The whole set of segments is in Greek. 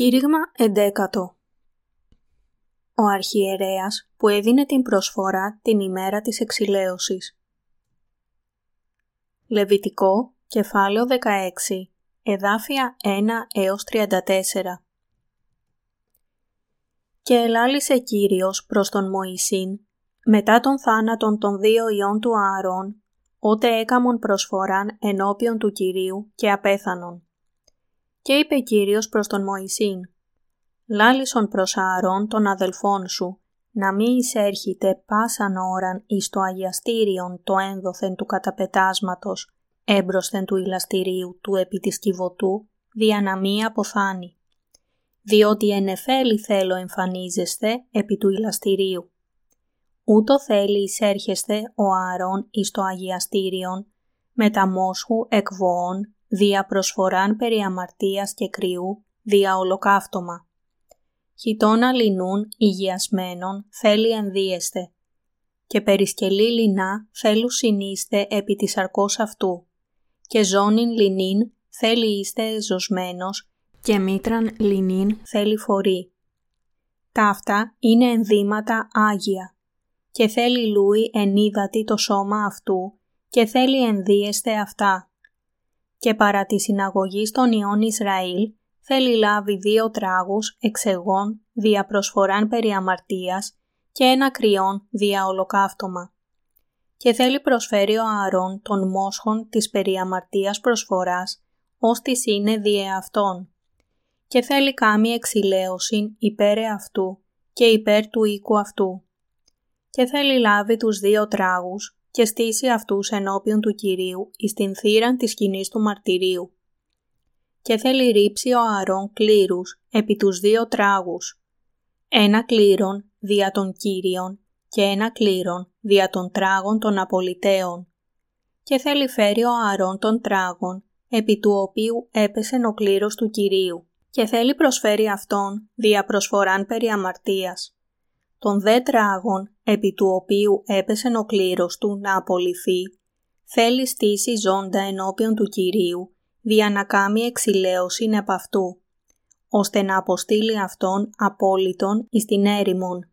Κήρυγμα 11 Ο αρχιερέας που έδινε την προσφορά την ημέρα της εξηλαίωσης. Λεβιτικό, κεφάλαιο 16, εδάφια 1 έως 34 Και ελάλησε Κύριος προς τον Μωυσήν, μετά τον θάνατον των δύο ιών του Ααρών, ότε έκαμον προσφοράν ενώπιον του Κυρίου και απέθανον και είπε Κύριος προς τον Μωυσήν «Λάλησον προς Ααρών των αδελφών σου, να μη εισέρχεται πάσαν ώραν εις το αγιαστήριον το ένδοθεν του καταπετάσματος, έμπροσθεν του ηλαστηρίου του επί της κυβωτού, δια να μη αποθάνει. Διότι εν εφέλη θέλω εμφανίζεστε επί του ηλαστηρίου. Ούτω θέλει εισέρχεστε ο Ααρών εις το αγιαστήριον, με τα μόσχου εκβοών δια προσφοράν περί αμαρτίας και κρυού, δια ολοκαύτωμα. Χιτώνα λινούν υγιασμένων θέλει ενδύεστε και περισκελή λινά θέλου συνείστε επί της αρκός αυτού και ζώνην λινίν θέλει είστε ζωσμένος και μήτραν λινίν θέλει φορεί. Ταύτα είναι ενδύματα άγια και θέλει λούι ενίδατη το σώμα αυτού και θέλει ενδύεστε αυτά και παρά τη συναγωγή των ιών Ισραήλ θέλει λάβει δύο τράγους εξεγών δια προσφοράν περί αμαρτίας και ένα κρυόν δια ολοκαύτωμα. Και θέλει προσφέρει ο Ααρών των μόσχων της περί αμαρτίας προσφοράς, ως της είναι δια αυτών. Και θέλει κάμει εξηλαίωση υπέρ αυτού και υπέρ του οίκου αυτού. Και θέλει λάβει τους δύο τράγους και στήσει αυτούς ενώπιον του Κυρίου εις την θύραν της σκηνής του μαρτυρίου. Και θέλει ρίψει ο Αρών κλήρους επί τους δύο τράγους, ένα κλήρον δια των Κύριων και ένα κλήρον δια των τράγων των απολυτέων. Και θέλει φέρει ο Αρών των τράγων, επί του οποίου έπεσε ο κλήρος του Κυρίου, και θέλει προσφέρει αυτόν δια προσφοράν περί αμαρτίας. Τον δε τράγων επί του οποίου έπεσε ο κλήρος του να απολυθεί, θέλει στήσει ζώντα ενώπιον του Κυρίου, δια να κάμει εξηλαίωσιν επ' αυτού, ώστε να αποστείλει αυτόν απόλυτον εις την έρημον.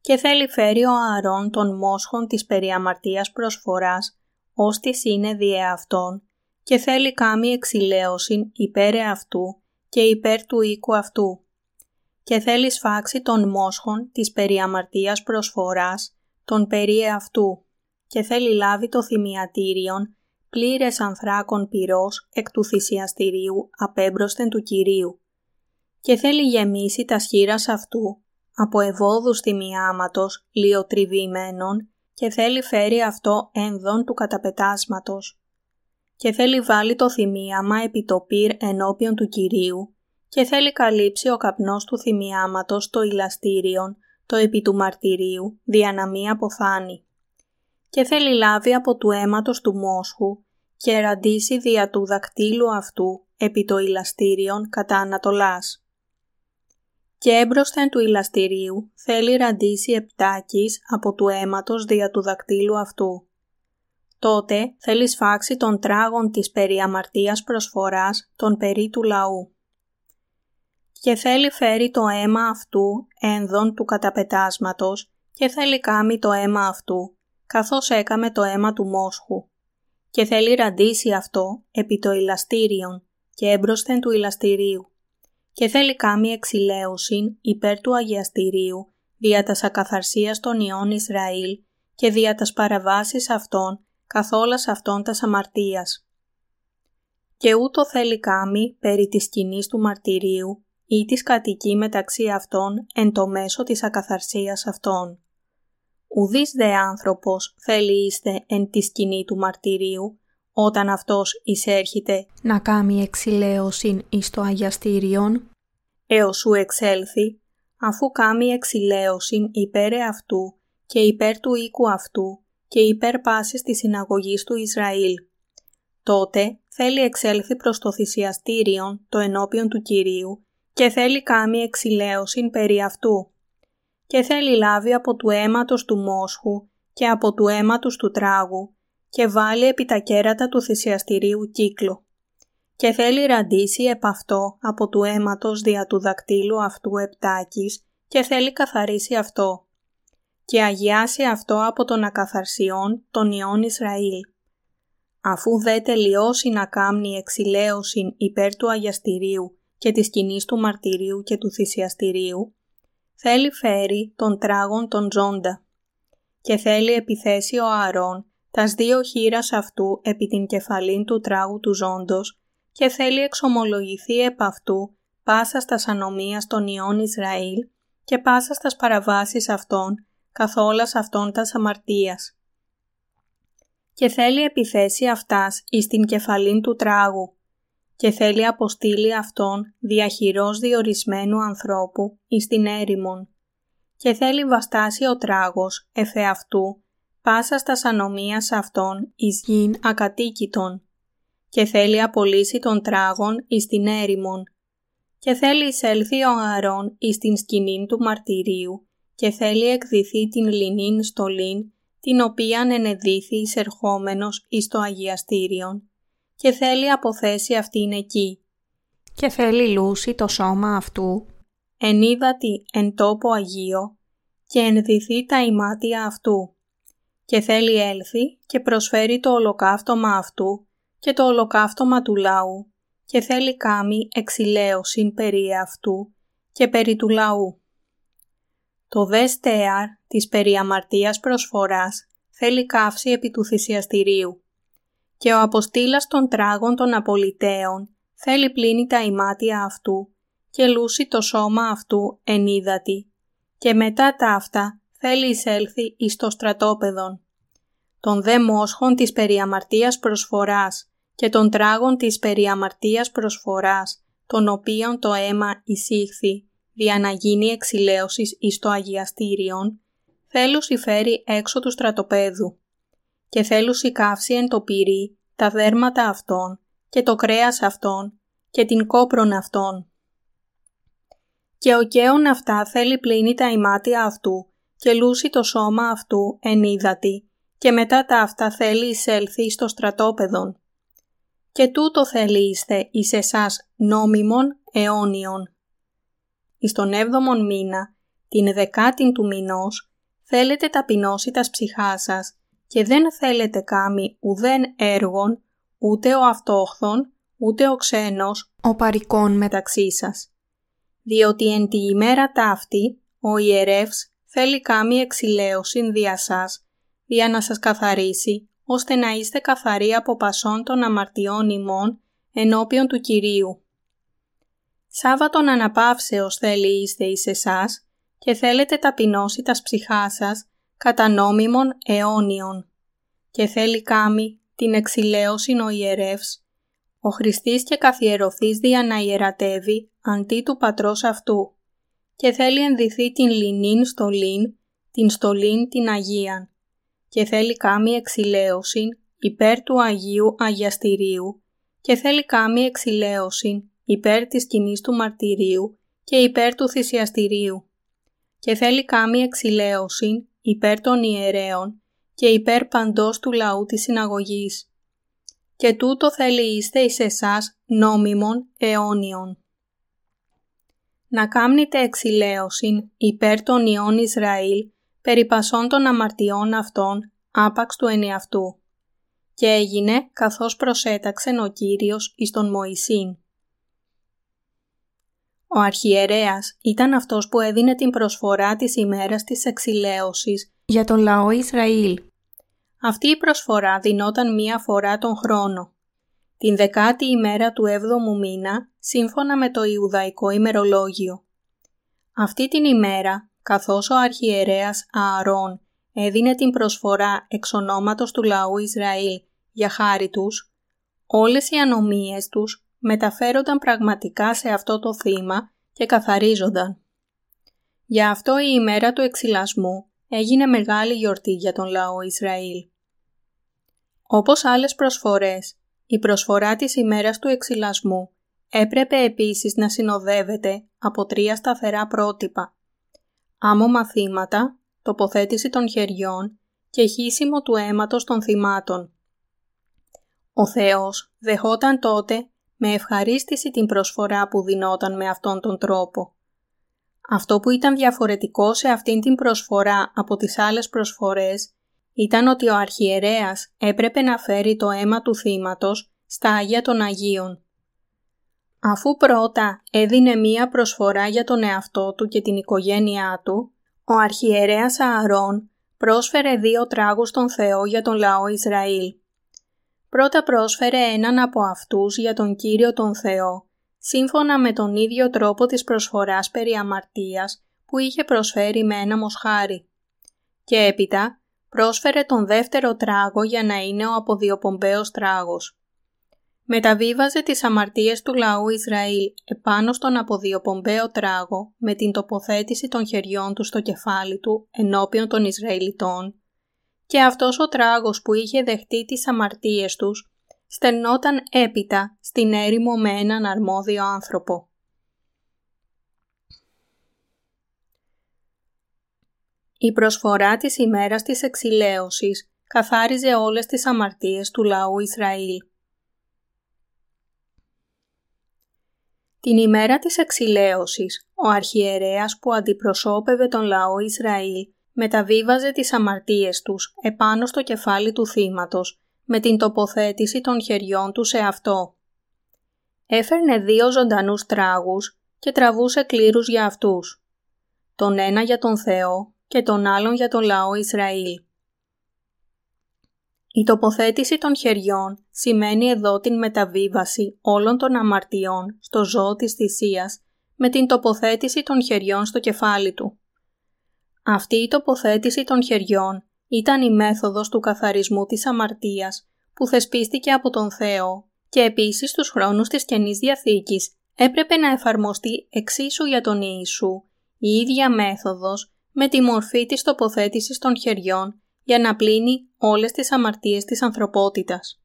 Και θέλει φέρει ο Ααρών των μόσχων της περιαμαρτίας προσφοράς, ως είναι διε αυτόν, και θέλει κάμει εξηλαίωσιν υπέρ αυτού και υπέρ του οίκου αυτού και θέλει σφάξει των μόσχων της περιαμαρτίας προσφοράς, τον περί αυτού και θέλει λάβει το θυμιατήριον πλήρες ανθράκων πυρός εκ του θυσιαστηρίου απέμπροσθεν του Κυρίου. Και θέλει γεμίσει τα σχήρας αυτού από ευόδους θυμιάματος λιοτριβημένων και θέλει φέρει αυτό ένδον του καταπετάσματος. Και θέλει βάλει το θυμίαμα επί το πυρ ενώπιον του Κυρίου και θέλει καλύψει ο καπνός του θυμιάματος το ηλαστήριον, το επί του μαρτυρίου, δια να μη αποθάνει. Και θέλει λάβει από του αίματος του μόσχου και ραντίσει δια του δακτύλου αυτού επί το ηλαστήριον κατά Ανατολάς. Και έμπροσθεν του ηλαστηρίου θέλει ραντίσει επτάκης από του αίματος δια του δακτύλου αυτού. Τότε θέλει σφάξει τον τράγον της περί αμαρτίας προσφοράς των περί του λαού και θέλει φέρει το αίμα αυτού ένδον του καταπετάσματος και θέλει κάμει το αίμα αυτού, καθώς έκαμε το αίμα του μόσχου. Και θέλει ραντίσει αυτό επί το ηλαστήριον και έμπροσθεν του ηλαστηρίου. Και θέλει κάμει εξηλαίωσιν υπέρ του αγιαστηρίου δια τας ακαθαρσίας των ιών Ισραήλ και δια τας παραβάσεις αυτών καθόλας αυτών τας αμαρτίας. Και ούτω θέλει κάμει περί της σκηνής του μαρτυρίου ή της κατοικεί μεταξύ αυτών εν το μέσο της ακαθαρσίας αυτών. Ουδής δε άνθρωπος θέλει είστε εν τη σκηνή του μαρτυρίου, όταν αυτός εισέρχεται να κάνει εξηλαίωσιν εις το αγιαστήριον, έως σου εξέλθει, αφού κάνει εξηλαίωσιν υπέρ αυτού και υπέρ του οίκου αυτού και υπέρ πάσης της συναγωγής του Ισραήλ. Τότε θέλει εξέλθει προς το θυσιαστήριον το ενώπιον του Κυρίου και θέλει κάμει εξηλαίωσιν περί αυτού. Και θέλει λάβει από του αίματος του μόσχου και από του αίματος του τράγου και βάλει επί τα κέρατα του θυσιαστηρίου κύκλο και θέλει ραντίσει επ' αυτό από του αίματος δια του δακτύλου αυτού επτάκης και θέλει καθαρίσει αυτό. Και αγιάσει αυτό από τον ακαθαρσιών των ιών Ισραήλ. Αφού δε τελειώσει να κάμνει εξηλαίωσιν υπέρ του αγιαστηρίου και της σκηνής του μαρτυρίου και του θυσιαστηρίου, θέλει φέρει τον τράγον τον ζώντα και θέλει επιθέσει ο Ααρών τας δύο χείρας αυτού επί την κεφαλήν του τράγου του ζώντος και θέλει εξομολογηθεί επ' αυτού πάσα στας ανομίας των ιών Ισραήλ και πάσα στας παραβάσεις αυτών καθόλας αυτών τας αμαρτίας. Και θέλει επιθέσει αυτάς εις την κεφαλήν του τράγου και θέλει αποστείλει αυτόν διαχειρός διορισμένου ανθρώπου εις την έρημον. Και θέλει βαστάσει ο τράγος εφε αυτού πάσα στα ανομίας αυτών εις γην ακατοίκητον. Και θέλει απολύσει τον τράγον εις την έρημον. Και θέλει εισέλθει ο Ααρών εις την σκηνήν του μαρτυρίου και θέλει εκδηθεί την λινήν στολήν την οποίαν ενεδίθη εισερχόμενος εις το Αγιαστήριον και θέλει αποθέσει αυτήν εκεί. Και θέλει λούσει το σώμα αυτού ενίδατη εν τόπο Αγίο και ενδυθεί τα ημάτια αυτού και θέλει έλθει και προσφέρει το ολοκαύτωμα αυτού και το ολοκαύτωμα του λαού και θέλει κάμει εξηλαίωσιν περί αυτού και περί του λαού. Το δες στέαρ της περί αμαρτίας προσφοράς θέλει καύση επί του θυσιαστηρίου και ο αποστήλας των τράγων των απολυτέων θέλει πλύνει τα ημάτια αυτού και λούσει το σώμα αυτού ενίδατη και μετά τα αυτά θέλει εισέλθει εις το στρατόπεδον. Τον δε μόσχον της περιαμαρτίας προσφοράς και των τράγων της περιαμαρτίας προσφοράς, τον οποίον το αίμα εισήχθη, δια να γίνει εξηλαίωσης εις το Αγιαστήριον, θέλουν φέρει έξω του στρατοπέδου και θέλουν καύση εν το πυρί τα δέρματα αυτών και το κρέας αυτών και την κόπρον αυτών και ο καίον αυτά θέλει πλύνει τα ημάτια αυτού και λούσει το σώμα αυτού εν ύδατη και μετά τα αυτά θέλει εισέλθει στο στρατόπεδον. Και τούτο θέλει είστε εις εσάς νόμιμον αιώνιον. Εις τον έβδομον μήνα, την δεκάτην του μηνός, θέλετε ταπεινώσει τας ψυχάς σας και δεν θέλετε κάμει ουδέν έργων, ούτε ο αυτόχθον, ούτε ο ξένος, ο παρικών μεταξύ σας διότι εν τη ημέρα ταύτη ο ιερεύς θέλει κάμει εξηλαίωσιν δια σας, για να σας καθαρίσει, ώστε να είστε καθαροί από πασών των αμαρτιών ημών ενώπιον του Κυρίου. Σάββατον αναπαύσεως θέλει είστε εις εσάς και θέλετε ταπεινώσει τας ψυχάς σας κατά νόμιμων αιώνιων και θέλει κάμει την εξηλαίωσιν ο ιερεύς ο Χριστής και καθιερωθείς δια να ιερατεύει αντί του πατρός αυτού και θέλει ενδυθεί την λινήν στολήν, την στολήν την Αγίαν και θέλει κάμει εξηλαίωσιν υπέρ του Αγίου Αγιαστηρίου και θέλει κάμει εξηλαίωσιν υπέρ της σκηνή του μαρτυρίου και υπέρ του θυσιαστηρίου και θέλει κάμει εξηλαίωσιν υπέρ των ιερέων και υπέρ παντός του λαού της συναγωγής και τούτο θέλει είστε εις εσάς νόμιμον αιώνιον. Να κάμνετε εξηλαίωσιν υπέρ των ιών Ισραήλ περί πασών των αμαρτιών αυτών άπαξ του ενιαυτού. Και έγινε καθώς προσέταξεν ο Κύριος εις τον Μωυσήν. Ο αρχιερέας ήταν αυτός που έδινε την προσφορά της ημέρας της εξηλαίωσης για τον λαό Ισραήλ αυτή η προσφορά δινόταν μία φορά τον χρόνο. Την δεκάτη ημέρα του έβδομου μήνα, σύμφωνα με το Ιουδαϊκό ημερολόγιο. Αυτή την ημέρα, καθώς ο αρχιερέας Ααρών έδινε την προσφορά εξ ονόματος του λαού Ισραήλ για χάρη τους, όλες οι ανομίες τους μεταφέρονταν πραγματικά σε αυτό το θύμα και καθαρίζονταν. Για αυτό η ημέρα του εξυλασμού έγινε μεγάλη γιορτή για τον λαό Ισραήλ. Όπως άλλες προσφορές, η προσφορά της ημέρας του εξυλασμού έπρεπε επίσης να συνοδεύεται από τρία σταθερά πρότυπα. Άμμο μαθήματα, τοποθέτηση των χεριών και χύσιμο του αίματος των θυμάτων. Ο Θεός δεχόταν τότε με ευχαρίστηση την προσφορά που δινόταν με αυτόν τον τρόπο. Αυτό που ήταν διαφορετικό σε αυτήν την προσφορά από τις άλλες προσφορές ήταν ότι ο αρχιερέας έπρεπε να φέρει το αίμα του θύματος στα Άγια των Αγίων. Αφού πρώτα έδινε μία προσφορά για τον εαυτό του και την οικογένειά του, ο αρχιερέας Ααρών πρόσφερε δύο τράγους στον Θεό για τον λαό Ισραήλ. Πρώτα πρόσφερε έναν από αυτούς για τον Κύριο τον Θεό, σύμφωνα με τον ίδιο τρόπο της προσφοράς περί αμαρτίας που είχε προσφέρει με ένα μοσχάρι. Και έπειτα πρόσφερε τον δεύτερο τράγο για να είναι ο αποδιοπομπαίος τράγος μεταβίβαζε τις αμαρτίες του λαού Ισραήλ επάνω στον αποδιοπομπαίο τράγο με την τοποθέτηση των χεριών του στο κεφάλι του ενώπιον των Ισραηλιτών και αυτός ο τράγος που είχε δεχτεί τις αμαρτίες τους στενόταν έπειτα στην έρημο με έναν αρμόδιο άνθρωπο. Η προσφορά της ημέρας της εξηλαίωσης καθάριζε όλες τις αμαρτίες του λαού Ισραήλ. Την ημέρα της εξηλαίωσης, ο αρχιερέας που αντιπροσώπευε τον λαό Ισραήλ μεταβίβαζε τις αμαρτίες τους επάνω στο κεφάλι του θύματος με την τοποθέτηση των χεριών του σε αυτό. Έφερνε δύο ζωντανούς τράγους και τραβούσε κλήρους για αυτούς. Τον ένα για τον Θεό και τον άλλον για τον λαό Ισραήλ. Η τοποθέτηση των χεριών σημαίνει εδώ την μεταβίβαση όλων των αμαρτιών στο ζώο της θυσίας με την τοποθέτηση των χεριών στο κεφάλι του. Αυτή η τοποθέτηση των χεριών ήταν η μέθοδος του καθαρισμού της αμαρτίας που θεσπίστηκε από τον Θεό και επίσης στους χρόνους της Καινής Διαθήκης έπρεπε να εφαρμοστεί εξίσου για τον Ιησού η ίδια μέθοδος με τη μορφή της τοποθέτησης των χεριών για να πλύνει όλες τις αμαρτίες της ανθρωπότητας.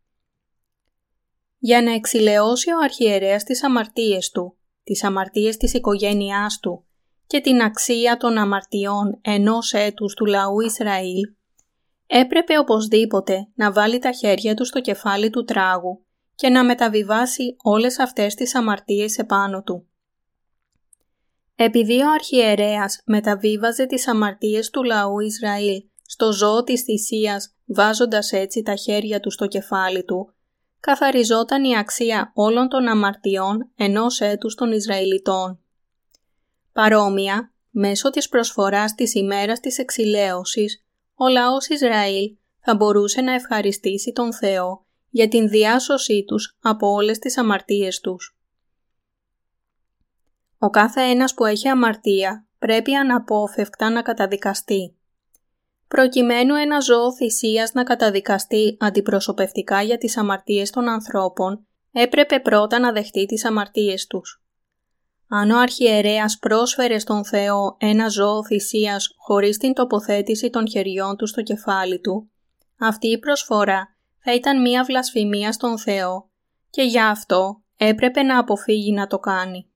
Για να εξηλαιώσει ο αρχιερέας τις αμαρτίες του, τις αμαρτίες της οικογένειάς του και την αξία των αμαρτιών ενός έτους του λαού Ισραήλ, έπρεπε οπωσδήποτε να βάλει τα χέρια του στο κεφάλι του τράγου και να μεταβιβάσει όλες αυτές τις αμαρτίες επάνω του. Επειδή ο αρχιερέας μεταβίβαζε τις αμαρτίες του λαού Ισραήλ στο ζώο της θυσίας βάζοντας έτσι τα χέρια του στο κεφάλι του, καθαριζόταν η αξία όλων των αμαρτιών ενός έτους των Ισραηλιτών. Παρόμοια, μέσω της προσφοράς της ημέρας της εξηλαίωσης, ο λαός Ισραήλ θα μπορούσε να ευχαριστήσει τον Θεό για την διάσωσή τους από όλες τις αμαρτίες τους. Ο κάθε ένας που έχει αμαρτία πρέπει αναπόφευκτα να καταδικαστεί προκειμένου ένα ζώο θυσίας να καταδικαστεί αντιπροσωπευτικά για τις αμαρτίες των ανθρώπων, έπρεπε πρώτα να δεχτεί τις αμαρτίες τους. Αν ο αρχιερέας πρόσφερε στον Θεό ένα ζώο θυσίας χωρίς την τοποθέτηση των χεριών του στο κεφάλι του, αυτή η προσφορά θα ήταν μία βλασφημία στον Θεό και για αυτό έπρεπε να αποφύγει να το κάνει.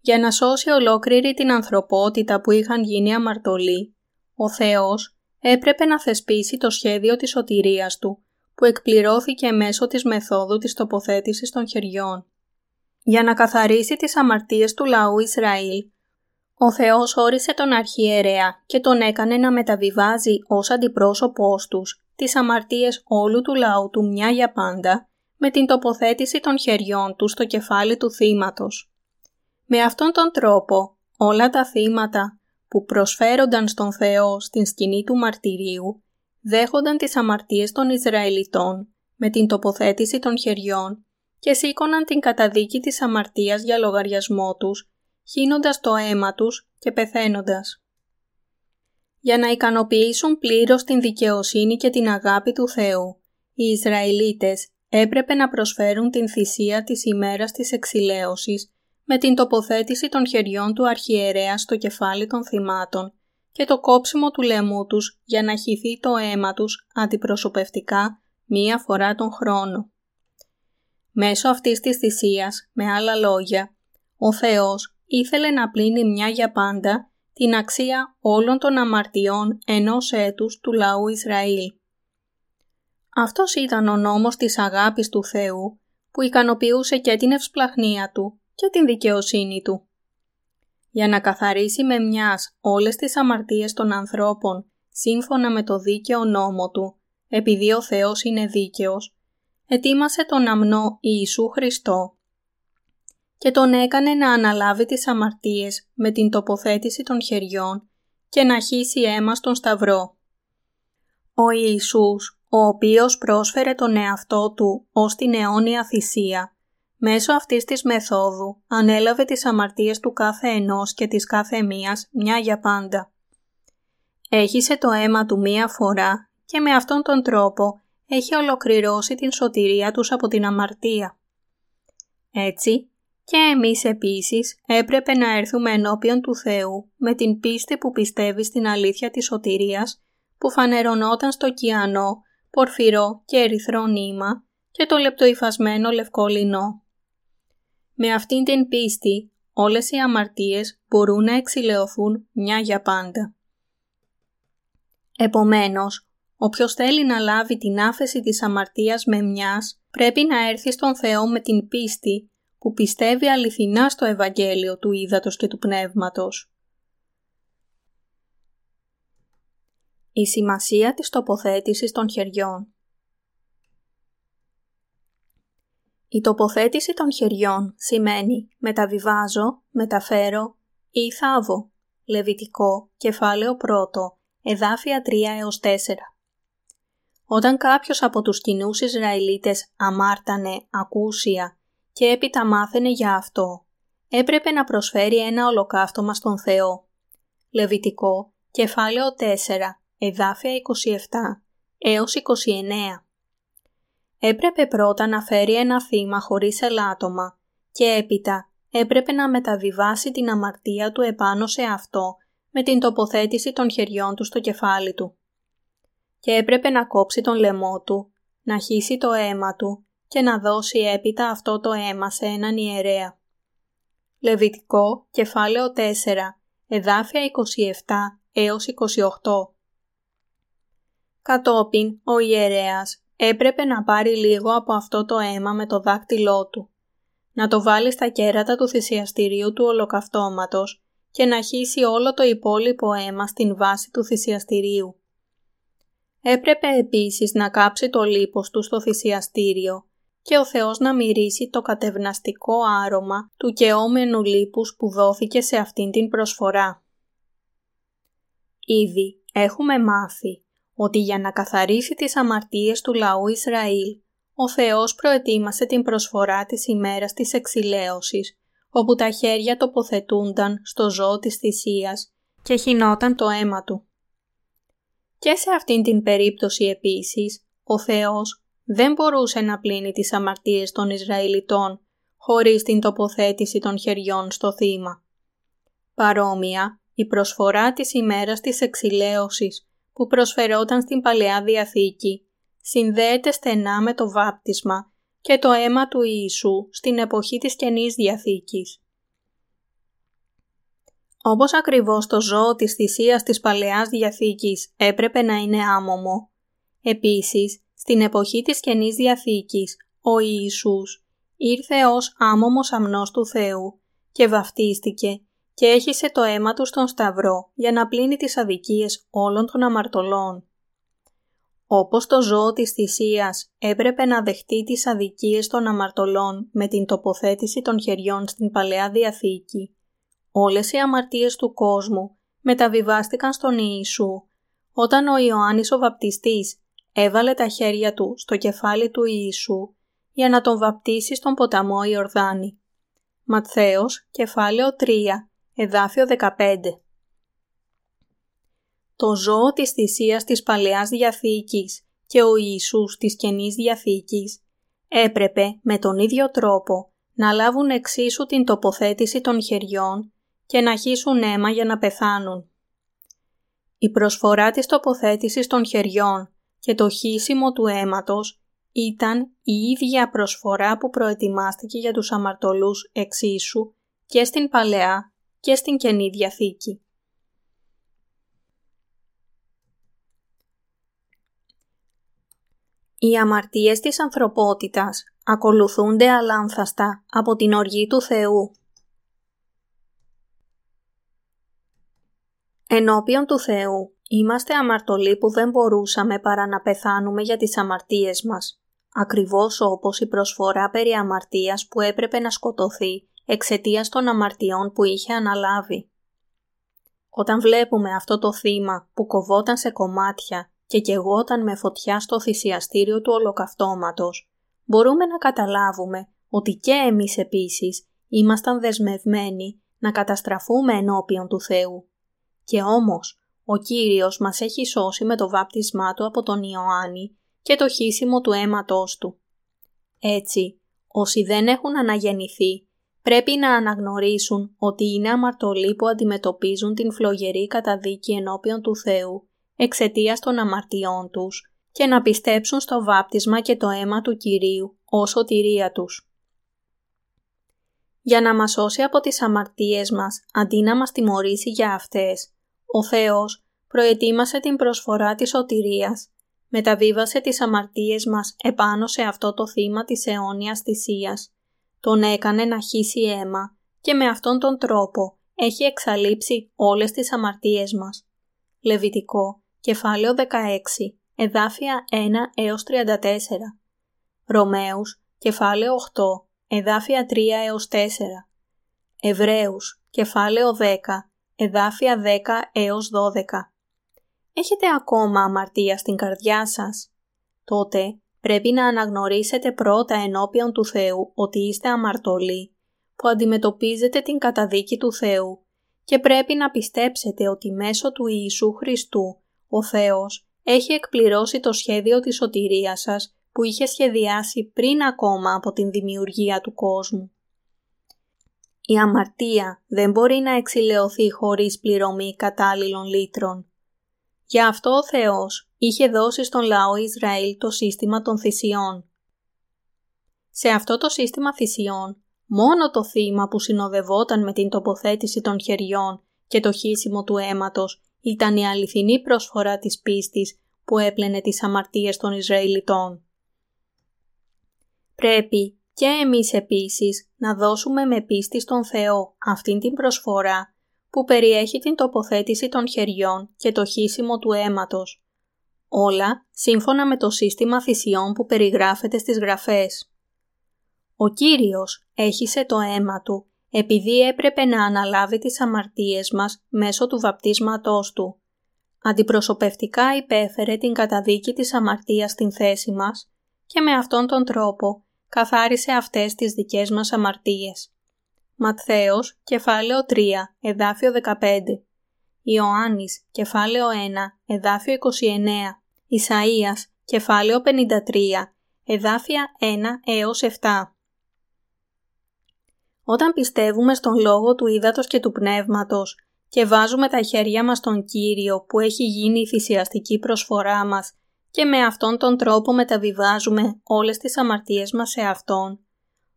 Για να σώσει ολόκληρη την ανθρωπότητα που είχαν γίνει αμαρτωλοί, ο Θεός έπρεπε να θεσπίσει το σχέδιο της σωτηρίας Του, που εκπληρώθηκε μέσω της μεθόδου της τοποθέτησης των χεριών. Για να καθαρίσει τις αμαρτίες του λαού Ισραήλ, ο Θεός όρισε τον αρχιερέα και τον έκανε να μεταβιβάζει ως αντιπρόσωπός τους τις αμαρτίες όλου του λαού του μια για πάντα με την τοποθέτηση των χεριών του στο κεφάλι του θύματος. Με αυτόν τον τρόπο όλα τα θύματα που προσφέρονταν στον Θεό στην σκηνή του μαρτυρίου, δέχονταν τις αμαρτίες των Ισραηλιτών με την τοποθέτηση των χεριών και σήκωναν την καταδίκη της αμαρτίας για λογαριασμό τους, χύνοντας το αίμα τους και πεθαίνοντας. Για να ικανοποιήσουν πλήρως την δικαιοσύνη και την αγάπη του Θεού, οι Ισραηλίτες έπρεπε να προσφέρουν την θυσία της ημέρας της εξηλαίωσης με την τοποθέτηση των χεριών του αρχιερέα στο κεφάλι των θυμάτων και το κόψιμο του λαιμού τους για να χυθεί το αίμα τους αντιπροσωπευτικά μία φορά τον χρόνο. Μέσω αυτής της θυσίας, με άλλα λόγια, ο Θεός ήθελε να πλύνει μια για πάντα την αξία όλων των αμαρτιών ενός έτους του λαού Ισραήλ. Αυτός ήταν ο νόμος της αγάπης του Θεού που ικανοποιούσε και την ευσπλαχνία του και την δικαιοσύνη του. Για να καθαρίσει με μιας όλες τις αμαρτίες των ανθρώπων σύμφωνα με το δίκαιο νόμο του, επειδή ο Θεός είναι δίκαιος, ετοίμασε τον αμνό Ιησού Χριστό και τον έκανε να αναλάβει τις αμαρτίες με την τοποθέτηση των χεριών και να χύσει αίμα στον Σταυρό. Ο Ιησούς, ο οποίος πρόσφερε τον εαυτό του ως την αιώνια θυσία, μέσω αυτής της μεθόδου ανέλαβε τις αμαρτίες του κάθε ενός και της κάθε μίας μια για πάντα. Έχισε το αίμα του μία φορά και με αυτόν τον τρόπο έχει ολοκληρώσει την σωτηρία τους από την αμαρτία. Έτσι, και εμείς επίσης έπρεπε να έρθουμε ενώπιον του Θεού με την πίστη που πιστεύει στην αλήθεια της σωτηρίας που φανερωνόταν στο κιανό, πορφυρό και ερυθρό νήμα και το λεπτοϊφασμένο λευκό λινό. Με αυτήν την πίστη όλες οι αμαρτίες μπορούν να εξηλαιωθούν μια για πάντα. Επομένως, όποιος θέλει να λάβει την άφεση της αμαρτίας με μιας, πρέπει να έρθει στον Θεό με την πίστη που πιστεύει αληθινά στο Ευαγγέλιο του Ήδατος και του Πνεύματος. Η σημασία της τοποθέτησης των χεριών Η τοποθέτηση των χεριών σημαίνει μεταβιβάζω, μεταφέρω ή θάβω. Λεβιτικό, κεφάλαιο 1, εδάφια 3 έως 4. Όταν κάποιος από τους κοινούς Ισραηλίτες αμάρτανε ακούσια και έπειτα μάθαινε για αυτό, έπρεπε να προσφέρει ένα ολοκαύτωμα στον Θεό. Λεβιτικό, κεφάλαιο 4, εδάφια 27 έως 29. Έπρεπε πρώτα να φέρει ένα θύμα χωρίς ελάττωμα και έπειτα έπρεπε να μεταβιβάσει την αμαρτία του επάνω σε αυτό με την τοποθέτηση των χεριών του στο κεφάλι του. Και έπρεπε να κόψει τον λαιμό του, να χύσει το αίμα του και να δώσει έπειτα αυτό το αίμα σε έναν ιερέα. Λεβιτικό, κεφάλαιο 4, εδάφια 27 έως 28. Κατόπιν, ο ιερέας έπρεπε να πάρει λίγο από αυτό το αίμα με το δάκτυλό του, να το βάλει στα κέρατα του θυσιαστηρίου του ολοκαυτώματος και να χύσει όλο το υπόλοιπο αίμα στην βάση του θυσιαστηρίου. Έπρεπε επίσης να κάψει το λίπος του στο θυσιαστήριο και ο Θεός να μυρίσει το κατευναστικό άρωμα του κεόμενου λίπους που δόθηκε σε αυτήν την προσφορά. Ήδη έχουμε μάθει ότι για να καθαρίσει τις αμαρτίες του λαού Ισραήλ, ο Θεός προετοίμασε την προσφορά της ημέρας της εξηλαίωσης, όπου τα χέρια τοποθετούνταν στο ζώο της θυσίας και χινόταν το αίμα του. Και σε αυτήν την περίπτωση επίσης, ο Θεός δεν μπορούσε να πλύνει τις αμαρτίες των Ισραηλιτών χωρίς την τοποθέτηση των χεριών στο θύμα. Παρόμοια, η προσφορά της ημέρας της εξηλαίωσης που προσφερόταν στην Παλαιά Διαθήκη συνδέεται στενά με το βάπτισμα και το αίμα του Ιησού στην εποχή της Καινής Διαθήκης. Όπως ακριβώς το ζώο της θυσίας της Παλαιάς Διαθήκης έπρεπε να είναι άμομο, επίσης στην εποχή της Καινής Διαθήκης ο Ιησούς ήρθε ως άμομος αμνός του Θεού και βαφτίστηκε και έχισε το αίμα του στον Σταυρό για να πλύνει τις αδικίες όλων των αμαρτωλών. Όπως το ζώο της θυσίας έπρεπε να δεχτεί τις αδικίες των αμαρτωλών με την τοποθέτηση των χεριών στην Παλαιά Διαθήκη, όλες οι αμαρτίες του κόσμου μεταβιβάστηκαν στον Ιησού όταν ο Ιωάννης ο Βαπτιστής έβαλε τα χέρια του στο κεφάλι του Ιησού για να τον βαπτίσει στον ποταμό Ιορδάνη. Ματθαίος, κεφάλαιο 3, εδάφιο 15 Το ζώο της θυσίας της Παλαιάς Διαθήκης και ο Ιησούς της Καινής Διαθήκης έπρεπε με τον ίδιο τρόπο να λάβουν εξίσου την τοποθέτηση των χεριών και να χύσουν αίμα για να πεθάνουν. Η προσφορά της τοποθέτησης των χεριών και το χύσιμο του αίματος ήταν η ίδια προσφορά που προετοιμάστηκε για τους αμαρτωλούς εξίσου και στην Παλαιά και στην Καινή Διαθήκη. Οι αμαρτίες της ανθρωπότητας ακολουθούνται αλάνθαστα από την οργή του Θεού. Ενώπιον του Θεού είμαστε αμαρτωλοί που δεν μπορούσαμε παρά να πεθάνουμε για τις αμαρτίες μας, ακριβώς όπως η προσφορά περί αμαρτίας που έπρεπε να σκοτωθεί εξαιτίας των αμαρτιών που είχε αναλάβει. Όταν βλέπουμε αυτό το θύμα που κοβόταν σε κομμάτια και κεγόταν με φωτιά στο θυσιαστήριο του ολοκαυτώματος, μπορούμε να καταλάβουμε ότι και εμείς επίσης ήμασταν δεσμευμένοι να καταστραφούμε ενώπιον του Θεού. Και όμως, ο Κύριος μας έχει σώσει με το βάπτισμά Του από τον Ιωάννη και το χύσιμο του αίματός Του. Έτσι, όσοι δεν έχουν αναγεννηθεί, πρέπει να αναγνωρίσουν ότι είναι αμαρτωλοί που αντιμετωπίζουν την φλογερή καταδίκη ενώπιον του Θεού εξαιτίας των αμαρτιών τους και να πιστέψουν στο βάπτισμα και το αίμα του Κυρίου ως σωτηρία τους. Για να μας σώσει από τις αμαρτίες μας αντί να μας τιμωρήσει για αυτές, ο Θεός προετοίμασε την προσφορά της σωτηρίας, μεταβίβασε τις αμαρτίες μας επάνω σε αυτό το θύμα της αιώνιας θυσίας, τον έκανε να χύσει αίμα και με αυτόν τον τρόπο έχει εξαλείψει όλες τις αμαρτίες μας. Λεβιτικό, κεφάλαιο 16, εδάφια 1 έως 34. Ρωμαίους, κεφάλαιο 8, εδάφια 3 έως 4. Εβραίους, κεφάλαιο 10, εδάφια 10 έως 12. Έχετε ακόμα αμαρτία στην καρδιά σας; Τότε πρέπει να αναγνωρίσετε πρώτα ενώπιον του Θεού ότι είστε αμαρτωλοί, που αντιμετωπίζετε την καταδίκη του Θεού και πρέπει να πιστέψετε ότι μέσω του Ιησού Χριστού ο Θεός έχει εκπληρώσει το σχέδιο της σωτηρίας σας που είχε σχεδιάσει πριν ακόμα από την δημιουργία του κόσμου. Η αμαρτία δεν μπορεί να εξηλαιωθεί χωρίς πληρωμή κατάλληλων λύτρων. Γι' αυτό ο Θεός είχε δώσει στον λαό Ισραήλ το σύστημα των θυσιών. Σε αυτό το σύστημα θυσιών, μόνο το θύμα που συνοδευόταν με την τοποθέτηση των χεριών και το χύσιμο του αίματος ήταν η αληθινή προσφορά της πίστης που έπλαινε τις αμαρτίες των Ισραηλιτών. Πρέπει και εμείς επίσης να δώσουμε με πίστη στον Θεό αυτήν την προσφορά που περιέχει την τοποθέτηση των χεριών και το χύσιμο του αίματος. Όλα σύμφωνα με το σύστημα θυσιών που περιγράφεται στις γραφές. Ο Κύριος έχισε το αίμα Του επειδή έπρεπε να αναλάβει τις αμαρτίες μας μέσω του βαπτίσματός Του. Αντιπροσωπευτικά υπέφερε την καταδίκη της αμαρτίας στην θέση μας και με αυτόν τον τρόπο καθάρισε αυτές τις δικές μας αμαρτίες. Ματθαίος, κεφάλαιο 3, εδάφιο 15. Ιωάννης, κεφάλαιο 1, εδάφιο 29. Ισαΐας, κεφάλαιο 53, εδάφια 1 έως 7. Όταν πιστεύουμε στον λόγο του ύδατος και του πνεύματος και βάζουμε τα χέρια μας στον Κύριο που έχει γίνει η θυσιαστική προσφορά μας και με αυτόν τον τρόπο μεταβιβάζουμε όλες τις αμαρτίες μας σε Αυτόν,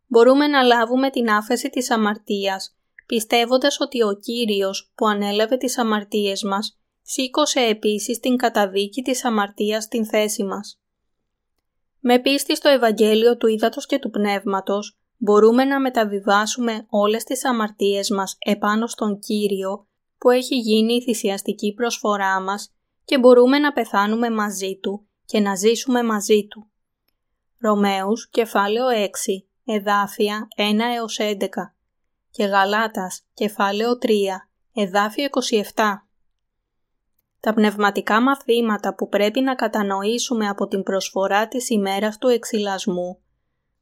μπορούμε να λάβουμε την άφεση της αμαρτίας, πιστεύοντας ότι ο Κύριος που ανέλαβε τις αμαρτίες μας, σήκωσε επίσης την καταδίκη της αμαρτίας στην θέση μας. Με πίστη στο Ευαγγέλιο του Ήδατος και του Πνεύματος, μπορούμε να μεταβιβάσουμε όλες τις αμαρτίες μας επάνω στον Κύριο που έχει γίνει η θυσιαστική προσφορά μας και μπορούμε να πεθάνουμε μαζί Του και να ζήσουμε μαζί Του. Ρωμαίους κεφάλαιο 6 εδάφια 1 έως 11 και Γαλάτας κεφάλαιο 3 εδάφιο 27. Τα πνευματικά μαθήματα που πρέπει να κατανοήσουμε από την προσφορά της ημέρας του εξυλασμού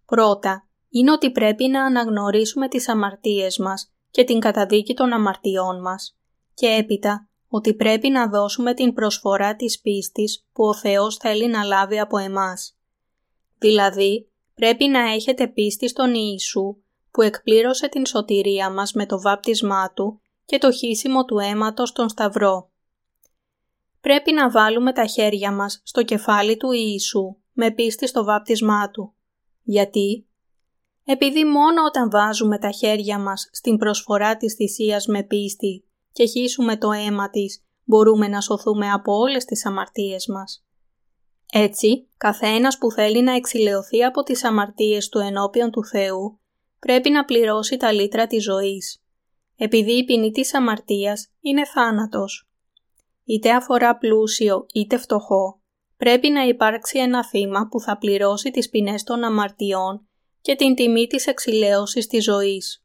πρώτα είναι ότι πρέπει να αναγνωρίσουμε τις αμαρτίες μας και την καταδίκη των αμαρτιών μας και έπειτα ότι πρέπει να δώσουμε την προσφορά της πίστης που ο Θεός θέλει να λάβει από εμάς. Δηλαδή, πρέπει να έχετε πίστη στον Ιησού που εκπλήρωσε την σωτηρία μας με το βάπτισμά Του και το χύσιμο του αίματος στον Σταυρό. Πρέπει να βάλουμε τα χέρια μας στο κεφάλι του Ιησού με πίστη στο βάπτισμά Του. Γιατί; Επειδή μόνο όταν βάζουμε τα χέρια μας στην προσφορά της θυσίας με πίστη και χύσουμε το αίμα της, μπορούμε να σωθούμε από όλες τις αμαρτίες μας. Έτσι, καθένας που θέλει να εξηλαιωθεί από τις αμαρτίες του ενώπιον του Θεού, πρέπει να πληρώσει τα λίτρα της ζωής, επειδή η ποινή της αμαρτίας είναι θάνατος. Είτε αφορά πλούσιο είτε φτωχό, πρέπει να υπάρξει ένα θύμα που θα πληρώσει τις ποινές των αμαρτιών και την τιμή της εξηλαίωσης της ζωής.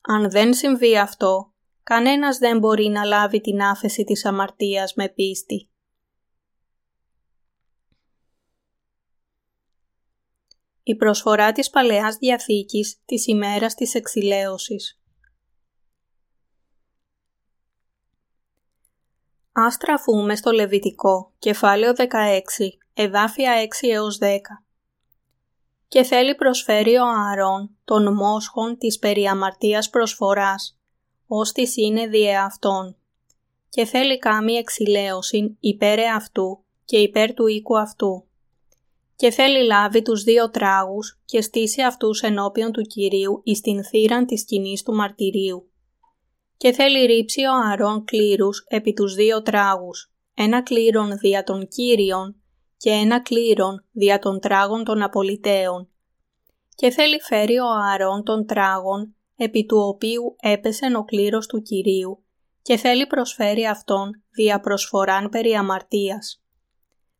Αν δεν συμβεί αυτό, κανένας δεν μπορεί να λάβει την άφεση της αμαρτίας με πίστη. Η προσφορά της Παλαιάς Διαθήκης της ημέρας της εξηλαίωσης Ας τραφούμε στο Λεβιτικό, κεφάλαιο 16, εδάφια 6 έως 10. Και θέλει προσφέρει ο Ααρών των μόσχων της περιαμαρτίας προσφοράς, ως της είναι διε αυτών. Και θέλει κάμει εξηλαίωση υπέρ αυτού και υπέρ του οίκου αυτού. Και θέλει λάβει τους δύο τράγους και στήσει αυτούς ενώπιον του Κυρίου εις την θύραν της σκηνής του μαρτυρίου και θέλει ρίψει ο Αρών κλήρους επί τους δύο τράγους, ένα κλήρον δια των Κύριων και ένα κλήρον δια των τράγων των απολυτέων. Και θέλει φέρει ο Αρών των τράγων, επί του οποίου έπεσε ο κλήρος του Κυρίου, και θέλει προσφέρει αυτόν δια προσφοράν περί αμαρτίας.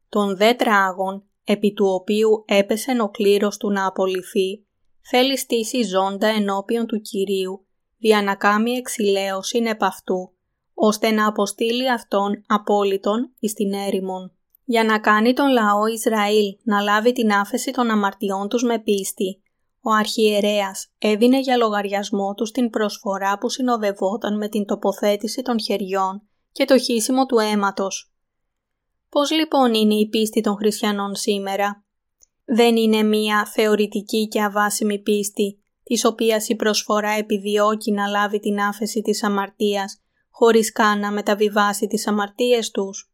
Τον δε τράγων, επί του οποίου έπεσε ο κλήρος του να απολυθεί, θέλει στήσει ζώντα ενώπιον του Κυρίου δια να κάνει εξηλαίωση επ' αυτού, ώστε να αποστείλει αυτόν απόλυτον εις την έρημον, για να κάνει τον λαό Ισραήλ να λάβει την άφεση των αμαρτιών τους με πίστη. Ο αρχιερέας έδινε για λογαριασμό τους την προσφορά που συνοδευόταν με την τοποθέτηση των χεριών και το χύσιμο του αίματος. Πώς λοιπόν είναι η πίστη των χριστιανών σήμερα; Δεν είναι μία θεωρητική και αβάσιμη πίστη της οποίας η προσφορά επιδιώκει να λάβει την άφεση της αμαρτίας, χωρίς καν να μεταβιβάσει τις αμαρτίες τους.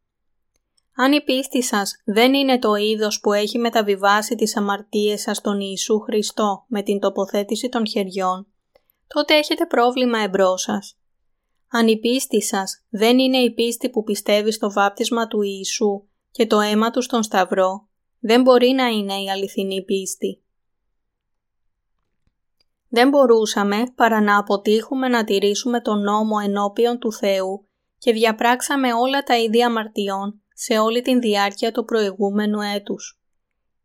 Αν η πίστη σας δεν είναι το είδος που έχει μεταβιβάσει τις αμαρτίες σας στον Ιησού Χριστό με την τοποθέτηση των χεριών, τότε έχετε πρόβλημα εμπρός σας. Αν η πίστη σας δεν είναι η πίστη που πιστεύει στο βάπτισμα του Ιησού και το αίμα του στον Σταυρό, δεν μπορεί να είναι η αληθινή πίστη δεν μπορούσαμε παρά να αποτύχουμε να τηρήσουμε τον νόμο ενώπιον του Θεού και διαπράξαμε όλα τα ίδια αμαρτιών σε όλη την διάρκεια του προηγούμενου έτους.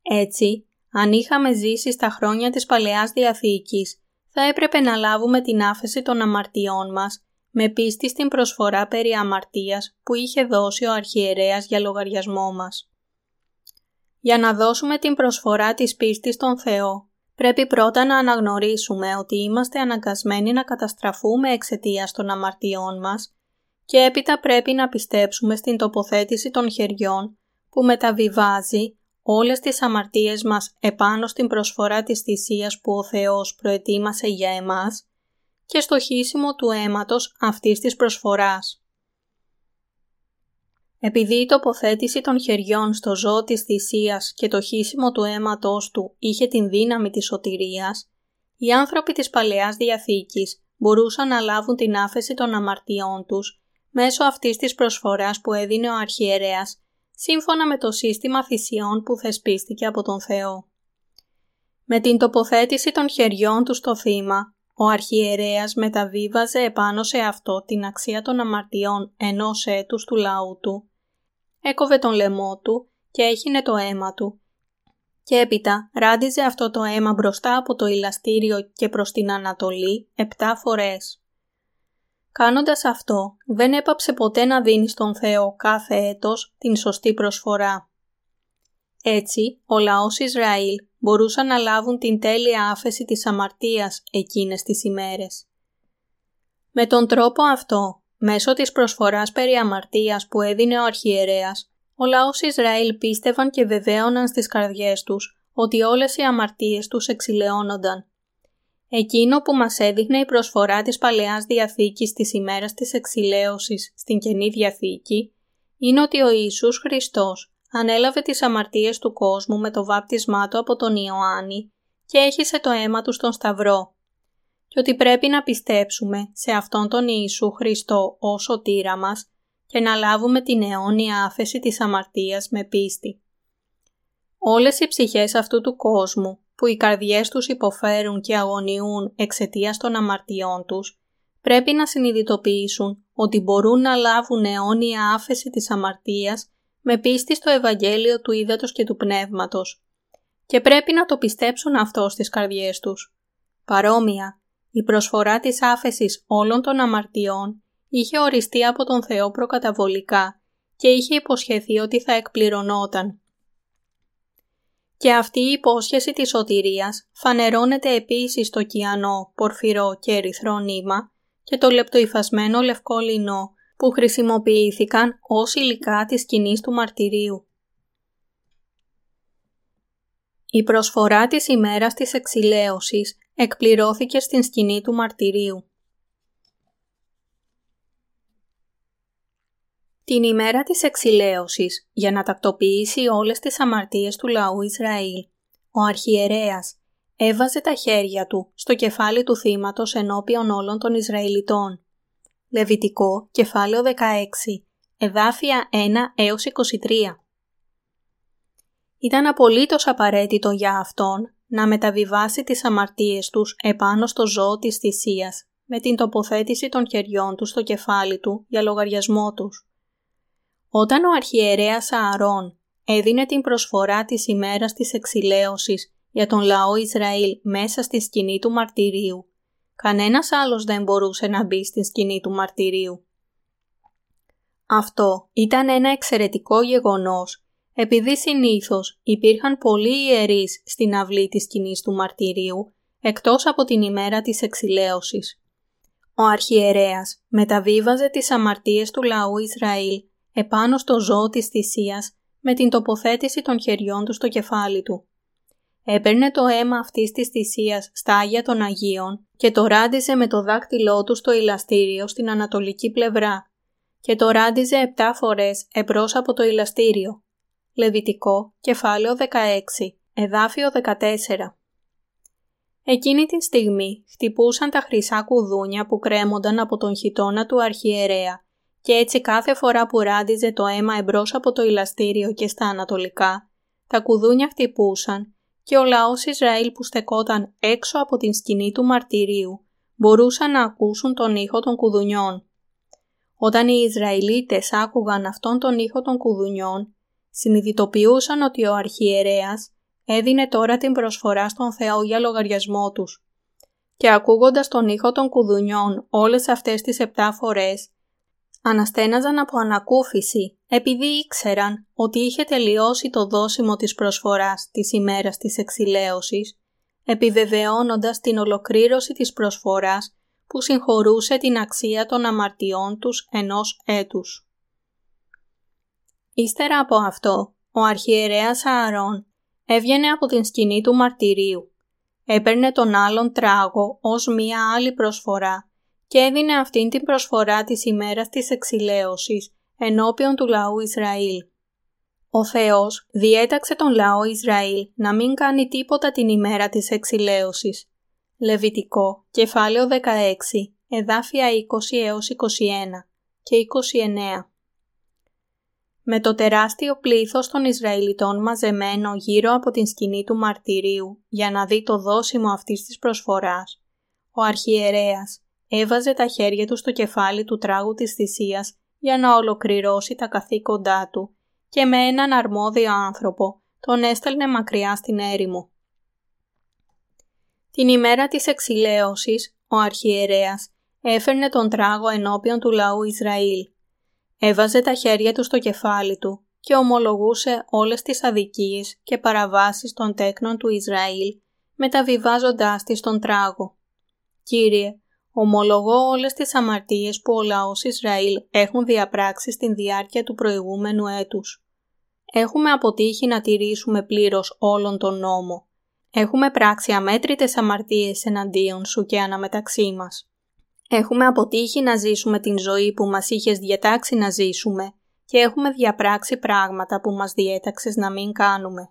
Έτσι, αν είχαμε ζήσει στα χρόνια της Παλαιάς Διαθήκης, θα έπρεπε να λάβουμε την άφεση των αμαρτιών μας με πίστη στην προσφορά περί αμαρτίας που είχε δώσει ο αρχιερέας για λογαριασμό μας. Για να δώσουμε την προσφορά της πίστης στον Θεό, Πρέπει πρώτα να αναγνωρίσουμε ότι είμαστε αναγκασμένοι να καταστραφούμε εξαιτίας των αμαρτιών μας και έπειτα πρέπει να πιστέψουμε στην τοποθέτηση των χεριών που μεταβιβάζει όλες τις αμαρτίες μας επάνω στην προσφορά της θυσίας που ο Θεός προετοίμασε για εμάς και στο χύσιμο του αίματος αυτής της προσφοράς. Επειδή η τοποθέτηση των χεριών στο ζώο της θυσίας και το χύσιμο του αίματός του είχε την δύναμη της σωτηρίας, οι άνθρωποι της Παλαιάς Διαθήκης μπορούσαν να λάβουν την άφεση των αμαρτιών τους μέσω αυτής της προσφοράς που έδινε ο αρχιερέας σύμφωνα με το σύστημα θυσιών που θεσπίστηκε από τον Θεό. Με την τοποθέτηση των χεριών του στο θύμα, ο αρχιερέας μεταβίβαζε επάνω σε αυτό την αξία των αμαρτιών ενός έτους του λαού του έκοβε τον λαιμό του και έχινε το αίμα του. Και έπειτα ράντιζε αυτό το αίμα μπροστά από το ηλαστήριο και προς την Ανατολή επτά φορές. Κάνοντας αυτό, δεν έπαψε ποτέ να δίνει στον Θεό κάθε έτος την σωστή προσφορά. Έτσι, ο λαός Ισραήλ μπορούσαν να λάβουν την τέλεια άφεση της αμαρτίας εκείνες τις ημέρες. Με τον τρόπο αυτό, Μέσω της προσφοράς περί αμαρτίας που έδινε ο αρχιερέας, ο λαός Ισραήλ πίστευαν και βεβαίωναν στις καρδιές τους ότι όλες οι αμαρτίες τους εξηλαιώνονταν. Εκείνο που μας έδειχνε η προσφορά της Παλαιάς Διαθήκης της ημέρας της εξηλαίωσης στην Καινή Διαθήκη είναι ότι ο Ιησούς Χριστός ανέλαβε τις αμαρτίες του κόσμου με το βάπτισμά του από τον Ιωάννη και έχισε το αίμα του στον Σταυρό και ότι πρέπει να πιστέψουμε σε Αυτόν τον Ιησού Χριστό ως σωτήρα μας και να λάβουμε την αιώνια άφεση της αμαρτίας με πίστη. Όλες οι ψυχές αυτού του κόσμου που οι καρδιές τους υποφέρουν και αγωνιούν εξαιτίας των αμαρτιών τους, πρέπει να συνειδητοποιήσουν ότι μπορούν να λάβουν αιώνια άφεση της αμαρτίας με πίστη στο Ευαγγέλιο του Ήδατος και του Πνεύματος και πρέπει να το πιστέψουν αυτό στις καρδιές τους. Παρόμοια, η προσφορά της άφεσης όλων των αμαρτιών είχε οριστεί από τον Θεό προκαταβολικά και είχε υποσχεθεί ότι θα εκπληρωνόταν. Και αυτή η υπόσχεση της σωτηρίας φανερώνεται επίσης στο κιανό, πορφυρό και ερυθρό νήμα και το λεπτοϊφασμένο λευκό λινό που χρησιμοποιήθηκαν ως υλικά της σκηνής του μαρτυρίου. Η προσφορά της ημέρας της εξηλαίωσης εκπληρώθηκε στην σκηνή του μαρτυρίου. Την ημέρα της εξηλαίωσης, για να τακτοποιήσει όλες τις αμαρτίες του λαού Ισραήλ, ο αρχιερέας έβαζε τα χέρια του στο κεφάλι του θύματος ενώπιον όλων των Ισραηλιτών. Λεβιτικό, κεφάλαιο 16, εδάφια 1 έως 23. Ήταν απολύτως απαραίτητο για αυτόν να μεταβιβάσει τις αμαρτίες τους επάνω στο ζώο της θυσίας με την τοποθέτηση των χεριών του στο κεφάλι του για λογαριασμό τους. Όταν ο αρχιερέας Ααρών έδινε την προσφορά της ημέρας της εξηλαίωσης για τον λαό Ισραήλ μέσα στη σκηνή του μαρτυρίου, κανένας άλλος δεν μπορούσε να μπει στη σκηνή του μαρτυρίου. Αυτό ήταν ένα εξαιρετικό γεγονός επειδή συνήθως υπήρχαν πολλοί ιερείς στην αυλή της σκηνής του μαρτυρίου εκτός από την ημέρα της εξηλαίωσης. Ο αρχιερέας μεταβίβαζε τις αμαρτίες του λαού Ισραήλ επάνω στο ζώο της θυσίας με την τοποθέτηση των χεριών του στο κεφάλι του. Έπαιρνε το αίμα αυτής της θυσίας στα Άγια των Αγίων και το ράντιζε με το δάκτυλό του στο ηλαστήριο στην ανατολική πλευρά και το ράντιζε επτά φορές εμπρός από το ηλαστήριο. Λεβιτικό, κεφάλαιο 16, εδάφιο 14. Εκείνη τη στιγμή χτυπούσαν τα χρυσά κουδούνια που κρέμονταν από τον χιτώνα του αρχιερέα και έτσι κάθε φορά που ράντιζε το αίμα εμπρός από το ηλαστήριο και στα ανατολικά, τα κουδούνια χτυπούσαν και ο λαός Ισραήλ που στεκόταν έξω από την σκηνή του μαρτυρίου μπορούσαν να ακούσουν τον ήχο των κουδουνιών. Όταν οι Ισραηλίτες άκουγαν αυτόν τον ήχο των κουδουνιών, συνειδητοποιούσαν ότι ο αρχιερέας έδινε τώρα την προσφορά στον Θεό για λογαριασμό τους. Και ακούγοντας τον ήχο των κουδουνιών όλες αυτές τις επτά φορές, αναστέναζαν από ανακούφιση επειδή ήξεραν ότι είχε τελειώσει το δόσιμο της προσφοράς της ημέρας της εξηλαίωσης, επιβεβαιώνοντας την ολοκλήρωση της προσφοράς που συγχωρούσε την αξία των αμαρτιών τους ενός έτους. Ύστερα από αυτό, ο αρχιερέας Ααρών έβγαινε από την σκηνή του μαρτυρίου, έπαιρνε τον άλλον τράγο ως μία άλλη προσφορά και έδινε αυτήν την προσφορά της ημέρας της εξηλαίωσης ενώπιον του λαού Ισραήλ. Ο Θεός διέταξε τον λαό Ισραήλ να μην κάνει τίποτα την ημέρα της εξηλαίωσης. Λεβιτικό, κεφάλαιο 16, εδάφια 20 έως 21 και 29. Με το τεράστιο πλήθος των Ισραηλιτών μαζεμένο γύρω από την σκηνή του μαρτυρίου για να δει το δόσιμο αυτής της προσφοράς, ο αρχιερέας έβαζε τα χέρια του στο κεφάλι του τράγου της θυσίας για να ολοκληρώσει τα καθήκοντά του και με έναν αρμόδιο άνθρωπο τον έστελνε μακριά στην έρημο. Την ημέρα της εξηλαίωσης, ο αρχιερέας έφερνε τον τράγο ενώπιον του λαού Ισραήλ. Έβαζε τα χέρια του στο κεφάλι του και ομολογούσε όλες τις αδικίες και παραβάσεις των τέκνων του Ισραήλ, μεταβιβάζοντάς τις στον τράγο. «Κύριε, Ομολογώ όλες τις αμαρτίες που ο λαός Ισραήλ έχουν διαπράξει στην διάρκεια του προηγούμενου έτους. Έχουμε αποτύχει να τηρήσουμε πλήρως όλον τον νόμο. Έχουμε πράξει αμέτρητες αμαρτίες εναντίον σου και αναμεταξύ μας. Έχουμε αποτύχει να ζήσουμε την ζωή που μας είχες διατάξει να ζήσουμε και έχουμε διαπράξει πράγματα που μας διέταξες να μην κάνουμε.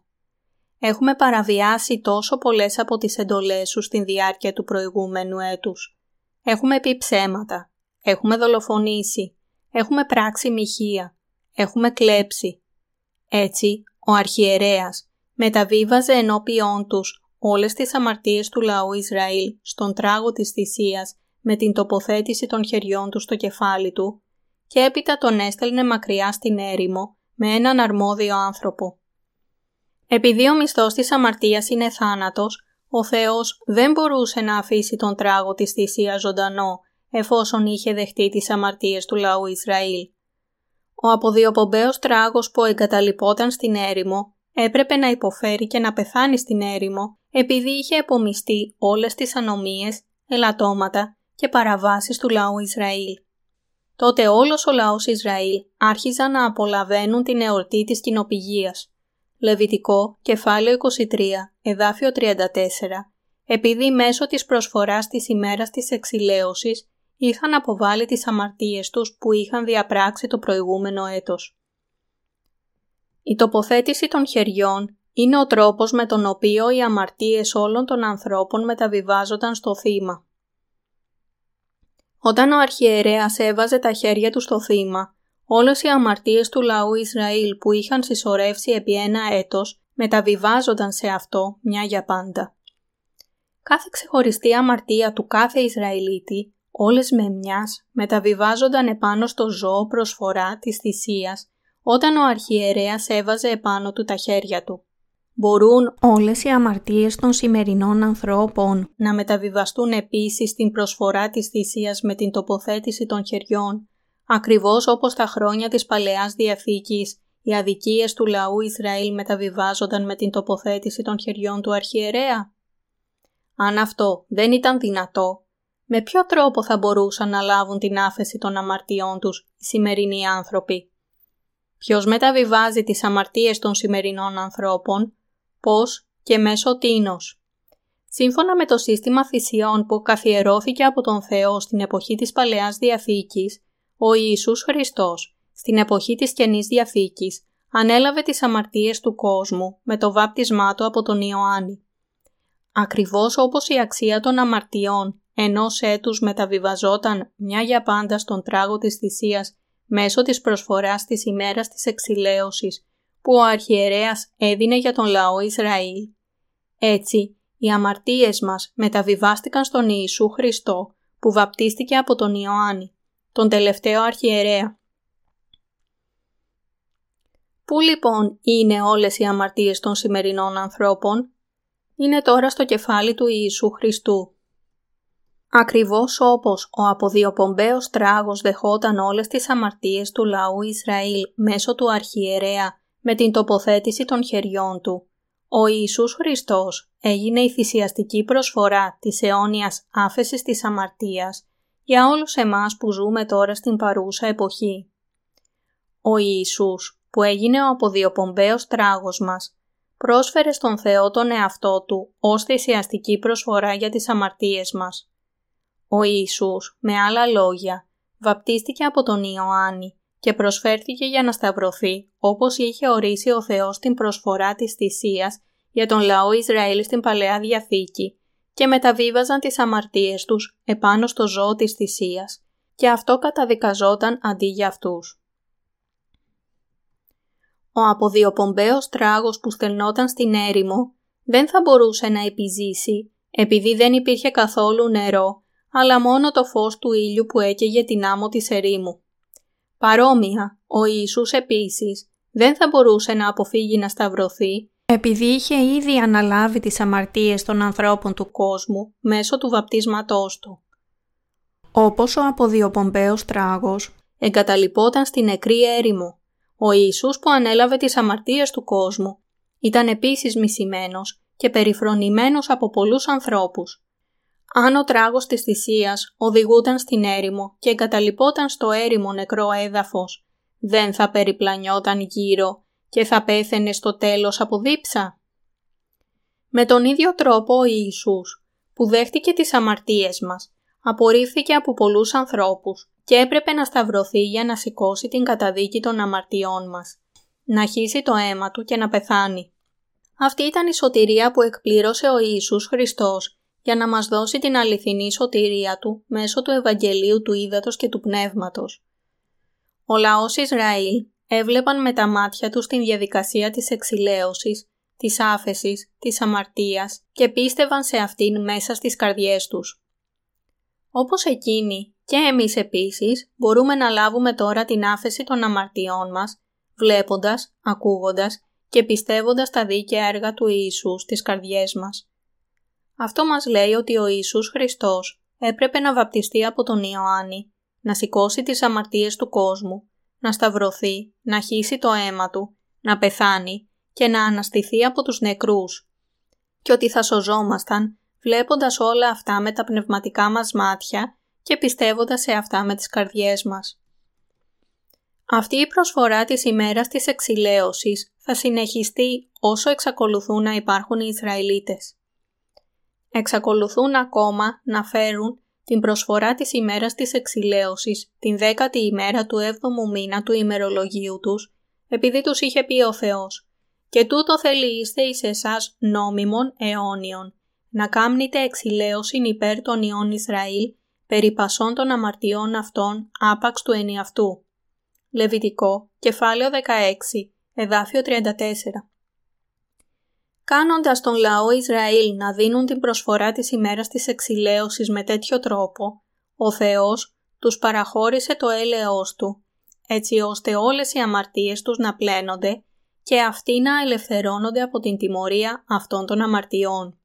Έχουμε παραβιάσει τόσο πολλές από τις εντολές σου στην διάρκεια του προηγούμενου έτους Έχουμε πει ψέματα. Έχουμε δολοφονήσει. Έχουμε πράξει μοιχεία. Έχουμε κλέψει. Έτσι, ο αρχιερέας μεταβίβαζε ενώπιόν τους όλες τις αμαρτίες του λαού Ισραήλ στον τράγο της θυσίας με την τοποθέτηση των χεριών του στο κεφάλι του και έπειτα τον έστελνε μακριά στην έρημο με έναν αρμόδιο άνθρωπο. Επειδή ο μισθός της αμαρτίας είναι θάνατος, ο Θεός δεν μπορούσε να αφήσει τον τράγο της θυσίας ζωντανό εφόσον είχε δεχτεί τις αμαρτίες του λαού Ισραήλ. Ο αποδιοπομπαίος τράγος που εγκαταλειπόταν στην έρημο έπρεπε να υποφέρει και να πεθάνει στην έρημο επειδή είχε επομιστεί όλες τις ανομίες, ελαττώματα και παραβάσεις του λαού Ισραήλ. Τότε όλος ο λαός Ισραήλ άρχιζαν να απολαβαίνουν την εορτή της κοινοπηγίας. Λεβιτικό, κεφάλαιο 23, εδάφιο 34, επειδή μέσω της προσφοράς της ημέρας της εξηλαίωσης είχαν αποβάλει τις αμαρτίες τους που είχαν διαπράξει το προηγούμενο έτος. Η τοποθέτηση των χεριών είναι ο τρόπος με τον οποίο οι αμαρτίες όλων των ανθρώπων μεταβιβάζονταν στο θύμα. Όταν ο αρχιερέας έβαζε τα χέρια του στο θύμα, όλες οι αμαρτίες του λαού Ισραήλ που είχαν συσσωρεύσει επί ένα έτος μεταβιβάζονταν σε αυτό μια για πάντα. Κάθε ξεχωριστή αμαρτία του κάθε Ισραηλίτη, όλες με μιας, μεταβιβάζονταν επάνω στο ζώο προσφορά της θυσίας όταν ο αρχιερέας έβαζε επάνω του τα χέρια του. Μπορούν όλες οι αμαρτίες των σημερινών ανθρώπων να μεταβιβαστούν επίσης στην προσφορά της θυσίας με την τοποθέτηση των χεριών, ακριβώς όπως τα χρόνια της Παλαιάς Διαθήκης οι αδικίες του λαού Ισραήλ μεταβιβάζονταν με την τοποθέτηση των χεριών του αρχιερέα. Αν αυτό δεν ήταν δυνατό, με ποιο τρόπο θα μπορούσαν να λάβουν την άφεση των αμαρτιών τους οι σημερινοί άνθρωποι; Ποιος μεταβιβάζει τις αμαρτίες των σημερινών ανθρώπων, πώς και μέσω τίνος; Σύμφωνα με το σύστημα θυσιών που καθιερώθηκε από τον Θεό στην εποχή της Παλαιάς Διαθήκης, ο Ιησούς Χριστός, στην εποχή της Καινής Διαθήκης, ανέλαβε τις αμαρτίες του κόσμου με το βάπτισμά του από τον Ιωάννη. Ακριβώς όπως η αξία των αμαρτιών ενός έτους μεταβιβαζόταν μια για πάντα στον τράγο της θυσίας μέσω της προσφοράς της ημέρας της εξηλαίωσης που ο αρχιερέας έδινε για τον λαό Ισραήλ. Έτσι, οι αμαρτίες μας μεταβιβάστηκαν στον Ιησού Χριστό που βαπτίστηκε από τον Ιωάννη, τον τελευταίο αρχιερέα. Πού λοιπόν είναι όλες οι αμαρτίες των σημερινών ανθρώπων; Είναι τώρα στο κεφάλι του Ιησού Χριστού. Ακριβώς όπως ο αποδιοπομπαίος τράγος δεχόταν όλες τις αμαρτίες του λαού Ισραήλ μέσω του αρχιερέα με την τοποθέτηση των χεριών του. Ο Ιησούς Χριστός έγινε η θυσιαστική προσφορά της αιώνιας άφεσης της αμαρτίας για όλους εμάς που ζούμε τώρα στην παρούσα εποχή. Ο Ιησούς που έγινε ο αποδιοπομπαίος τράγος μας, πρόσφερε στον Θεό τον εαυτό Του ως θυσιαστική προσφορά για τις αμαρτίες μας. Ο Ιησούς, με άλλα λόγια, βαπτίστηκε από τον Ιωάννη και προσφέρθηκε για να σταυρωθεί όπως είχε ορίσει ο Θεός την προσφορά της θυσίας για τον λαό Ισραήλ στην Παλαιά Διαθήκη και μεταβίβαζαν τις αμαρτίες τους επάνω στο ζώο της θυσίας και αυτό καταδικαζόταν αντί για αυτούς. Ο αποδιοπομπαίος τράγος που στελνόταν στην έρημο δεν θα μπορούσε να επιζήσει επειδή δεν υπήρχε καθόλου νερό αλλά μόνο το φως του ήλιου που έκαιγε την άμμο της ερήμου. Παρόμοια, ο Ιησούς επίσης δεν θα μπορούσε να αποφύγει να σταυρωθεί επειδή είχε ήδη αναλάβει τις αμαρτίες των ανθρώπων του κόσμου μέσω του βαπτίσματός του. Όπως ο αποδιοπομπαίος τράγος εγκαταλειπόταν στην νεκρή έρημο. Ο Ιησούς που ανέλαβε τις αμαρτίες του κόσμου ήταν επίσης μισημένος και περιφρονημένος από πολλούς ανθρώπους αν ο τράγος της θυσίας οδηγούταν στην έρημο και εγκαταλειπόταν στο έρημο νεκρό έδαφος, δεν θα περιπλανιόταν γύρω και θα πέθαινε στο τέλος από δίψα. Με τον ίδιο τρόπο ο Ιησούς, που δέχτηκε τις αμαρτίες μας, απορρίφθηκε από πολλούς ανθρώπους και έπρεπε να σταυρωθεί για να σηκώσει την καταδίκη των αμαρτιών μας, να χύσει το αίμα του και να πεθάνει. Αυτή ήταν η σωτηρία που εκπλήρωσε ο Ιησούς Χριστός για να μας δώσει την αληθινή σωτηρία Του μέσω του Ευαγγελίου του Ήδατος και του Πνεύματος. Ο λαός Ισραήλ έβλεπαν με τα μάτια τους την διαδικασία της εξηλαίωσης της άφεσης, της αμαρτίας και πίστευαν σε αυτήν μέσα στις καρδιές τους. Όπως εκείνοι και εμείς επίσης μπορούμε να λάβουμε τώρα την άφεση των αμαρτιών μας, βλέποντας, ακούγοντας και πιστεύοντας τα δίκαια έργα του Ιησούς στις καρδιές μας. Αυτό μας λέει ότι ο Ιησούς Χριστός έπρεπε να βαπτιστεί από τον Ιωάννη, να σηκώσει τις αμαρτίες του κόσμου, να σταυρωθεί, να χύσει το αίμα του, να πεθάνει και να αναστηθεί από τους νεκρούς. Και ότι θα σωζόμασταν βλέποντας όλα αυτά με τα πνευματικά μας μάτια και πιστεύοντας σε αυτά με τις καρδιές μας. Αυτή η προσφορά της ημέρας της εξηλαίωσης θα συνεχιστεί όσο εξακολουθούν να υπάρχουν οι Ισραηλίτες. Εξακολουθούν ακόμα να φέρουν την προσφορά της ημέρας της εξηλαίωσης την δέκατη ημέρα του έβδομου μήνα του ημερολογίου τους, επειδή τους είχε πει ο Θεός «Και τούτο θέλει είστε εις εσάς νόμιμων αιώνιων, να κάμνετε εξηλαίωση υπέρ των ιών Ισραήλ, περί πασών των αμαρτιών αυτών άπαξ του ενιαυτού». Λεβιτικό, κεφάλαιο 16, εδάφιο 34 Κάνοντας τον λαό Ισραήλ να δίνουν την προσφορά της ημέρας της εξηλαίωσης με τέτοιο τρόπο, ο Θεός τους παραχώρησε το έλεος Του, έτσι ώστε όλες οι αμαρτίες τους να πλένονται και αυτοί να ελευθερώνονται από την τιμωρία αυτών των αμαρτιών.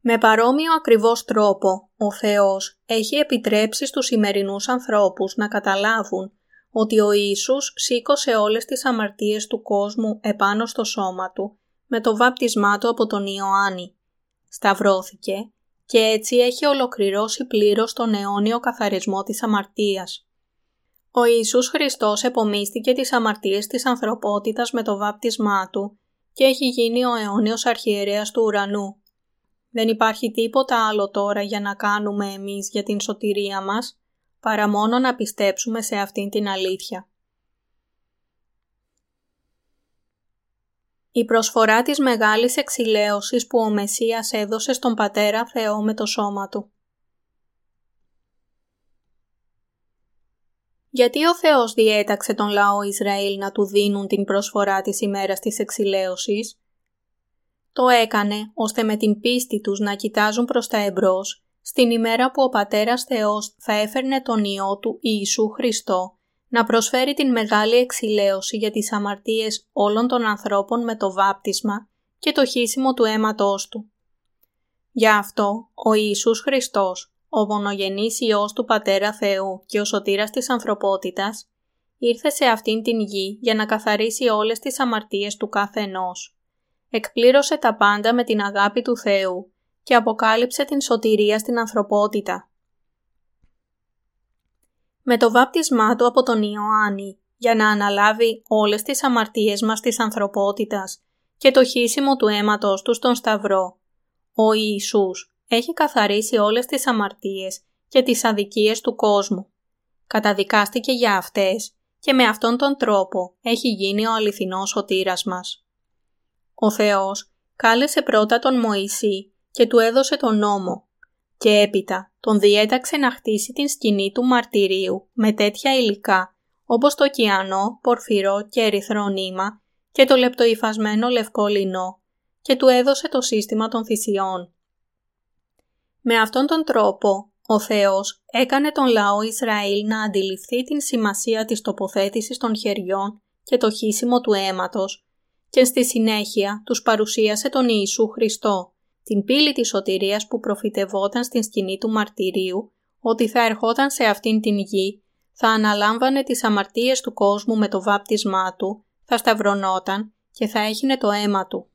Με παρόμοιο ακριβώς τρόπο, ο Θεός έχει επιτρέψει στους σημερινούς ανθρώπους να καταλάβουν ότι ο Ιησούς σήκωσε όλες τις αμαρτίες του κόσμου επάνω στο σώμα του με το βάπτισμά του από τον Ιωάννη. Σταυρώθηκε και έτσι έχει ολοκληρώσει πλήρως τον αιώνιο καθαρισμό της αμαρτίας. Ο Ιησούς Χριστός επομίστηκε τις αμαρτίες της ανθρωπότητας με το βάπτισμά του και έχει γίνει ο αιώνιος αρχιερέας του ουρανού. Δεν υπάρχει τίποτα άλλο τώρα για να κάνουμε εμείς για την σωτηρία μας, παρά μόνο να πιστέψουμε σε αυτήν την αλήθεια. Η προσφορά της μεγάλης εξηλαίωσης που ο Μεσσίας έδωσε στον Πατέρα Θεό με το σώμα Του. Γιατί ο Θεός διέταξε τον λαό Ισραήλ να του δίνουν την προσφορά της ημέρας της εξηλαίωσης; Το έκανε ώστε με την πίστη τους να κοιτάζουν προς τα εμπρός στην ημέρα που ο Πατέρας Θεός θα έφερνε τον Υιό Του Ιησού Χριστό να προσφέρει την μεγάλη εξηλαίωση για τις αμαρτίες όλων των ανθρώπων με το βάπτισμα και το χύσιμο του αίματός Του. Γι' αυτό ο Ιησούς Χριστός, ο μονογενής Υιός του Πατέρα Θεού και ο σωτήρας της ανθρωπότητας, ήρθε σε αυτήν την γη για να καθαρίσει όλες τις αμαρτίες του κάθε ενός. Εκπλήρωσε τα πάντα με την αγάπη του Θεού και αποκάλυψε την σωτηρία στην ανθρωπότητα. Με το βάπτισμά του από τον Ιωάννη για να αναλάβει όλες τις αμαρτίες μας της ανθρωπότητας και το χύσιμο του αίματος του στον Σταυρό, ο Ιησούς έχει καθαρίσει όλες τις αμαρτίες και τις αδικίες του κόσμου. Καταδικάστηκε για αυτές και με αυτόν τον τρόπο έχει γίνει ο αληθινός σωτήρας μας. Ο Θεός κάλεσε πρώτα τον Μωυσή και του έδωσε τον νόμο και έπειτα τον διέταξε να χτίσει την σκηνή του μαρτυρίου με τέτοια υλικά όπως το κιανό, πορφυρό και ερυθρό νήμα και το λεπτοϊφασμένο λευκό λινό και του έδωσε το σύστημα των θυσιών. Με αυτόν τον τρόπο, ο Θεός έκανε τον λαό Ισραήλ να αντιληφθεί την σημασία της τοποθέτησης των χεριών και το χύσιμο του αίματος και στη συνέχεια τους παρουσίασε τον Ιησού Χριστό, την πύλη της σωτηρίας που προφητευόταν στην σκηνή του μαρτυρίου ότι θα ερχόταν σε αυτήν την γη, θα αναλάμβανε τις αμαρτίες του κόσμου με το βάπτισμά του, θα σταυρωνόταν και θα έχινε το αίμα του.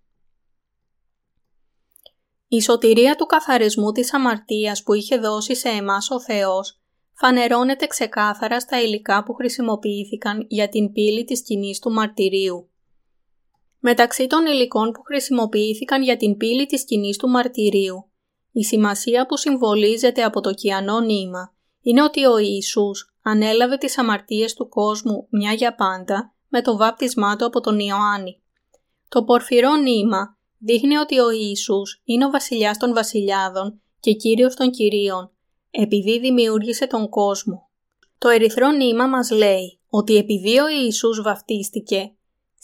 Η σωτηρία του καθαρισμού της αμαρτίας που είχε δώσει σε εμάς ο Θεός φανερώνεται ξεκάθαρα στα υλικά που χρησιμοποιήθηκαν για την πύλη της σκηνής του μαρτυρίου. Μεταξύ των υλικών που χρησιμοποιήθηκαν για την πύλη της σκηνής του μαρτυρίου, η σημασία που συμβολίζεται από το κιανό νήμα είναι ότι ο Ιησούς ανέλαβε τις αμαρτίες του κόσμου μια για πάντα με το βάπτισμά του από τον Ιωάννη. Το πορφυρό νήμα δείχνει ότι ο Ιησούς είναι ο βασιλιάς των βασιλιάδων και κύριος των κυρίων, επειδή δημιούργησε τον κόσμο. Το ερυθρό νήμα μας λέει ότι επειδή ο Ιησούς βαφτίστηκε,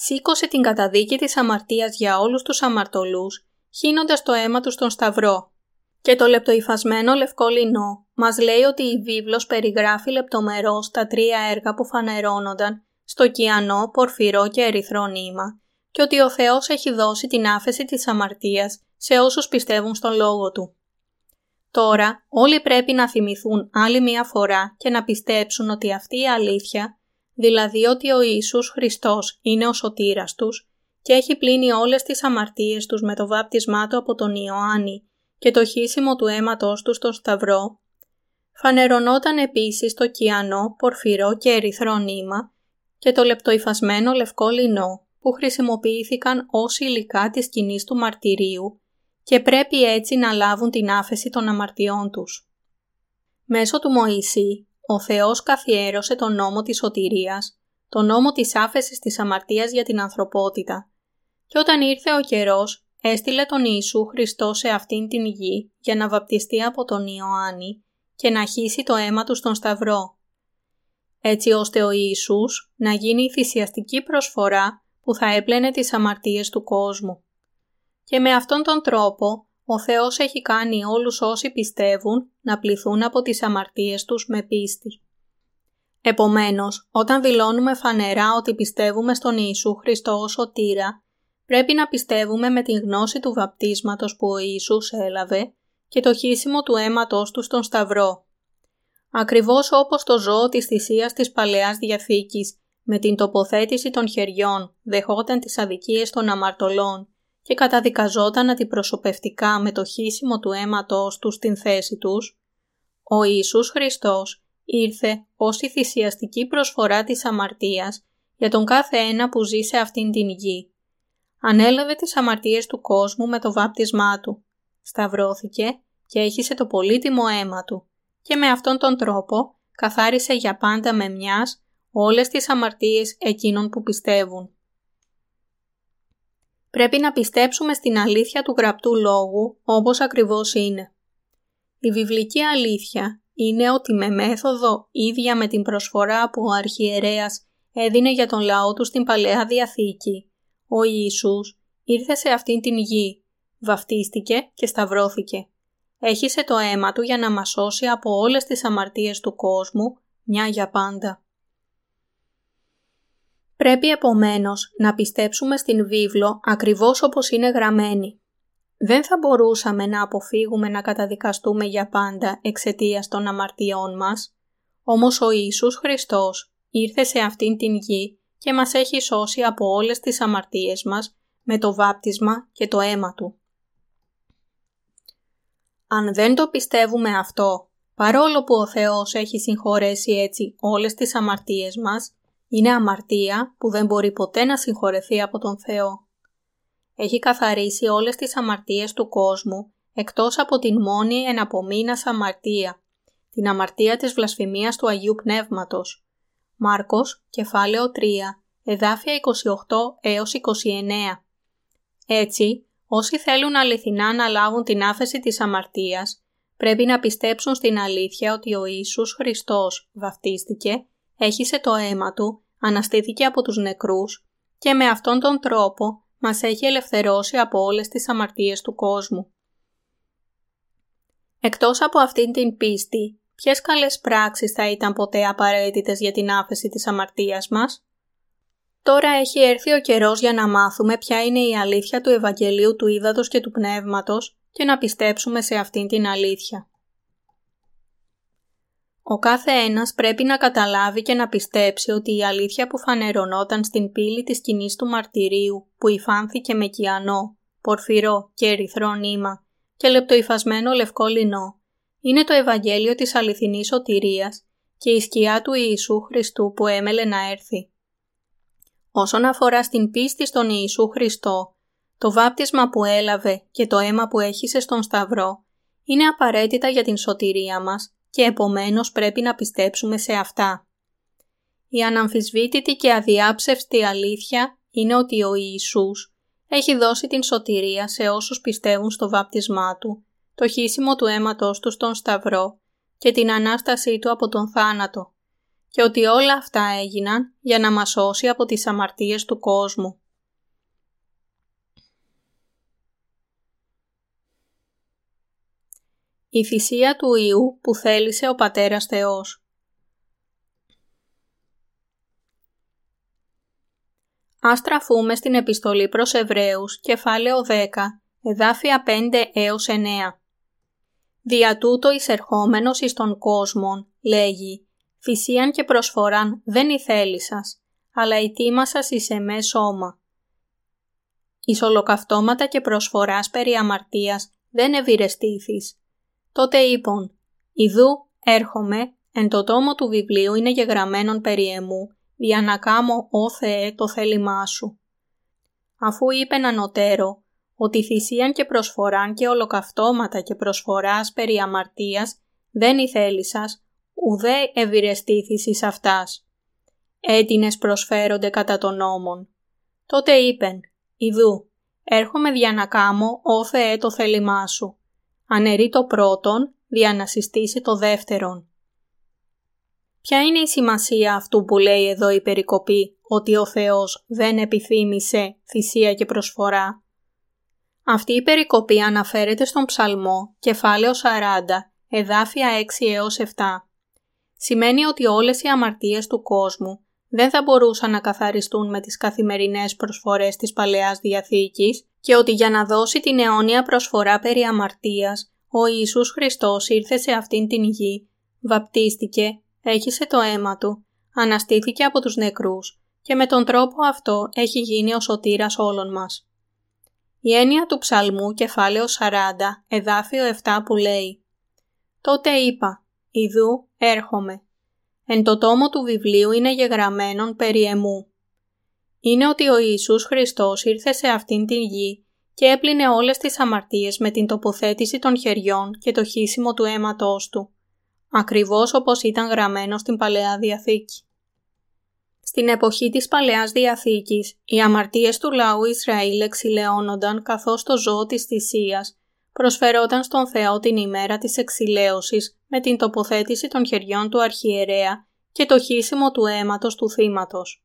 σήκωσε την καταδίκη της αμαρτίας για όλους τους αμαρτωλούς, χύνοντας το αίμα τους στον Σταυρό. Και το λεπτοϊφασμένο λευκό λινό μας λέει ότι η βίβλος περιγράφει λεπτομερώς τα τρία έργα που φανερώνονταν στο κιανό, πορφυρό και ερυθρό νήμα και ότι ο Θεός έχει δώσει την άφεση της αμαρτίας σε όσους πιστεύουν στον Λόγο Του. Τώρα όλοι πρέπει να θυμηθούν άλλη μία φορά και να πιστέψουν ότι αυτή η αλήθεια, δηλαδή ότι ο Ιησούς Χριστός είναι ο σωτήρας τους και έχει πλύνει όλες τις αμαρτίες τους με το βάπτισμά Του από τον Ιωάννη και το χύσιμο του αίματός του στο Σταυρό, φανερωνόταν επίσης το κιανό, πορφυρό και ερυθρό νήμα και το λεπτοϊφασμένο λευκό λινό που χρησιμοποιήθηκαν ως υλικά της σκηνής του μαρτυρίου και πρέπει έτσι να λάβουν την άφεση των αμαρτιών τους. Μέσω του Μωυσή, ο Θεός καθιέρωσε τον νόμο της σωτηρίας, τον νόμο της άφεσης της αμαρτίας για την ανθρωπότητα και όταν ήρθε ο καιρός έστειλε τον Ιησού Χριστό σε αυτήν την γη για να βαπτιστεί από τον Ιωάννη και να χύσει το αίμα του στον Σταυρό. Έτσι ώστε ο Ιησούς να γίνει η θυσιαστική προσφορά που θα έπλαινε τις αμαρτίες του κόσμου. Και με αυτόν τον τρόπο ο Θεός έχει κάνει όλους όσοι πιστεύουν να πληθούν από τις αμαρτίες τους με πίστη. Επομένως, όταν δηλώνουμε φανερά ότι πιστεύουμε στον Ιησού Χριστό ως σωτήρα, πρέπει να πιστεύουμε με την γνώση του βαπτίσματος που ο Ιησούς έλαβε και το χύσιμο του αίματος του στον Σταυρό. Ακριβώς όπως το ζώο της θυσίας της Παλαιάς Διαθήκης με την τοποθέτηση των χεριών δεχόταν τις αδικίες των αμαρτωλών και καταδικαζόταν αντιπροσωπευτικά με το χύσιμο του αίματος τους στην θέση τους, ο Ιησούς Χριστός ήρθε ως η θυσιαστική προσφορά της αμαρτίας για τον κάθε ένα που ζει σε αυτήν την γη. Ανέλαβε τις αμαρτίες του κόσμου με το βάπτισμά του, σταυρώθηκε και έχισε το πολύτιμο αίμα του και με αυτόν τον τρόπο καθάρισε για πάντα με μιας όλες τις αμαρτίες εκείνων που πιστεύουν. Πρέπει να πιστέψουμε στην αλήθεια του γραπτού λόγου όπως ακριβώς είναι. Η βιβλική αλήθεια είναι ότι με μέθοδο ίδια με την προσφορά που ο αρχιερέας έδινε για τον λαό του στην Παλαιά Διαθήκη, ο Ιησούς ήρθε σε αυτήν την γη, βαφτίστηκε και σταυρώθηκε. Έχισε το αίμα του για να μας σώσει από όλες τις αμαρτίες του κόσμου, μια για πάντα. Πρέπει επομένως να πιστέψουμε στην βίβλο ακριβώς όπως είναι γραμμένη. Δεν θα μπορούσαμε να αποφύγουμε να καταδικαστούμε για πάντα εξαιτίας των αμαρτιών μας, όμως ο Ιησούς Χριστός ήρθε σε αυτήν την γη και μας έχει σώσει από όλες τις αμαρτίες μας με το βάπτισμα και το αίμα Του. Αν δεν το πιστεύουμε αυτό, παρόλο που ο Θεός έχει συγχωρέσει έτσι όλες τις αμαρτίες μας, είναι αμαρτία που δεν μπορεί ποτέ να συγχωρεθεί από τον Θεό. Έχει καθαρίσει όλες τις αμαρτίες του κόσμου, εκτός από την μόνη εναπομείνας αμαρτία, την αμαρτία της βλασφημίας του Αγίου Πνεύματος. Μάρκος, κεφάλαιο 3, εδάφια 28 έως 29. Έτσι, όσοι θέλουν αληθινά να λάβουν την άφεση της αμαρτίας, πρέπει να πιστέψουν στην αλήθεια ότι ο Ιησούς Χριστός βαφτίστηκε έχισε το αίμα του, αναστήθηκε από τους νεκρούς και με αυτόν τον τρόπο μας έχει ελευθερώσει από όλες τις αμαρτίες του κόσμου. Εκτός από αυτήν την πίστη, ποιες καλές πράξεις θα ήταν ποτέ απαραίτητες για την άφεση της αμαρτίας μας; Τώρα έχει έρθει ο καιρός για να μάθουμε ποια είναι η αλήθεια του Ευαγγελίου του Ήδατος και του Πνεύματος και να πιστέψουμε σε αυτήν την αλήθεια. Ο κάθε ένας πρέπει να καταλάβει και να πιστέψει ότι η αλήθεια που φανερωνόταν στην πύλη της σκηνής του μαρτυρίου που υφάνθηκε με κιανό, πορφυρό και ερυθρό νήμα και λεπτοϊφασμένο λευκό λινό είναι το Ευαγγέλιο της αληθινής σωτηρίας και η σκιά του Ιησού Χριστού που έμελε να έρθει. Όσον αφορά στην πίστη στον Ιησού Χριστό, το βάπτισμα που έλαβε και το αίμα που έχησε στον Σταυρό είναι απαραίτητα για την σωτηρία μας και επομένως πρέπει να πιστέψουμε σε αυτά. Η αναμφισβήτητη και αδιάψευστη αλήθεια είναι ότι ο Ιησούς έχει δώσει την σωτηρία σε όσους πιστεύουν στο βάπτισμά Του, το χύσιμο του αίματος Του στον Σταυρό και την Ανάστασή Του από τον θάνατο και ότι όλα αυτά έγιναν για να μας σώσει από τις αμαρτίες του κόσμου. Η θυσία του Ιού που θέλησε ο Πατέρας Θεός Ας στραφούμε στην επιστολή προς Εβραίους, κεφάλαιο 10, εδάφια 5 έως 9. Δια τούτο εισερχόμενος εις τον κόσμον, λέγει, θυσίαν και προσφοράν δεν ηθέλησας, αλλά η τίμα σας εις εμέ σώμα. Εις ολοκαυτώματα και προσφοράς περί αμαρτίας δεν ευηρεστήθης. Τότε είπον, «Ιδού έρχομαι, εν το τόμο του βιβλίου είναι γεγραμμένον περί εμού, για να κάμω, ó Θεέ, το θέλημά Σου». Αφού είπε ανωτέρω, ότι θυσίαν και προσφοράν και ολοκαυτώματα και προσφοράς περί αμαρτίας δεν ηθέλησας, ουδέ ευηρεστήθης εις αυτάς. Έτινες προσφέρονται κατά τον νόμον. Τότε είπεν, «Ιδού, έρχομαι δια να κάμω, ó Θεέ, το θέλημά Σου». Ανερεί το πρώτον, δια να συστήσει το δεύτερον. Ποια είναι η σημασία αυτού που λέει εδώ η περικοπή ότι ο Θεός δεν επιθύμησε θυσία και προσφορά; Αυτή η περικοπή αναφέρεται στον ψαλμό κεφάλαιο 40, εδάφια 6 έως 7. Σημαίνει ότι όλες οι αμαρτίες του κόσμου δεν θα μπορούσαν να καθαριστούν με τις καθημερινές προσφορές της Παλαιάς Διαθήκης και ότι για να δώσει την αιώνια προσφορά περί αμαρτίας, ο Ιησούς Χριστός ήρθε σε αυτήν την γη, βαπτίστηκε έχισε το αίμα του, αναστήθηκε από τους νεκρούς και με τον τρόπο αυτό έχει γίνει ο σωτήρας όλων μας. Η έννοια του ψαλμού κεφάλαιο 40, εδάφιο 7 που λέει «Τότε είπα, Ιδού έρχομαι. Εν το τόμο του βιβλίου είναι γεγραμμένον περί εμού». Είναι ότι ο Ιησούς Χριστός ήρθε σε αυτήν την γη και έπλυνε όλες τις αμαρτίες με την τοποθέτηση των χεριών και το χύσιμο του αίματός του ακριβώς όπως ήταν γραμμένο στην Παλαιά Διαθήκη. Στην εποχή της Παλαιάς Διαθήκης, οι αμαρτίες του λαού Ισραήλ εξηλαιώνονταν καθώς το ζώο της θυσίας προσφερόταν στον Θεό την ημέρα της εξηλαίωσης με την τοποθέτηση των χεριών του αρχιερέα και το χύσιμο του αίματος του θύματος.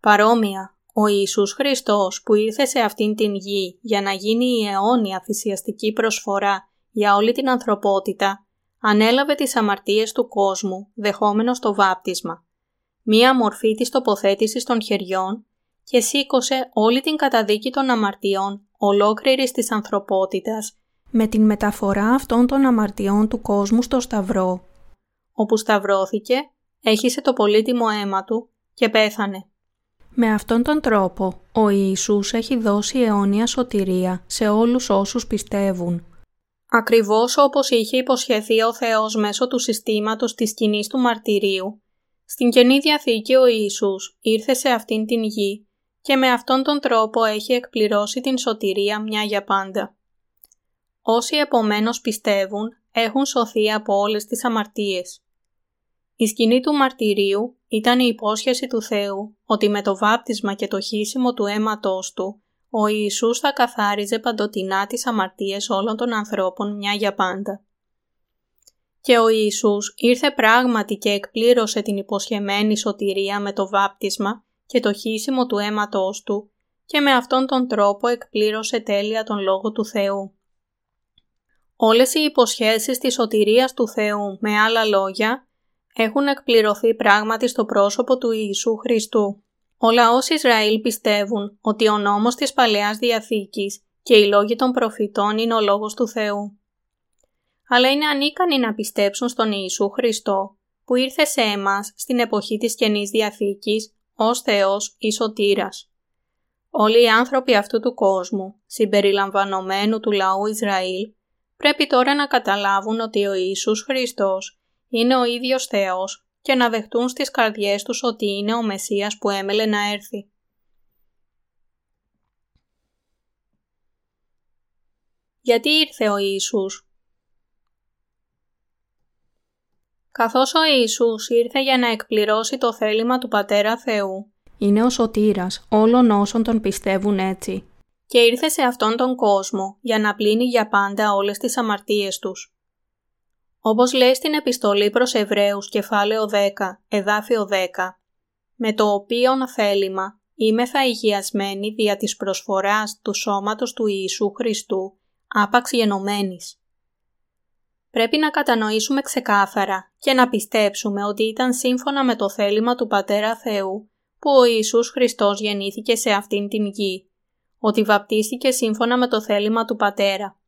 Παρόμοια, ο Ιησούς Χριστός που ήρθε σε αυτήν την γη για να γίνει η αιώνια θυσιαστική προσφορά για όλη την ανθρωπότητα, ανέλαβε τις αμαρτίες του κόσμου δεχόμενος το βάπτισμα, μία μορφή της τοποθέτησης των χεριών και σήκωσε όλη την καταδίκη των αμαρτιών ολόκληρης της ανθρωπότητας με την μεταφορά αυτών των αμαρτιών του κόσμου στο Σταυρό, όπου σταυρώθηκε, έχισε το πολύτιμο αίμα του και πέθανε. Με αυτόν τον τρόπο, ο Ιησούς έχει δώσει αιώνια σωτηρία σε όλους όσους πιστεύουν. Ακριβώς όπως είχε υποσχεθεί ο Θεός μέσω του συστήματος της κοινή του μαρτυρίου, στην Καινή Διαθήκη ο Ιησούς ήρθε σε αυτήν την γη και με αυτόν τον τρόπο έχει εκπληρώσει την σωτηρία μια για πάντα. Όσοι επομένως πιστεύουν έχουν σωθεί από όλες τις αμαρτίες. Η σκηνή του μαρτυρίου ήταν η υπόσχεση του Θεού ότι με το βάπτισμα και το χύσιμο του αίματός του ο Ιησούς θα καθάριζε παντοτινά τις αμαρτίες όλων των ανθρώπων μια για πάντα. Και ο Ιησούς ήρθε πράγματι και εκπλήρωσε την υποσχεμένη σωτηρία με το βάπτισμα και το χύσιμο του αίματός του και με αυτόν τον τρόπο εκπλήρωσε τέλεια τον Λόγο του Θεού. Όλες οι υποσχέσεις της σωτηρίας του Θεού, με άλλα λόγια, έχουν εκπληρωθεί πράγματι στο πρόσωπο του Ιησού Χριστού. Ο λαός Ισραήλ πιστεύουν ότι ο νόμος της Παλαιάς Διαθήκης και οι λόγοι των προφητών είναι ο λόγος του Θεού. Αλλά είναι ανίκανοι να πιστέψουν στον Ιησού Χριστό που ήρθε σε εμάς στην εποχή της Καινής Διαθήκης ως Θεός ή Σωτήρας. Όλοι οι άνθρωποι αυτού του κόσμου, συμπεριλαμβανομένου του λαού Ισραήλ, πρέπει τώρα να καταλάβουν ότι ο Ιησούς Χριστός είναι ο ίδιος Θεός και να δεχτούν στις καρδιές τους ότι είναι ο Μεσσίας που έμελε να έρθει. Γιατί ήρθε ο Ιησούς; Καθώς ο Ιησούς ήρθε για να εκπληρώσει το θέλημα του Πατέρα Θεού, είναι ο σωτήρας όλων όσων τον πιστεύουν έτσι. Και ήρθε σε αυτόν τον κόσμο για να πλύνει για πάντα όλες τις αμαρτίες τους. Όπως λέει στην επιστολή προς Εβραίους κεφάλαιο 10, εδάφιο 10, με το οποίο θέλημα είμαι θα υγιασμένη δια της προσφοράς του σώματος του Ιησού Χριστού, άπαξ γενομένης. Πρέπει να κατανοήσουμε ξεκάθαρα και να πιστέψουμε ότι ήταν σύμφωνα με το θέλημα του Πατέρα Θεού που ο Ιησούς Χριστός γεννήθηκε σε αυτήν την γη, ότι βαπτίστηκε σύμφωνα με το θέλημα του Πατέρα,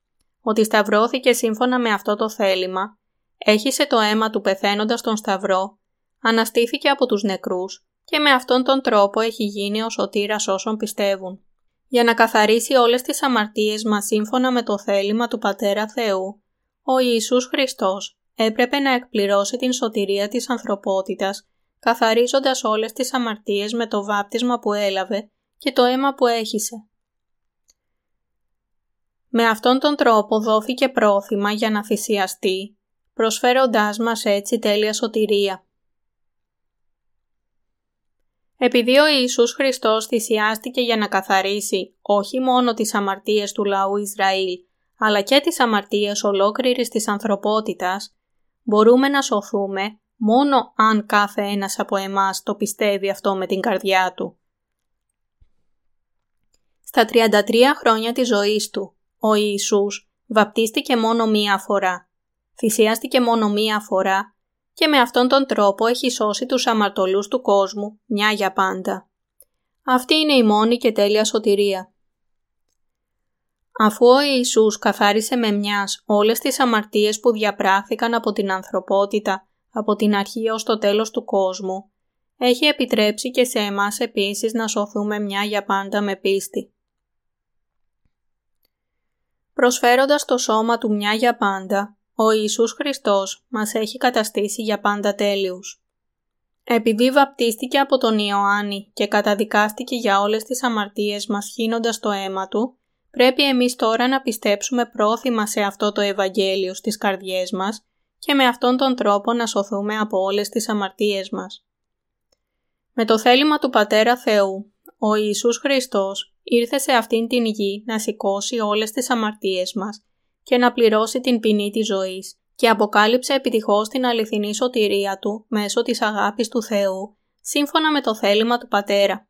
ότι σταυρώθηκε σύμφωνα με αυτό το θέλημα, έχισε το αίμα του πεθαίνοντας τον σταυρό, αναστήθηκε από τους νεκρούς και με αυτόν τον τρόπο έχει γίνει ο σωτήρας όσων πιστεύουν. Για να καθαρίσει όλες τις αμαρτίες μας σύμφωνα με το θέλημα του Πατέρα Θεού, ο Ιησούς Χριστός έπρεπε να εκπληρώσει την σωτηρία της ανθρωπότητας, καθαρίζοντας όλες τις αμαρτίες με το βάπτισμα που έλαβε και το αίμα που έχισε. Με αυτόν τον τρόπο δόθηκε πρόθυμα για να θυσιαστεί, προσφέροντάς μας έτσι τέλεια σωτηρία. Επειδή ο Ιησούς Χριστός θυσιάστηκε για να καθαρίσει όχι μόνο τις αμαρτίες του λαού Ισραήλ, αλλά και τις αμαρτίες ολόκληρης της ανθρωπότητας, μπορούμε να σωθούμε μόνο αν κάθε ένας από εμάς το πιστεύει αυτό με την καρδιά του. Στα 33 χρόνια της ζωής του, ο Ιησούς βαπτίστηκε μόνο μία φορά, θυσιάστηκε μόνο μία φορά και με αυτόν τον τρόπο έχει σώσει τους αμαρτωλούς του κόσμου μια για πάντα. Αυτή είναι η μόνη και τέλεια σωτηρία. Αφού ο Ιησούς καθάρισε με μιας όλες τις αμαρτίες που διαπράχθηκαν από την ανθρωπότητα από την αρχή ως το τέλος του κόσμου, έχει επιτρέψει και σε εμάς επίσης να σωθούμε μια για πάντα με πίστη. Προσφέροντας το σώμα του μια για πάντα, ο Ιησούς Χριστός μας έχει καταστήσει για πάντα τέλειους. Επειδή βαπτίστηκε από τον Ιωάννη και καταδικάστηκε για όλες τις αμαρτίες μας χύνοντας το αίμα του, πρέπει εμείς τώρα να πιστέψουμε πρόθυμα σε αυτό το Ευαγγέλιο στις καρδιές μας και με αυτόν τον τρόπο να σωθούμε από όλες τις αμαρτίες μας. Με το θέλημα του Πατέρα Θεού, ο Ιησούς Χριστός ήρθε σε αυτήν την γη να σηκώσει όλες τις αμαρτίες μας και να πληρώσει την ποινή της ζωής και αποκάλυψε επιτυχώς την αληθινή σωτηρία Του μέσω της αγάπης του Θεού, σύμφωνα με το θέλημα του Πατέρα.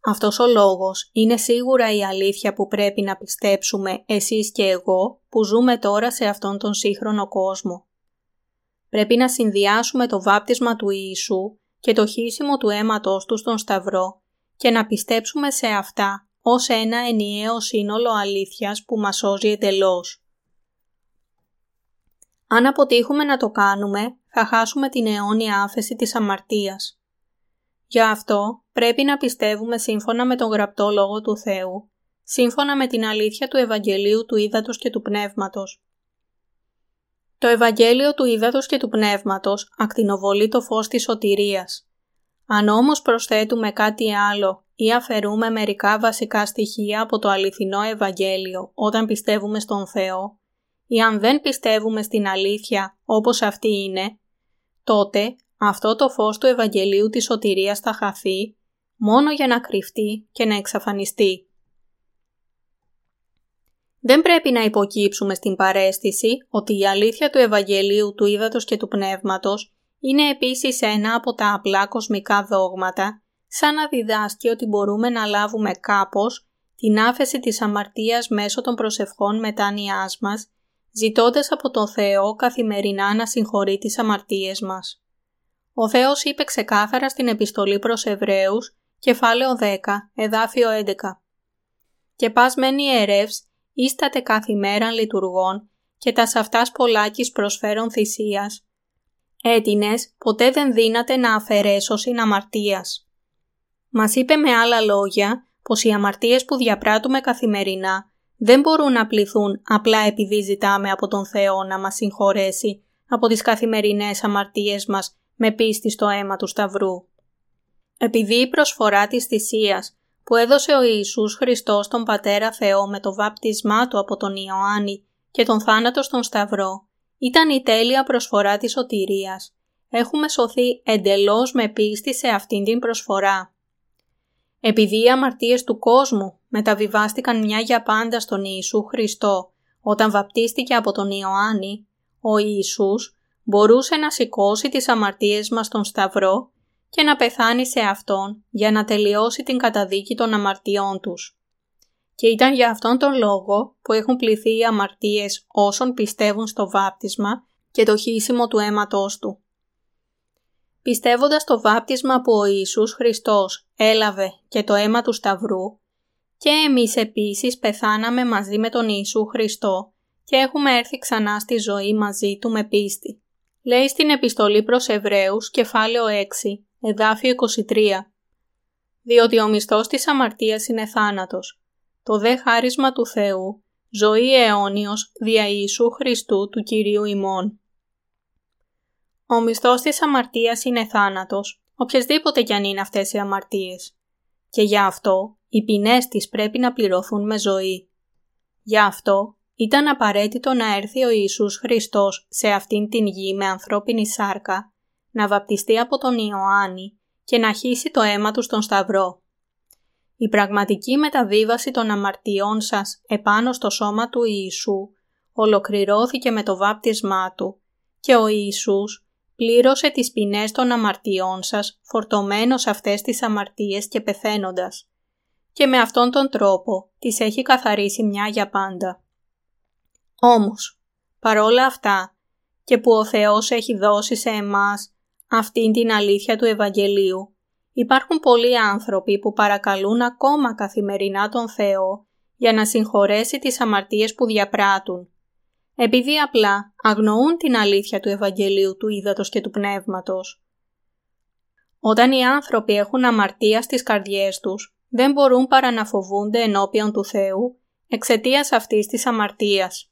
Αυτός ο λόγος είναι σίγουρα η αλήθεια που πρέπει να πιστέψουμε εσείς και εγώ που ζούμε τώρα σε αυτόν τον σύγχρονο κόσμο. Πρέπει να συνδυάσουμε το βάπτισμα του Ιησού και το χύσιμο του αίματος του στον Σταυρό και να πιστέψουμε σε αυτά ως ένα ενιαίο σύνολο αλήθειας που μας σώζει εντελώς. Αν αποτύχουμε να το κάνουμε, θα χάσουμε την αιώνια άφεση της αμαρτίας. Γι' αυτό πρέπει να πιστεύουμε σύμφωνα με τον γραπτό Λόγο του Θεού, σύμφωνα με την αλήθεια του Ευαγγελίου του Ήδατος και του Πνεύματος. Το Ευαγγέλιο του Ήδατος και του Πνεύματος ακτινοβολεί το φως της σωτηρίας. Αν όμως προσθέτουμε κάτι άλλο ή αφαιρούμε μερικά βασικά στοιχεία από το αληθινό Ευαγγέλιο όταν πιστεύουμε στον Θεό; Ή αν δεν πιστεύουμε στην αλήθεια όπως αυτή είναι, τότε αυτό το φως του Ευαγγελίου της σωτηρίας θα χαθεί μόνο για να κρυφτεί και να εξαφανιστεί. Δεν πρέπει να υποκύψουμε στην παρέστηση ότι η αλήθεια του Ευαγγελίου του Ήδατος και του Πνεύματος είναι επίσης ένα από τα απλά κοσμικά δόγματα, σαν να διδάσκει ότι μπορούμε να λάβουμε κάπως την άφεση της αμαρτίας μέσω των προσευχών μετάνοιάς μας, ζητώντας από τον Θεό καθημερινά να συγχωρεί τις αμαρτίες μας. Ο Θεός είπε ξεκάθαρα στην επιστολή προς Εβραίους, κεφάλαιο 10, εδάφιο 11. «Και πας μεν ιερεύς, ίστατε κάθε ημέρα λειτουργών και τα αυτάς πολλάκις προσφέρον θυσίας. Έτινες ποτέ δεν δύναται να αφαιρέσωσιν αμαρτίας». Μας είπε με άλλα λόγια πως οι αμαρτίες που διαπράττουμε καθημερινά δεν μπορούν να πληθούν απλά επειδή ζητάμε από τον Θεό να μας συγχωρέσει από τις καθημερινές αμαρτίες μας με πίστη στο αίμα του Σταυρού. Επειδή η προσφορά της θυσίας που έδωσε ο Ιησούς Χριστός τον Πατέρα Θεό με το βάπτισμά του από τον Ιωάννη και τον θάνατο στον Σταυρό ήταν η τέλεια προσφορά της σωτηρίας. Έχουμε σωθεί εντελώς με πίστη σε αυτήν την προσφορά. Επειδή οι αμαρτίες του κόσμου μεταβιβάστηκαν μια για πάντα στον Ιησού Χριστό όταν βαπτίστηκε από τον Ιωάννη, ο Ιησούς μπορούσε να σηκώσει τις αμαρτίες μας στον Σταυρό και να πεθάνει σε Αυτόν για να τελειώσει την καταδίκη των αμαρτιών τους. Και ήταν για αυτόν τον λόγο που έχουν πληθεί οι αμαρτίες όσων πιστεύουν στο βάπτισμα και το χύσιμο του αίματός Του. Πιστεύοντας το βάπτισμα που ο Ιησούς Χριστός έλαβε και το αίμα του Σταυρού, και εμείς επίσης πεθάναμε μαζί με τον Ιησού Χριστό και έχουμε έρθει ξανά στη ζωή μαζί Του με πίστη. Λέει στην επιστολή προς Εβραίους, κεφάλαιο 6, εδάφιο 23. Διότι ο μισθός της αμαρτίας είναι θάνατος. Το δε χάρισμα του Θεού, ζωή αιώνιος δια Ιησού Χριστού του Κυρίου ημών. Ο μισθός της αμαρτίας είναι θάνατος, οποιασδήποτε κι αν είναι αυτές οι αμαρτίες. Και γι' αυτό οι ποινές της πρέπει να πληρωθούν με ζωή. Γι' αυτό ήταν απαραίτητο να έρθει ο Ιησούς Χριστός σε αυτήν την γη με ανθρώπινη σάρκα, να βαπτιστεί από τον Ιωάννη και να χύσει το αίμα του στον Σταυρό. Η πραγματική μεταβίβαση των αμαρτιών σας επάνω στο σώμα του Ιησού ολοκληρώθηκε με το βάπτισμά Του και ο Ιησούς πλήρωσε τις ποινές των αμαρτιών σας φορτωμένος αυτές τις αμαρτίες και πεθαίνοντας και με αυτόν τον τρόπο τις έχει καθαρίσει μια για πάντα. Όμως, παρόλα αυτά και που ο Θεός έχει δώσει σε εμάς αυτήν την αλήθεια του Ευαγγελίου, υπάρχουν πολλοί άνθρωποι που παρακαλούν ακόμα καθημερινά τον Θεό για να συγχωρέσει τις αμαρτίες που διαπράττουν, επειδή απλά αγνοούν την αλήθεια του Ευαγγελίου του Ήδατος και του Πνεύματος. Όταν οι άνθρωποι έχουν αμαρτία στις καρδιές τους, δεν μπορούν παρά να φοβούνται ενώπιον του Θεού εξαιτίας αυτής της αμαρτίας.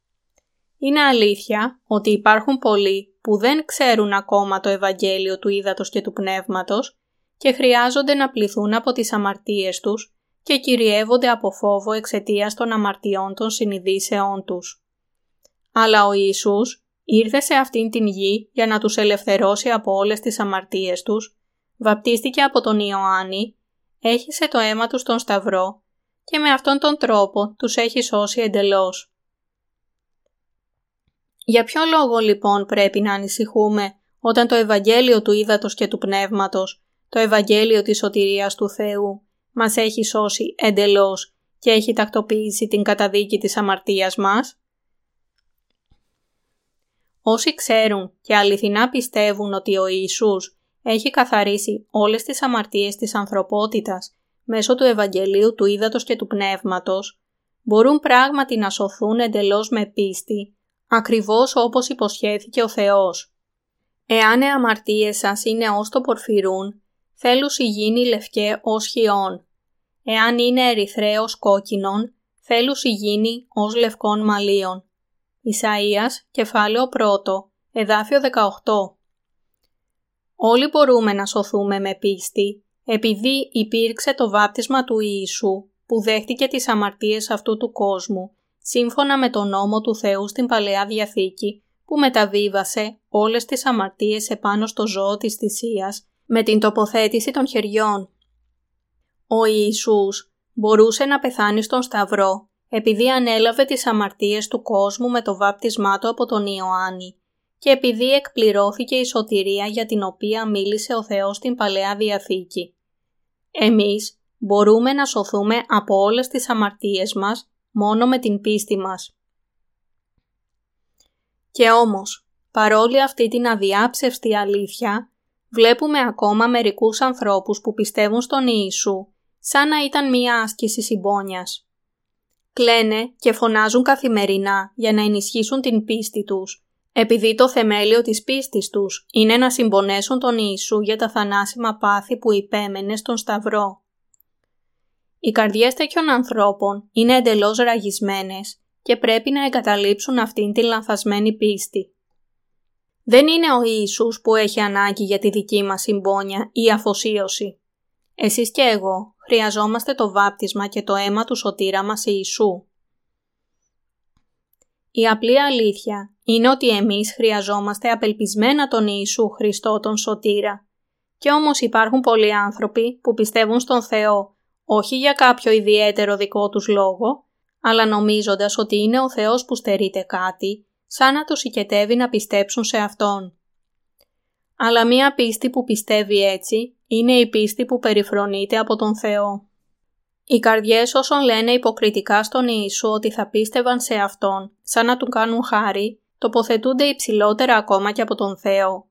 Είναι αλήθεια ότι υπάρχουν πολλοί που δεν ξέρουν ακόμα το Ευαγγέλιο του Ήδατος και του Πνεύματος και χρειάζονται να πληθούν από τις αμαρτίες τους και κυριεύονται από φόβο εξαιτίας των αμαρτιών των συνειδήσεών τους. Αλλά ο Ιησούς ήρθε σε αυτήν την γη για να τους ελευθερώσει από όλες τις αμαρτίες τους, βαπτίστηκε από τον Ιωάννη, έχισε το αίμα του στον Σταυρό και με αυτόν τον τρόπο τους έχει σώσει εντελώς. Για ποιο λόγο λοιπόν πρέπει να ανησυχούμε όταν το Ευαγγέλιο του Ήδατος και του Πνεύματος, το Ευαγγέλιο της σωτηρίας του Θεού, μας έχει σώσει εντελώς και έχει τακτοποιήσει την καταδίκη της αμαρτίας μας; Όσοι ξέρουν και αληθινά πιστεύουν ότι ο Ιησούς έχει καθαρίσει όλες τις αμαρτίες της ανθρωπότητας μέσω του Ευαγγελίου του Ήδατος και του Πνεύματος, μπορούν πράγματι να σωθούν εντελώς με πίστη ακριβώς όπως υποσχέθηκε ο Θεός. Εάν οι αμαρτίες σας είναι ως το πορφυρούν, θέλουσι γίνει λευκέ ως χιόν. Εάν είναι ερυθρέος κόκκινον, θέλουσι γίνει ως λευκών μαλλίων. Ισαΐας, κεφάλαιο 1, εδάφιο 18. Όλοι μπορούμε να σωθούμε με πίστη, επειδή υπήρξε το βάπτισμα του Ιησού που δέχτηκε τις αμαρτίες αυτού του κόσμου σύμφωνα με τον νόμο του Θεού στην Παλαιά Διαθήκη που μεταβίβασε όλες τις αμαρτίες επάνω στο ζώο της θυσίας με την τοποθέτηση των χεριών. Ο Ιησούς μπορούσε να πεθάνει στον Σταυρό επειδή ανέλαβε τις αμαρτίες του κόσμου με το βάπτισμά του από τον Ιωάννη και επειδή εκπληρώθηκε η σωτηρία για την οποία μίλησε ο Θεός στην Παλαιά Διαθήκη. Εμείς μπορούμε να σωθούμε από όλες τις αμαρτίες μας μόνο με την πίστη μας. Και όμως, παρόλη αυτή την αδιάψευστη αλήθεια, βλέπουμε ακόμα μερικούς ανθρώπους που πιστεύουν στον Ιησού σαν να ήταν μία άσκηση συμπόνιας. Κλαίνε και φωνάζουν καθημερινά για να ενισχύσουν την πίστη τους, επειδή το θεμέλιο της πίστης τους είναι να συμπονέσουν τον Ιησού για τα θανάσιμα πάθη που υπέμενε στον Σταυρό. Οι καρδιές τέτοιων ανθρώπων είναι εντελώς ραγισμένες και πρέπει να εγκαταλείψουν αυτήν την λανθασμένη πίστη. Δεν είναι ο Ιησούς που έχει ανάγκη για τη δική μας συμπόνια ή αφοσίωση. Εσείς και εγώ χρειαζόμαστε το βάπτισμα και το αίμα του σωτήρα μας Ιησού. Η απλή αλήθεια είναι ότι εμείς χρειαζόμαστε απελπισμένα τον Ιησού Χριστό τον σωτήρα. Και όμως υπάρχουν πολλοί άνθρωποι που πιστεύουν στον Θεό όχι για κάποιο ιδιαίτερο δικό τους λόγο, αλλά νομίζοντας ότι είναι ο Θεός που στερείται κάτι, σαν να τους οικετεύει να πιστέψουν σε Αυτόν. Αλλά μία πίστη που πιστεύει έτσι είναι η πίστη που περιφρονείται από τον Θεό. Οι καρδιές όσων λένε υποκριτικά στον Ιησού ότι θα πίστευαν σε Αυτόν, σαν να του κάνουν χάρη, τοποθετούνται υψηλότερα ακόμα και από τον Θεό.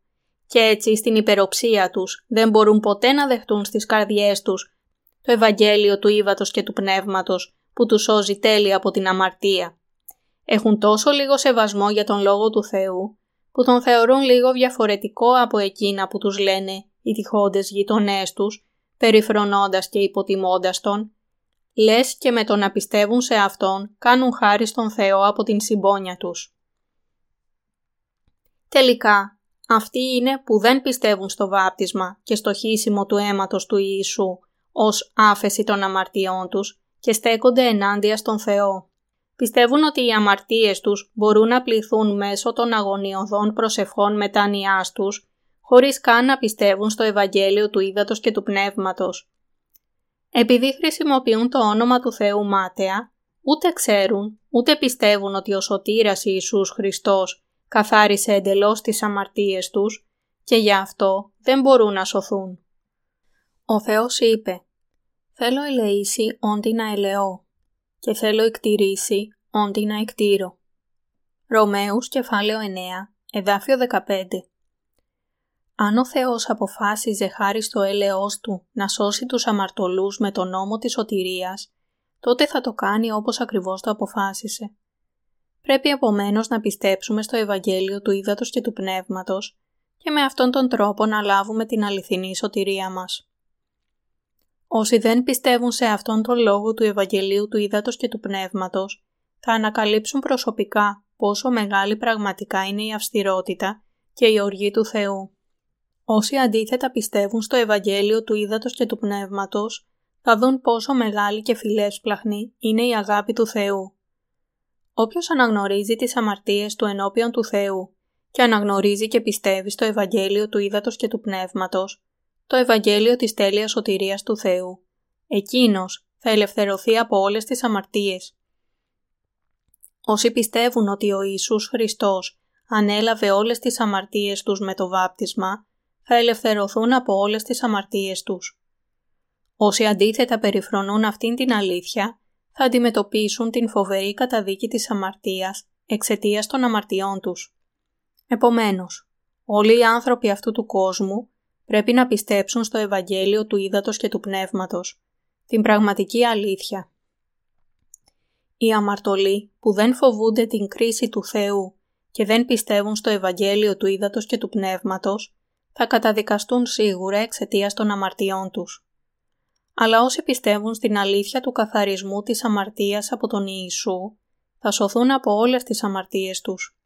Και έτσι στην υπεροψία τους δεν μπορούν ποτέ να δεχτούν στις καρδιές τους το Ευαγγέλιο του Ήβατος και του Πνεύματος που τους σώζει τέλεια από την αμαρτία. Έχουν τόσο λίγο σεβασμό για τον Λόγο του Θεού που τον θεωρούν λίγο διαφορετικό από εκείνα που τους λένε οι τυχόντες γειτονές τους, περιφρονώντας και υποτιμώντας τον, λες και με το να πιστεύουν σε Αυτόν κάνουν χάρη στον Θεό από την συμπόνια τους. Τελικά, αυτοί είναι που δεν πιστεύουν στο βάπτισμα και στο χύσιμο του αίματος του Ιησού ως άφεση των αμαρτιών τους και στέκονται ενάντια στον Θεό. Πιστεύουν ότι οι αμαρτίες τους μπορούν να πληθούν μέσω των αγωνιωδών προσευχών μετάνοιάς τους, χωρίς καν να πιστεύουν στο Ευαγγέλιο του Ήδατος και του Πνεύματος. Επειδή χρησιμοποιούν το όνομα του Θεού μάταια, ούτε ξέρουν, ούτε πιστεύουν ότι ο σωτήρας Ιησούς Χριστός καθάρισε εντελώς τις αμαρτίες τους και γι' αυτό δεν μπορούν να σωθούν. Ο Θεός είπε «Θέλω ελεήσει όντι να ελεώ και θέλω εκτηρήσει όντι να εκτήρω». Ρωμαίους κεφάλαιο 9, εδάφιο 15 Αν ο Θεός αποφάσιζε χάρη στο έλεος Του να σώσει τους αμαρτωλούς με τον νόμο της σωτηρίας, τότε θα το κάνει όπως ακριβώς το αποφάσισε. Πρέπει επομένως να πιστέψουμε στο Ευαγγέλιο του Ήδατος και του Πνεύματος και με αυτόν τον τρόπο να λάβουμε την αληθινή σωτηρία μας. Όσοι δεν πιστεύουν σε αυτόν τον λόγο του Ευαγγελίου του Ήδατος και του Πνεύματος, θα ανακαλύψουν προσωπικά πόσο μεγάλη πραγματικά είναι η αυστηρότητα και η οργή του Θεού. Όσοι αντίθετα πιστεύουν στο Ευαγγέλιο του Ήδατος και του Πνεύματος, θα δουν πόσο μεγάλη και φιλέσπλαχνη είναι η αγάπη του Θεού. Όποιος αναγνωρίζει τις αμαρτίες του ενώπιον του Θεού και αναγνωρίζει και πιστεύει στο Ευαγγέλιο του Ήδατος και του Πνεύματος, το Ευαγγέλιο της τέλειας σωτηρίας του Θεού. Εκείνος θα ελευθερωθεί από όλες τις αμαρτίες. Όσοι πιστεύουν ότι ο Ιησούς Χριστός ανέλαβε όλες τις αμαρτίες τους με το βάπτισμα, θα ελευθερωθούν από όλες τις αμαρτίες τους. Όσοι αντίθετα περιφρονούν αυτήν την αλήθεια, θα αντιμετωπίσουν την φοβερή καταδίκη της αμαρτίας εξαιτίας των αμαρτιών τους. Επομένως, όλοι οι άνθρωποι αυτού του κόσμου πρέπει να πιστέψουν στο Ευαγγέλιο του Ήδατος και του Πνεύματος, την πραγματική αλήθεια. Οι αμαρτωλοί που δεν φοβούνται την κρίση του Θεού και δεν πιστεύουν στο Ευαγγέλιο του Ήδατος και του Πνεύματος, θα καταδικαστούν σίγουρα εξαιτίας των αμαρτιών τους. Αλλά όσοι πιστεύουν στην αλήθεια του καθαρισμού της αμαρτίας από τον Ιησού, θα σωθούν από όλες τις αμαρτίες τους.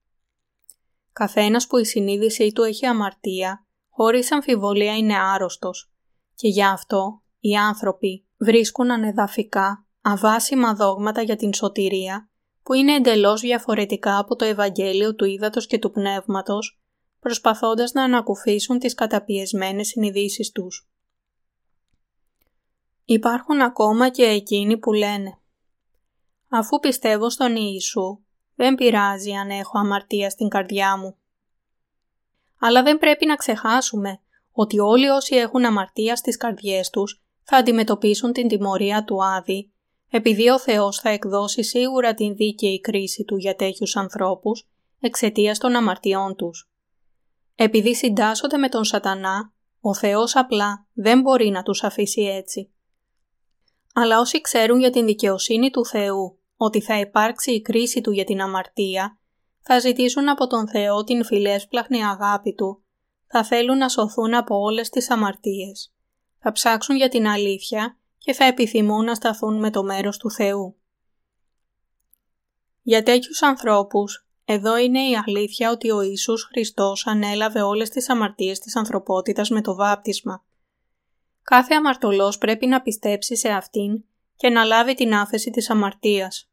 Καθένας που η συνείδησή του έχει αμαρτία χωρίς αμφιβολία είναι άρρωστος και γι' αυτό οι άνθρωποι βρίσκουν ανεδαφικά αβάσιμα δόγματα για την σωτηρία που είναι εντελώς διαφορετικά από το Ευαγγέλιο του Ήδατος και του Πνεύματος, προσπαθώντας να ανακουφίσουν τις καταπιεσμένες συνειδήσεις τους. Υπάρχουν ακόμα και εκείνοι που λένε «Αφού πιστεύω στον Ιησού, δεν πειράζει αν έχω αμαρτία στην καρδιά μου». Αλλά δεν πρέπει να ξεχάσουμε ότι όλοι όσοι έχουν αμαρτία στις καρδιές τους θα αντιμετωπίσουν την τιμωρία του Άδη, επειδή ο Θεός θα εκδώσει σίγουρα την δίκαιη κρίση του για τέτοιους ανθρώπους εξαιτίας των αμαρτιών τους. Επειδή συντάσσονται με τον σατανά, ο Θεός απλά δεν μπορεί να τους αφήσει έτσι. Αλλά όσοι ξέρουν για την δικαιοσύνη του Θεού ότι θα υπάρξει η κρίση του για την αμαρτία, θα ζητήσουν από τον Θεό την φιλέσπλαχνη αγάπη Του, θα θέλουν να σωθούν από όλες τις αμαρτίες, θα ψάξουν για την αλήθεια και θα επιθυμούν να σταθούν με το μέρος του Θεού. Για τέτοιους ανθρώπους, εδώ είναι η αλήθεια ότι ο Ιησούς Χριστός ανέλαβε όλες τις αμαρτίες της ανθρωπότητας με το βάπτισμα. Κάθε αμαρτωλός πρέπει να πιστέψει σε Αυτήν και να λάβει την άφεση της αμαρτίας.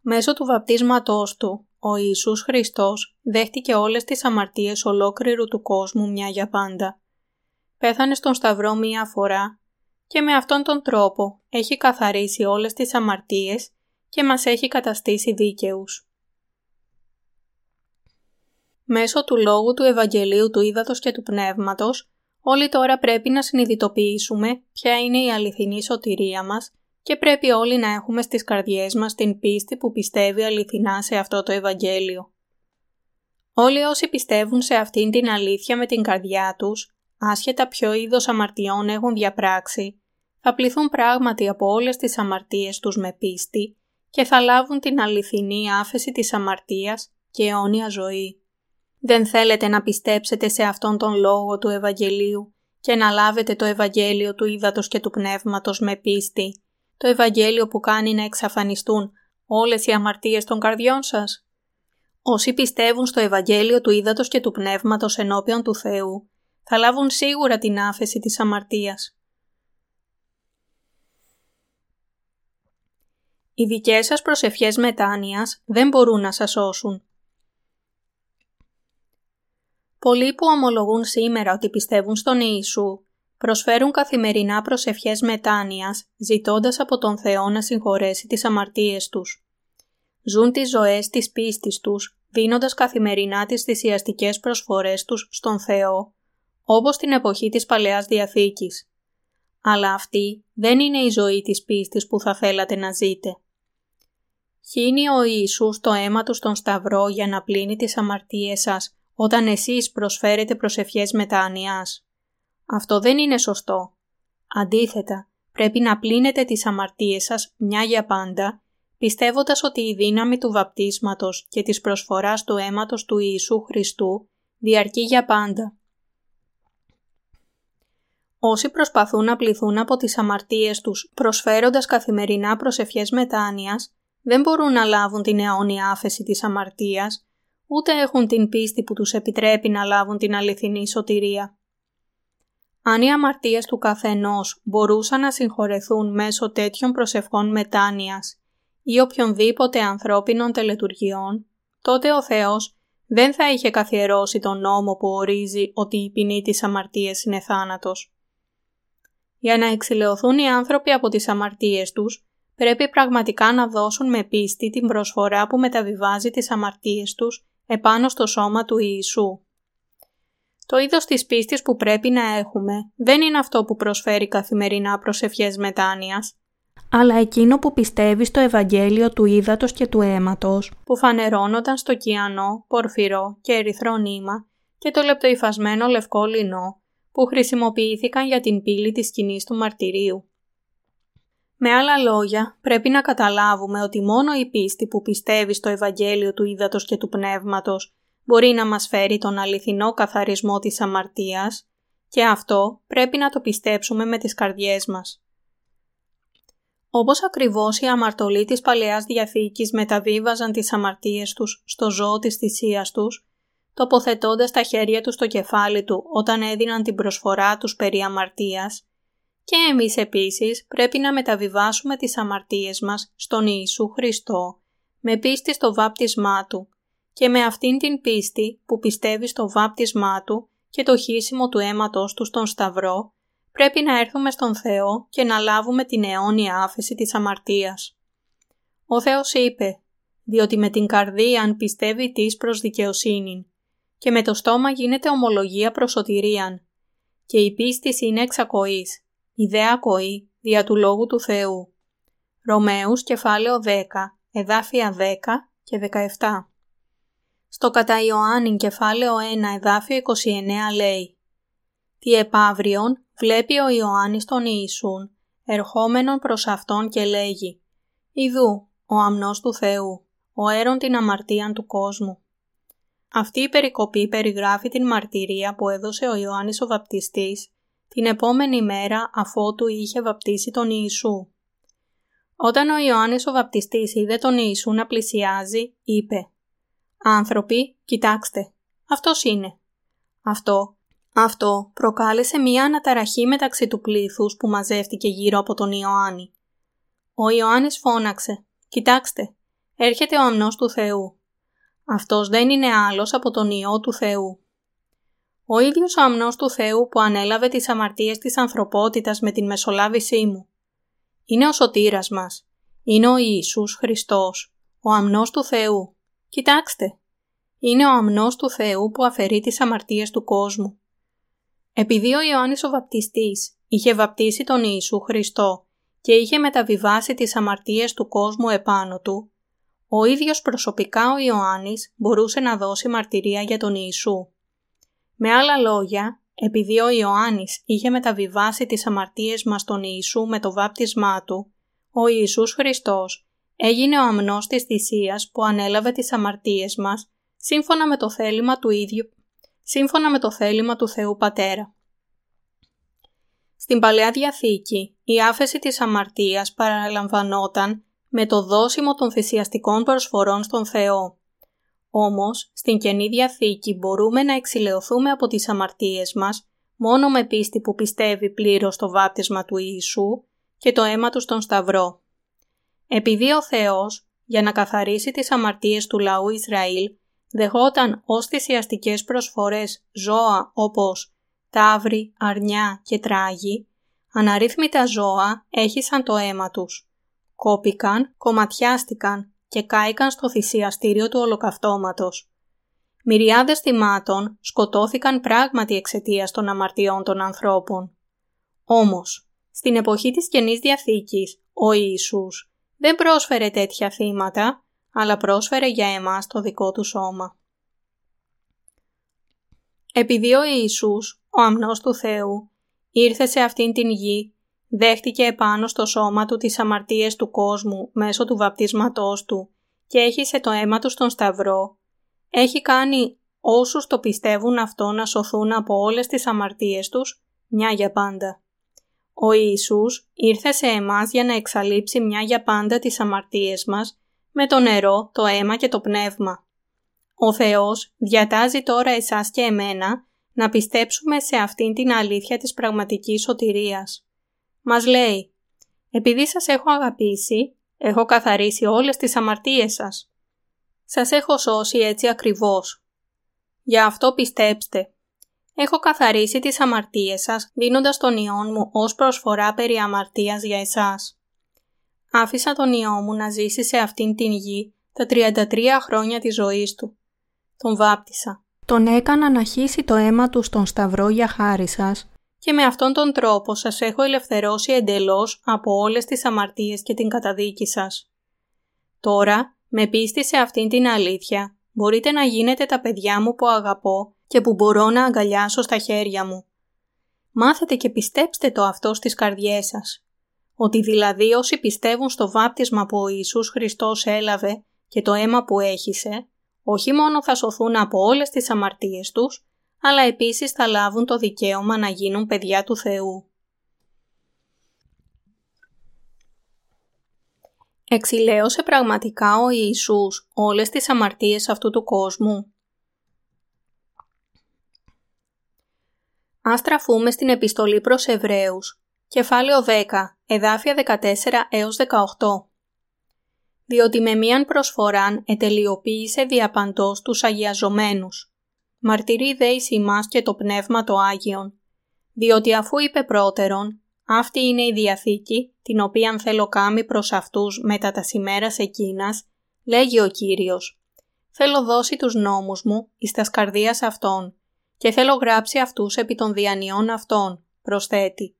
Μέσω του βαπτίσματός Του, ο Ιησούς Χριστός δέχτηκε όλες τις αμαρτίες ολόκληρου του κόσμου μια για πάντα. Πέθανε στον Σταυρό μία φορά και με αυτόν τον τρόπο έχει καθαρίσει όλες τις αμαρτίες και μας έχει καταστήσει δίκαιους. Μέσω του λόγου του Ευαγγελίου του Ήδατος και του Πνεύματος, όλοι τώρα πρέπει να συνειδητοποιήσουμε ποια είναι η αληθινή σωτηρία μας και πρέπει όλοι να έχουμε στις καρδιές μας την πίστη που πιστεύει αληθινά σε αυτό το Ευαγγέλιο. Όλοι όσοι πιστεύουν σε αυτήν την αλήθεια με την καρδιά τους, άσχετα ποιο είδος αμαρτιών έχουν διαπράξει, θα πληθούν πράγματι από όλες τις αμαρτίες τους με πίστη και θα λάβουν την αληθινή άφεση της αμαρτίας και αιώνια ζωή. Δεν θέλετε να πιστέψετε σε αυτόν τον λόγο του Ευαγγελίου και να λάβετε το Ευαγγέλιο του Ήδατος και του Πνεύματος με πίστη, το Ευαγγέλιο που κάνει να εξαφανιστούν όλες οι αμαρτίες των καρδιών σας; Όσοι πιστεύουν στο Ευαγγέλιο του Ήδατος και του Πνεύματος ενώπιον του Θεού, θα λάβουν σίγουρα την άφεση της αμαρτίας. Οι δικές σας προσευχές μετάνοιας δεν μπορούν να σας σώσουν. Πολλοί που ομολογούν σήμερα ότι πιστεύουν στον Ιησού, προσφέρουν καθημερινά προσευχές μετάνοιας, ζητώντας από τον Θεό να συγχωρέσει τις αμαρτίες τους. Ζουν τις ζωές της πίστης τους, δίνοντας καθημερινά τις θυσιαστικές προσφορές τους στον Θεό, όπως την εποχή της Παλαιάς Διαθήκης. Αλλά αυτή δεν είναι η ζωή της πίστης που θα θέλατε να ζείτε. Χύνει ο Ιησούς το αίμα του στον Σταυρό για να πλύνει τις αμαρτίες σας όταν εσείς προσφέρετε προσευχές μετάνοιας. Αυτό δεν είναι σωστό. Αντίθετα, πρέπει να πλύνετε τις αμαρτίες σας μια για πάντα, πιστεύοντας ότι η δύναμη του βαπτίσματος και της προσφοράς του αίματος του Ιησού Χριστού διαρκεί για πάντα. Όσοι προσπαθούν να πληθούν από τις αμαρτίες τους προσφέροντας καθημερινά προσευχές μετάνοιας, δεν μπορούν να λάβουν την αιώνια άφεση της αμαρτίας, ούτε έχουν την πίστη που τους επιτρέπει να λάβουν την αληθινή σωτηρία. Αν οι αμαρτίες του καθενός μπορούσαν να συγχωρεθούν μέσω τέτοιων προσευχών μετάνοιας ή οποιονδήποτε ανθρώπινων τελετουργιών, τότε ο Θεός δεν θα είχε καθιερώσει τον νόμο που ορίζει ότι η ποινή της αμαρτίας είναι θάνατος. Για να εξηλαιωθούν οι άνθρωποι από τις αμαρτίες τους, πρέπει πραγματικά να δώσουν με πίστη την προσφορά που μεταβιβάζει τις αμαρτίες τους επάνω στο σώμα του Ιησού. Το είδος της πίστης που πρέπει να έχουμε δεν είναι αυτό που προσφέρει καθημερινά προσευχές μετάνοιας, αλλά εκείνο που πιστεύει στο Ευαγγέλιο του ύδατος και του αίματος, που φανερώνονταν στο κιανό, πορφυρό και ερυθρό νήμα και το λεπτοϊφασμένο λευκό λινό, που χρησιμοποιήθηκαν για την πύλη της σκηνής του μαρτυρίου. Με άλλα λόγια, πρέπει να καταλάβουμε ότι μόνο η πίστη που πιστεύει στο Ευαγγέλιο του Ήδατος και του Πνεύματος μπορεί να μας φέρει τον αληθινό καθαρισμό της αμαρτίας και αυτό πρέπει να το πιστέψουμε με τις καρδιές μας. Όπως ακριβώς οι αμαρτωλοί της Παλαιάς Διαθήκης μεταβίβαζαν τις αμαρτίες τους στο ζώο της θυσίας τους, τοποθετώντας τα χέρια τους στο κεφάλι του όταν έδιναν την προσφορά τους περί αμαρτίας, και εμείς επίσης πρέπει να μεταβιβάσουμε τις αμαρτίες μας στον Ιησού Χριστό με πίστη στο βάπτισμά Του και με αυτήν την πίστη που πιστεύει στο βάπτισμά Του και το χύσιμο του αίματος Του στον Σταυρό πρέπει να έρθουμε στον Θεό και να λάβουμε την αιώνια άφεση της αμαρτίας. Ο Θεός είπε «Διότι με την καρδία αν πιστεύει της προς δικαιοσύνη και με το στόμα γίνεται ομολογία προς σωτηρίαν και η πίστη είναι εξακοής Ιδέα ακοή δια του Λόγου του Θεού. Ρωμαίους κεφάλαιο 10, εδάφια 10 και 17. Στο κατά Ιωάννη κεφάλαιο 1 εδάφιο 29 λέει «Τι επαύριον βλέπει ο Ιωάννης τον Ιησούν, ερχόμενον προς Αυτόν και λέγει «Ιδού, ο αμνός του Θεού, ο έρον την αμαρτίαν του κόσμου». Αυτή η περικοπή περιγράφει την μαρτυρία που έδωσε ο Ιωάννης ο Βαπτιστής την επόμενη μέρα αφότου είχε βαπτίσει τον Ιησού. Όταν ο Ιωάννης ο βαπτιστής είδε τον Ιησού να πλησιάζει, είπε «Άνθρωποι, κοιτάξτε, αυτός είναι». Αυτό, αυτό προκάλεσε μία αναταραχή μεταξύ του πλήθους που μαζεύτηκε γύρω από τον Ιωάννη. Ο Ιωάννης φώναξε «Κοιτάξτε, έρχεται ο αμνός του Θεού. Αυτός δεν είναι άλλος από τον Υιό του Θεού». Ο ίδιος ο αμνός του Θεού που ανέλαβε τις αμαρτίες της ανθρωπότητας με την μεσολάβησή μου. Είναι ο σωτήρας μας. Είναι ο Ιησούς Χριστός, ο αμνός του Θεού. Κοιτάξτε, Είναι ο αμνός του Θεού που αφαιρεί τις αμαρτίες του κόσμου. Επειδή ο Ιωάννης ο Βαπτιστής είχε βαπτίσει τον Ιησού Χριστό και είχε μεταβιβάσει τις αμαρτίες του κόσμου επάνω του, ο ίδιος προσωπικά ο Ιωάννης μπορούσε να δώσει μαρτυρία για τον Ιησού. Με άλλα λόγια, επειδή ο Ιωάννης είχε μεταβιβάσει τις αμαρτίες μας στον Ιησού με το βάπτισμά του, ο Ιησούς Χριστός έγινε ο αμνός της θυσίας που ανέλαβε τις αμαρτίες μας σύμφωνα με το θέλημα του ίδιου, σύμφωνα με το θέλημα του Θεού Πατέρα. Στην Παλαιά Διαθήκη, η άφεση της αμαρτίας παραλαμβανόταν με το δόσιμο των θυσιαστικών προσφορών στον Θεό. Όμως, στην Καινή Διαθήκη μπορούμε να εξηλαιωθούμε από τις αμαρτίες μας μόνο με πίστη που πιστεύει πλήρως το βάπτισμα του Ιησού και το αίμα του στον Σταυρό. Επειδή ο Θεός, για να καθαρίσει τις αμαρτίες του λαού Ισραήλ, δεχόταν ως θυσιαστικές προσφορές ζώα όπως τάβρη, αρνιά και τράγη, αναρρύθμιτα ζώα έχησαν το αίμα τους. Κόπηκαν, κομματιάστηκαν και κάηκαν στο θυσιαστήριο του ολοκαυτώματος. Μυριάδες θυμάτων σκοτώθηκαν πράγματι εξαιτίας των αμαρτιών των ανθρώπων. Όμως, στην εποχή της Καινής Διαθήκης, ο Ιησούς δεν πρόσφερε τέτοια θύματα, αλλά πρόσφερε για εμάς το δικό του σώμα. Επειδή ο Ιησούς, ο αμνός του Θεού, ήρθε σε αυτήν την γη, δέχτηκε επάνω στο σώμα του τις αμαρτίες του κόσμου μέσω του βαπτίσματός του και έχισε το αίμα του στον Σταυρό, έχει κάνει όσους το πιστεύουν αυτό να σωθούν από όλες τις αμαρτίες τους, μια για πάντα. Ο Ιησούς ήρθε σε εμάς για να εξαλείψει μια για πάντα τις αμαρτίες μας με το νερό, το αίμα και το πνεύμα. Ο Θεός διατάζει τώρα εσάς και εμένα να πιστέψουμε σε αυτήν την αλήθεια της πραγματικής σωτηρίας. Μας λέει «Επειδή σας έχω αγαπήσει, έχω καθαρίσει όλες τις αμαρτίες σας. Σας έχω σώσει έτσι ακριβώς. Γι' αυτό πιστέψτε. Έχω καθαρίσει τις αμαρτίες σας, δίνοντας τον Υιόν μου ως προσφορά περί αμαρτίας για εσάς. Άφησα τον Υιό μου να ζήσει σε αυτήν την γη τα 33 χρόνια της ζωής του. Τον βάπτισα. Τον έκανα να χύσει το αίμα του στον σταυρό για χάρη σας και με αυτόν τον τρόπο σας έχω ελευθερώσει εντελώς από όλες τις αμαρτίες και την καταδίκη σας. Τώρα, με πίστη σε αυτήν την αλήθεια, μπορείτε να γίνετε τα παιδιά μου που αγαπώ και που μπορώ να αγκαλιάσω στα χέρια μου. Μάθετε και πιστέψτε το αυτό στις καρδιές σας. Ότι δηλαδή όσοι πιστεύουν στο βάπτισμα που ο Ιησούς Χριστός έλαβε και το αίμα που έχησε, όχι μόνο θα σωθούν από όλες τις αμαρτίες τους, αλλά επίσης θα λάβουν το δικαίωμα να γίνουν παιδιά του Θεού. Εξηλαίωσε πραγματικά ο Ιησούς όλες τις αμαρτίες αυτού του κόσμου; Ας στραφούμε στην επιστολή προς Εβραίους, κεφάλαιο 10, εδάφια 14 έως 18. Διότι με μίαν προσφοράν ετελειοποίησε διαπαντός τους αγιαζομένους. Μαρτυρεί δε εις ημάς και το Πνεύμα το Άγιον. Διότι αφού είπε πρώτερον, αυτή είναι η Διαθήκη, την οποία θέλω κάμει προς αυτούς μετά τα σημέρας εκείνας, λέγει ο Κύριος. Θέλω δώσει τους νόμους μου εις τας καρδίας αυτών και θέλω γράψει αυτούς επί των διανιών αυτών, προσθέτει.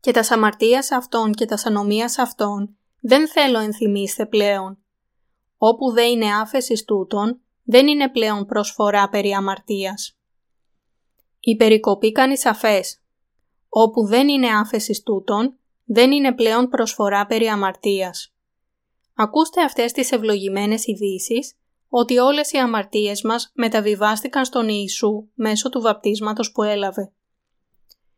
Και τα αμαρτίας αυτών και τα ανομίας αυτών δεν θέλω ενθυμίστε πλέον. Όπου δεν είναι άφεσης τούτων, δεν είναι πλέον προσφορά περί αμαρτίας. Η περικοπή κάνει σαφές. Όπου δεν είναι άφεσης τούτων, δεν είναι πλέον προσφορά περί αμαρτίας. Ακούστε αυτές τις ευλογημένες ειδήσεις ότι όλες οι αμαρτίες μας μεταβιβάστηκαν στον Ιησού μέσω του βαπτίσματος που έλαβε.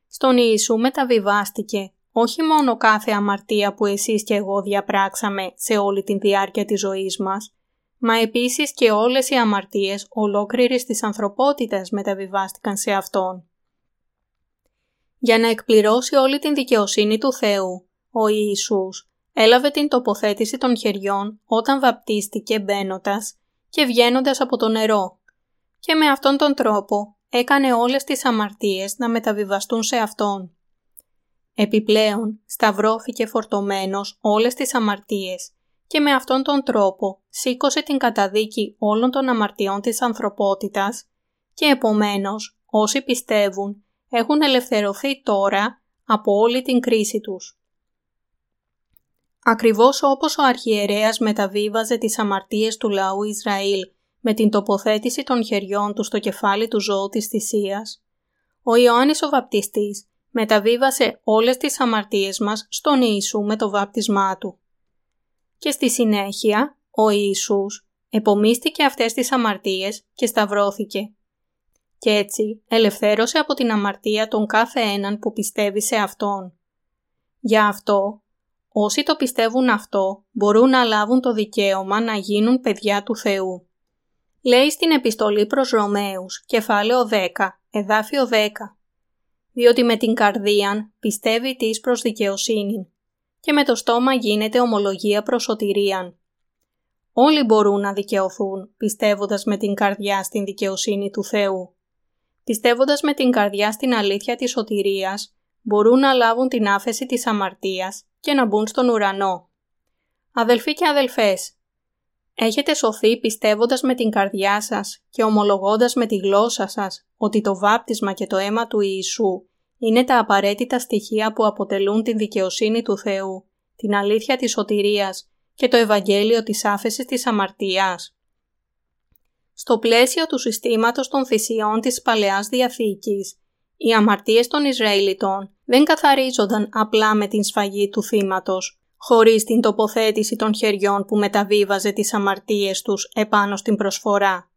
Στον Ιησού μεταβιβάστηκε όχι μόνο κάθε αμαρτία που εσείς και εγώ διαπράξαμε σε όλη την διάρκεια της ζωής μας, μα επίσης και όλες οι αμαρτίες ολόκληρης της ανθρωπότητας μεταβιβάστηκαν σε Αυτόν. Για να εκπληρώσει όλη την δικαιοσύνη του Θεού, ο Ιησούς έλαβε την τοποθέτηση των χεριών όταν βαπτίστηκε μπαίνοντας και βγαίνοντας από το νερό και με αυτόν τον τρόπο έκανε όλες τις αμαρτίες να μεταβιβαστούν σε Αυτόν. Επιπλέον, σταυρώθηκε φορτωμένος όλες τις αμαρτίες και με αυτόν τον τρόπο σήκωσε την καταδίκη όλων των αμαρτιών της ανθρωπότητας και επομένως όσοι πιστεύουν έχουν ελευθερωθεί τώρα από όλη την κρίση τους. Ακριβώς όπως ο αρχιερέας μεταβίβαζε τις αμαρτίες του λαού Ισραήλ με την τοποθέτηση των χεριών του στο κεφάλι του ζώου της θυσίας, ο Ιωάννης ο Βαπτιστής μεταβίβασε όλες τις αμαρτίες μας στον Ιησού με το βάπτισμά του. Και στη συνέχεια, ο Ιησούς επομίστηκε αυτές τις αμαρτίες και σταυρώθηκε. Και έτσι ελευθέρωσε από την αμαρτία τον κάθε έναν που πιστεύει σε Αυτόν. Για αυτό, όσοι το πιστεύουν αυτό μπορούν να λάβουν το δικαίωμα να γίνουν παιδιά του Θεού. Λέει στην επιστολή προς Ρωμαίους, κεφάλαιο 10, εδάφιο 10 διότι με την καρδίαν πιστεύει της προς δικαιοσύνη και με το στόμα γίνεται ομολογία προς σωτηρίαν. Όλοι μπορούν να δικαιωθούν πιστεύοντας με την καρδιά στην δικαιοσύνη του Θεού. Πιστεύοντας με την καρδιά στην αλήθεια της σωτηρίας, μπορούν να λάβουν την άφεση της αμαρτίας και να μπουν στον ουρανό. Αδελφοί και αδελφές, Έχετε σωθεί πιστεύοντας με την καρδιά σας και ομολογώντας με τη γλώσσα σας ότι το βάπτισμα και το αίμα του Ιησού είναι τα απαραίτητα στοιχεία που αποτελούν την δικαιοσύνη του Θεού, την αλήθεια της σωτηρίας και το Ευαγγέλιο της άφεσης της αμαρτίας. Στο πλαίσιο του συστήματος των θυσιών της Παλαιάς Διαθήκης, οι αμαρτίες των Ισραηλιτών δεν καθαρίζονταν απλά με την σφαγή του θύματος, χωρίς την τοποθέτηση των χεριών που μεταβίβαζε τις αμαρτίες τους επάνω στην προσφορά.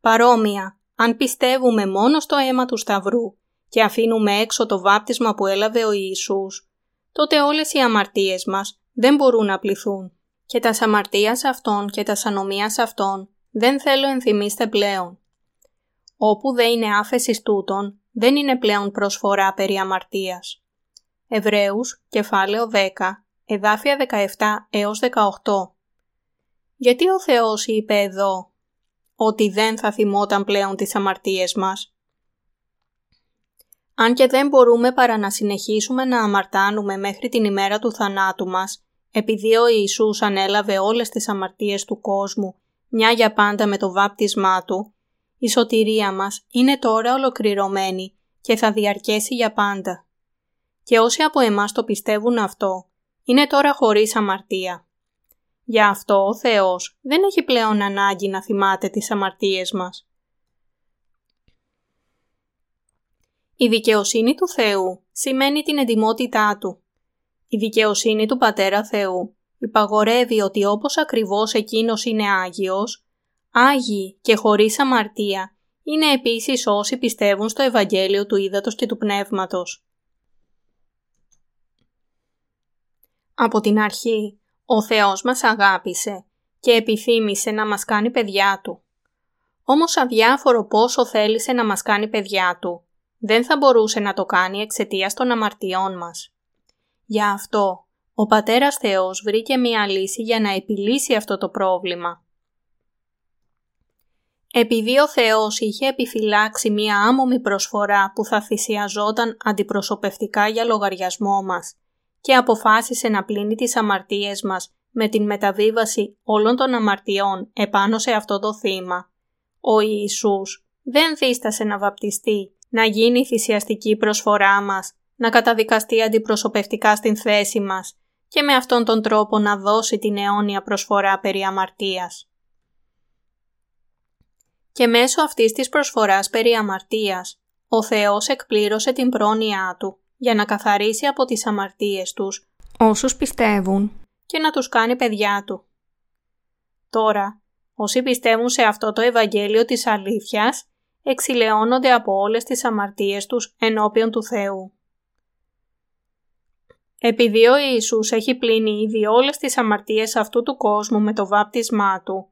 Παρόμοια, αν πιστεύουμε μόνο στο αίμα του Σταυρού και αφήνουμε έξω το βάπτισμα που έλαβε ο Ιησούς, τότε όλες οι αμαρτίες μας δεν μπορούν να πληθούν. Και τα αμαρτίας αυτών και τα ανομίας αυτών δεν θέλω ενθυμίστε πλέον. Όπου δεν είναι άφεσης τούτων, δεν είναι πλέον προσφορά περί αμαρτίας. Εβραίους, κεφάλαιο 10, εδάφια 17 έως 18. Γιατί ο Θεός είπε εδώ ότι δεν θα θυμόταν πλέον τις αμαρτίες μας; Αν και δεν μπορούμε παρά να συνεχίσουμε να αμαρτάνουμε μέχρι την ημέρα του θανάτου μας, επειδή ο Ιησούς ανέλαβε όλες τις αμαρτίες του κόσμου, μια για πάντα με το βάπτισμά Του, η σωτηρία μας είναι τώρα ολοκληρωμένη και θα διαρκέσει για πάντα. Και όσοι από εμάς το πιστεύουν αυτό, είναι τώρα χωρίς αμαρτία. Γι' αυτό ο Θεός δεν έχει πλέον ανάγκη να θυμάται τις αμαρτίες μας. Η δικαιοσύνη του Θεού σημαίνει την εντιμότητά Του. Η δικαιοσύνη του Πατέρα Θεού υπαγορεύει ότι όπως ακριβώς Εκείνος είναι Άγιος, Άγιοι και χωρίς αμαρτία είναι επίσης όσοι πιστεύουν στο Ευαγγέλιο του Ήδατος και του Πνεύματος. Από την αρχή, ο Θεός μας αγάπησε και επιθύμησε να μας κάνει παιδιά Του. Όμως αδιάφορο πόσο θέλησε να μας κάνει παιδιά Του, δεν θα μπορούσε να το κάνει εξαιτίας των αμαρτιών μας. Γι' αυτό, ο Πατέρας Θεός βρήκε μία λύση για να επιλύσει αυτό το πρόβλημα. Επειδή ο Θεός είχε επιφυλάξει μία άμομη προσφορά που θα θυσιαζόταν αντιπροσωπευτικά για λογαριασμό μας και αποφάσισε να πλύνει τις αμαρτίες μας με την μεταβίβαση όλων των αμαρτιών επάνω σε αυτό το θύμα. Ο Ιησούς δεν δίστασε να βαπτιστεί, να γίνει η θυσιαστική προσφορά μας, να καταδικαστεί αντιπροσωπευτικά στην θέση μας και με αυτόν τον τρόπο να δώσει την αιώνια προσφορά περί αμαρτίας. Και μέσω αυτής της προσφοράς περί αμαρτίας, ο Θεός εκπλήρωσε την πρόνοιά Του για να καθαρίσει από τις αμαρτίες τους όσους πιστεύουν και να τους κάνει παιδιά Του. Τώρα, όσοι πιστεύουν σε αυτό το Ευαγγέλιο της αλήθειας, εξηλαιώνονται από όλες τις αμαρτίες τους ενώπιον του Θεού. Επειδή ο Ιησούς έχει πλύνει ήδη όλες τις αμαρτίες αυτού του κόσμου με το βάπτισμά Του,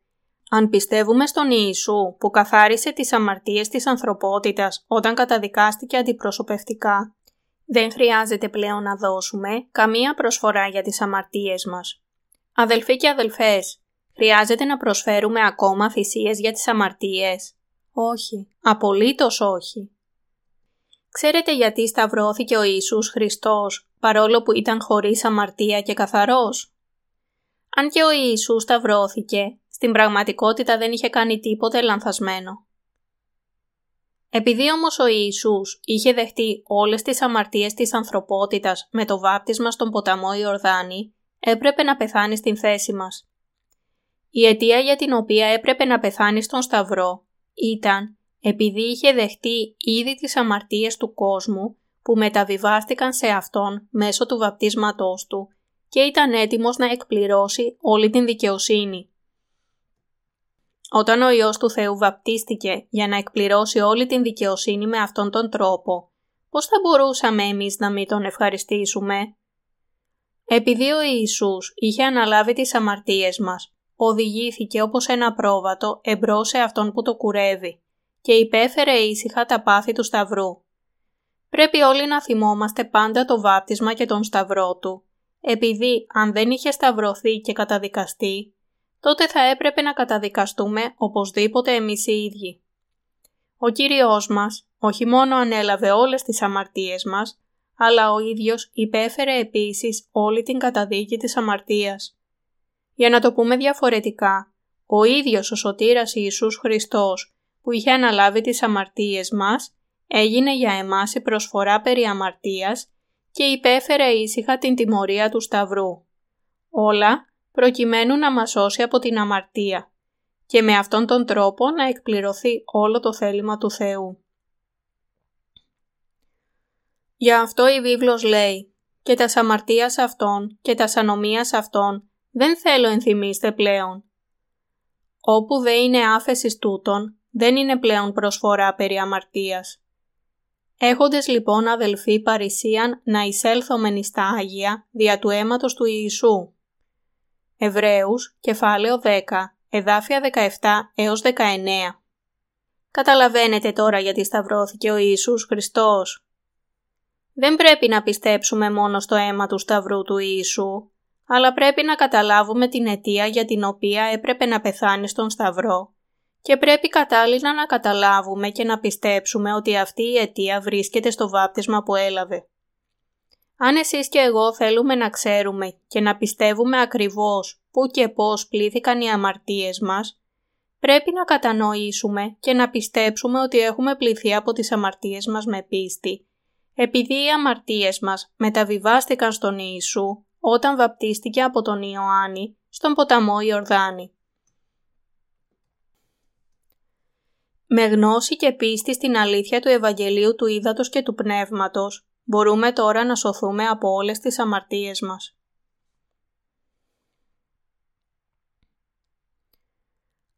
αν πιστεύουμε στον Ιησού που καθάρισε τις αμαρτίες της ανθρωπότητας όταν καταδικάστηκε αντιπροσωπευτικά δεν χρειάζεται πλέον να δώσουμε καμία προσφορά για τις αμαρτίες μας. Αδελφοί και αδελφές, χρειάζεται να προσφέρουμε ακόμα θυσίες για τις αμαρτίες; Όχι, απολύτως όχι. Ξέρετε γιατί σταυρώθηκε ο Ιησούς Χριστός παρόλο που ήταν χωρίς αμαρτία και καθαρός; Αν και ο Ιησούς σταυρώθηκε, στην πραγματικότητα δεν είχε κάνει τίποτε λανθασμένο. Επειδή όμως ο Ιησούς είχε δεχτεί όλες τις αμαρτίες της ανθρωπότητας με το βάπτισμα στον ποταμό Ιορδάνη, έπρεπε να πεθάνει στην θέση μας. Η αιτία για την οποία έπρεπε να πεθάνει στον Σταυρό ήταν επειδή είχε δεχτεί ήδη τις αμαρτίες του κόσμου που μεταβιβάστηκαν σε Αυτόν μέσω του βαπτίσματός Του και ήταν έτοιμος να εκπληρώσει όλη την δικαιοσύνη. Όταν ο Υιός του Θεού βαπτίστηκε για να εκπληρώσει όλη την δικαιοσύνη με αυτόν τον τρόπο, πώς θα μπορούσαμε εμείς να μην τον ευχαριστήσουμε; Επειδή ο Ιησούς είχε αναλάβει τις αμαρτίες μας, οδηγήθηκε όπως ένα πρόβατο εμπρός σε αυτόν που το κουρεύει και υπέφερε ήσυχα τα πάθη του Σταυρού. Πρέπει όλοι να θυμόμαστε πάντα το βάπτισμα και τον Σταυρό του, επειδή αν δεν είχε σταυρωθεί και καταδικαστεί, τότε θα έπρεπε να καταδικαστούμε οπωσδήποτε εμείς οι ίδιοι. Ο Κύριος μας όχι μόνο ανέλαβε όλες τις αμαρτίες μας, αλλά ο ίδιος υπέφερε επίσης όλη την καταδίκη της αμαρτίας. Για να το πούμε διαφορετικά, ο ίδιος ο σωτήρας Ιησούς Χριστός που είχε αναλάβει τις αμαρτίες μας, έγινε για εμάς η προσφορά περί αμαρτίας και υπέφερε ήσυχα την τιμωρία του Σταυρού. Όλα προκειμένου να μας σώσει από την αμαρτία και με αυτόν τον τρόπο να εκπληρωθεί όλο το θέλημα του Θεού. Γι' αυτό η βίβλος λέει «Και τας αμαρτίας αυτών και τας ανομίας αυτών δεν θέλω ενθυμίστε πλέον». Όπου δεν είναι άφεσης τούτων, δεν είναι πλέον προσφορά περί αμαρτίας. Έχοντες λοιπόν αδελφοί παρησίαν να εισέλθομεν εις τα Άγια δια του αίματος του Ιησού. Εβραίους, κεφάλαιο 10, εδάφια 17 έως 19. Καταλαβαίνετε τώρα γιατί σταυρώθηκε ο Ιησούς Χριστός. Δεν πρέπει να πιστέψουμε μόνο στο αίμα του σταυρού του Ιησού, αλλά πρέπει να καταλάβουμε την αιτία για την οποία έπρεπε να πεθάνει στον σταυρό και πρέπει κατάλληλα να καταλάβουμε και να πιστέψουμε ότι αυτή η αιτία βρίσκεται στο βάπτισμα που έλαβε. Αν εσείς και εγώ θέλουμε να ξέρουμε και να πιστεύουμε ακριβώς πού και πώς πλήθηκαν οι αμαρτίες μας, πρέπει να κατανοήσουμε και να πιστέψουμε ότι έχουμε πληθεί από τις αμαρτίες μας με πίστη, επειδή οι αμαρτίες μας μεταβιβάστηκαν στον Ιησού όταν βαπτίστηκε από τον Ιωάννη στον ποταμό Ιορδάνη. Με γνώση και πίστη στην αλήθεια του Ευαγγελίου του Ήδατος και του Πνεύματος, μπορούμε τώρα να σωθούμε από όλες τις αμαρτίες μας.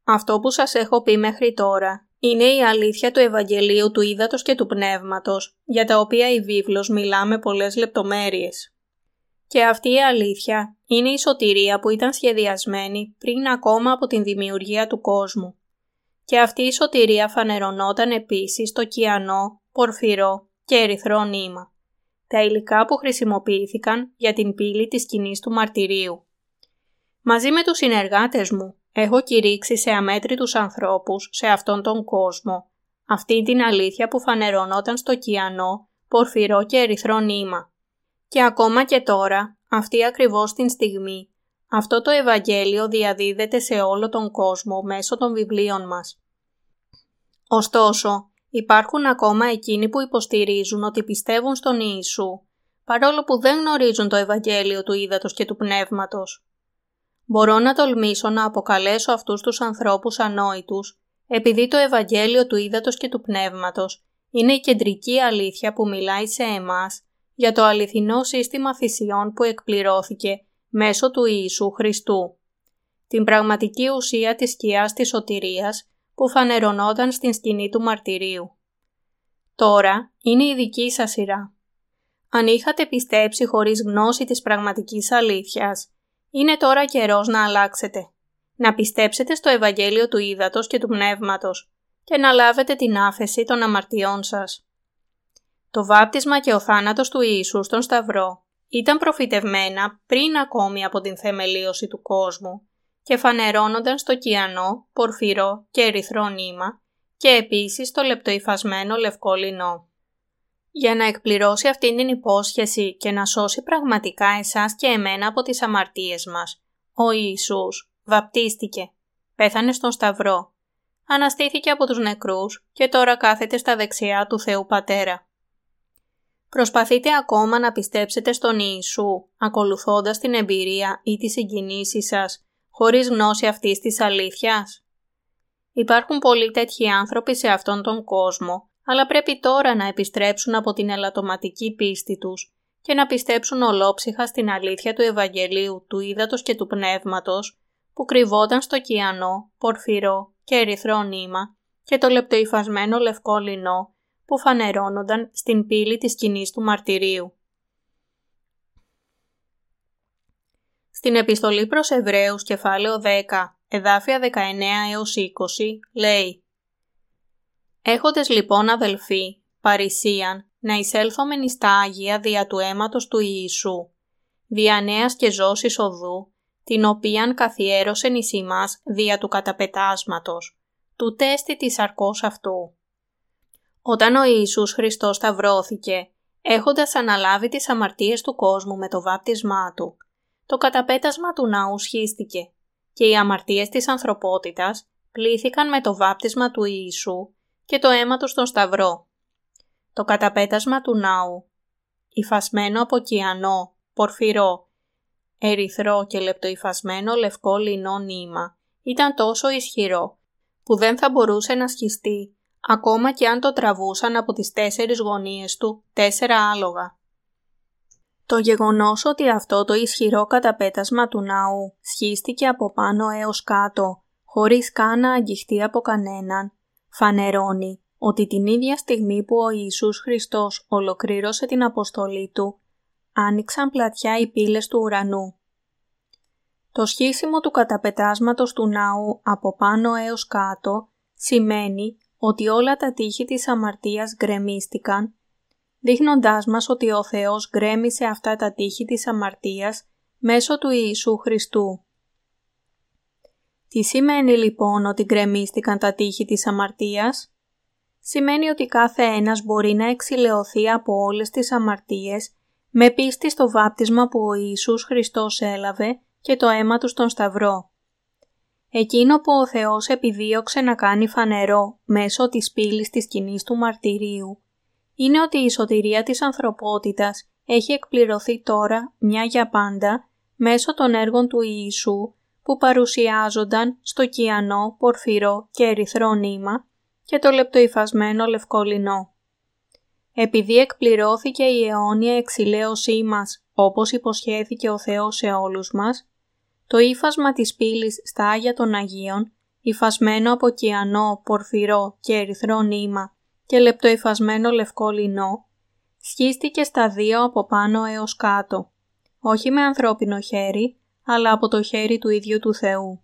Αυτό που σας έχω πει μέχρι τώρα είναι η αλήθεια του Ευαγγελίου του Ήδατος και του Πνεύματος, για τα οποία η βίβλος μιλά με πολλές λεπτομέρειες. Και αυτή η αλήθεια είναι η σωτηρία που ήταν σχεδιασμένη πριν ακόμα από την δημιουργία του κόσμου και αυτή η σωτηρία φανερωνόταν επίσης στο κιανό, πορφυρό και ερυθρό νήμα, τα υλικά που χρησιμοποιήθηκαν για την πύλη της σκηνής του μαρτυρίου. Μαζί με τους συνεργάτες μου έχω κηρύξει σε αμέτρητους ανθρώπους σε αυτόν τον κόσμο αυτή την αλήθεια που φανερωνόταν στο κιανό, πορφυρό και ερυθρό νήμα. Και ακόμα και τώρα, αυτή ακριβώς την στιγμή, αυτό το Ευαγγέλιο διαδίδεται σε όλο τον κόσμο μέσω των βιβλίων μας. Ωστόσο, υπάρχουν ακόμα εκείνοι που υποστηρίζουν ότι πιστεύουν στον Ιησού, παρόλο που δεν γνωρίζουν το Ευαγγέλιο του Ήδατος και του Πνεύματος. Μπορώ να τολμήσω να αποκαλέσω αυτούς τους ανθρώπους ανόητους, επειδή το Ευαγγέλιο του Ήδατος και του Πνεύματος είναι η κεντρική αλήθεια που μιλάει σε εμάς για το αληθινό σύστημα θυσιών που εκπληρώθηκε μέσω του Ιησού Χριστού. Την πραγματική ουσία της σκιάς της σωτηρίας που φανερωνόταν στην σκηνή του μαρτυρίου. Τώρα είναι η δική σας σειρά. Αν είχατε πιστέψει χωρίς γνώση της πραγματικής αλήθειας, είναι τώρα καιρός να αλλάξετε. Να πιστέψετε στο Ευαγγέλιο του Ήδατος και του Πνεύματος και να λάβετε την άφεση των αμαρτιών σας. Το βάπτισμα και ο θάνατος του Ιησούς στον Σταυρό ήταν προφητευμένα πριν ακόμη από την θεμελίωση του κόσμου και φανερώνονταν στο κιανό, πορφυρό και ερυθρό νήμα και επίσης το λεπτοϊφασμένο λευκό λινό. Για να εκπληρώσει αυτήν την υπόσχεση και να σώσει πραγματικά εσάς και εμένα από τις αμαρτίες μας, Ο Ιησούς βαπτίστηκε, πέθανε στον Σταυρό, αναστήθηκε από τους νεκρούς και τώρα κάθεται στα δεξιά του Θεού Πατέρα. Προσπαθείτε ακόμα να πιστέψετε στον Ιησού, ακολουθώντας την εμπειρία ή τις συγκινήσεις σας, χωρίς γνώση αυτής της αλήθειας. Υπάρχουν πολλοί τέτοιοι άνθρωποι σε αυτόν τον κόσμο, αλλά πρέπει τώρα να επιστρέψουν από την ελαττωματική πίστη τους και να πιστέψουν ολόψυχα στην αλήθεια του Ευαγγελίου, του Ήδατος και του Πνεύματος, που κρυβόταν στο κιανό, πορφυρό και ερυθρό νήμα και το λεπτοϊφασμένο λευκό λινό που φανερώνονταν στην πύλη της σκηνής του μαρτυρίου. Στην επιστολή προς Εβραίους κεφάλαιο 10, εδάφια 19 έως 20, λέει «Έχοντες λοιπόν αδελφοί, παρησίαν, να εισέλθομεν στα Άγια δια του αίματος του Ιησού, δια νέας και ζώσης οδού, την οποίαν καθιέρωσεν εις ημάς δια του καταπετάσματος, του τέστη της αρκός αυτού. Όταν ο Ιησούς Χριστός σταυρώθηκε, έχοντας αναλάβει τις αμαρτίες του κόσμου με το βάπτισμά Του, το καταπέτασμα του ναού σχίστηκε και οι αμαρτίες της ανθρωπότητας πλήθηκαν με το βάπτισμα του Ιησού και το αίμα του στον Σταυρό. Το καταπέτασμα του ναού, υφασμένο από κιανό, πορφυρό, ερυθρό και λεπτοϊφασμένο λευκό λινό νήμα, ήταν τόσο ισχυρό που δεν θα μπορούσε να σχιστεί ακόμα και αν το τραβούσαν από τις τέσσερις γωνίες του τέσσερα άλογα. Το γεγονός ότι αυτό το ισχυρό καταπέτασμα του ναού σχίστηκε από πάνω έως κάτω, χωρίς καν να αγγιχτεί από κανέναν, φανερώνει ότι την ίδια στιγμή που ο Ιησούς Χριστός ολοκλήρωσε την αποστολή Του, άνοιξαν πλατιά οι πύλες του ουρανού. Το σχίσιμο του καταπετάσματος του ναού από πάνω έως κάτω σημαίνει ότι όλα τα τείχη της αμαρτίας γκρεμίστηκαν, δείχνοντάς μας ότι ο Θεός γκρέμισε αυτά τα τείχη της αμαρτίας μέσω του Ιησού Χριστού. Τι σημαίνει λοιπόν ότι γκρεμίστηκαν τα τείχη της αμαρτίας; Σημαίνει ότι κάθε ένας μπορεί να εξηλαιωθεί από όλες τις αμαρτίες με πίστη στο βάπτισμα που ο Ιησούς Χριστός έλαβε και το αίμα του στον Σταυρό. Εκείνο που ο Θεός επιδίωξε να κάνει φανερό μέσω της πύλης της κοινής του μαρτυρίου είναι ότι η σωτηρία της ανθρωπότητας έχει εκπληρωθεί τώρα μια για πάντα μέσω των έργων του Ιησού που παρουσιάζονταν στο κιανό, πορφυρό και ερυθρό νήμα και το λεπτοϊφασμένο λευκό λινό. Επειδή εκπληρώθηκε η αιώνια εξηλαίωσή μας όπως υποσχέθηκε ο Θεός σε όλους μας, το ύφασμα της πύλης στα Άγια των Αγίων, υφασμένο από κιανό, πορφυρό και ερυθρό νήμα και λεπτοϊφασμένο λευκό λινό, σχίστηκε στα δύο από πάνω έως κάτω, όχι με ανθρώπινο χέρι, αλλά από το χέρι του ίδιου του Θεού.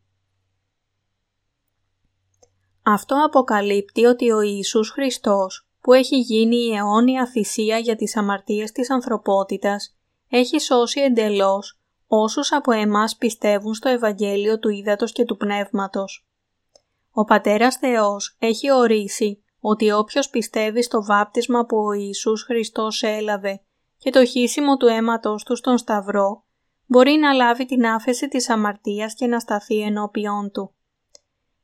Αυτό αποκαλύπτει ότι ο Ιησούς Χριστός, που έχει γίνει η αιώνια θυσία για τις αμαρτίες της ανθρωπότητας, έχει σώσει εντελώς όσους από εμάς πιστεύουν στο Ευαγγέλιο του Ήδατος και του Πνεύματος. Ο Πατέρας Θεός έχει ορίσει ότι όποιος πιστεύει στο βάπτισμα που ο Ιησούς Χριστός έλαβε και το χύσιμο του αίματος του στον Σταυρό, μπορεί να λάβει την άφεση της αμαρτίας και να σταθεί ενώπιόν του.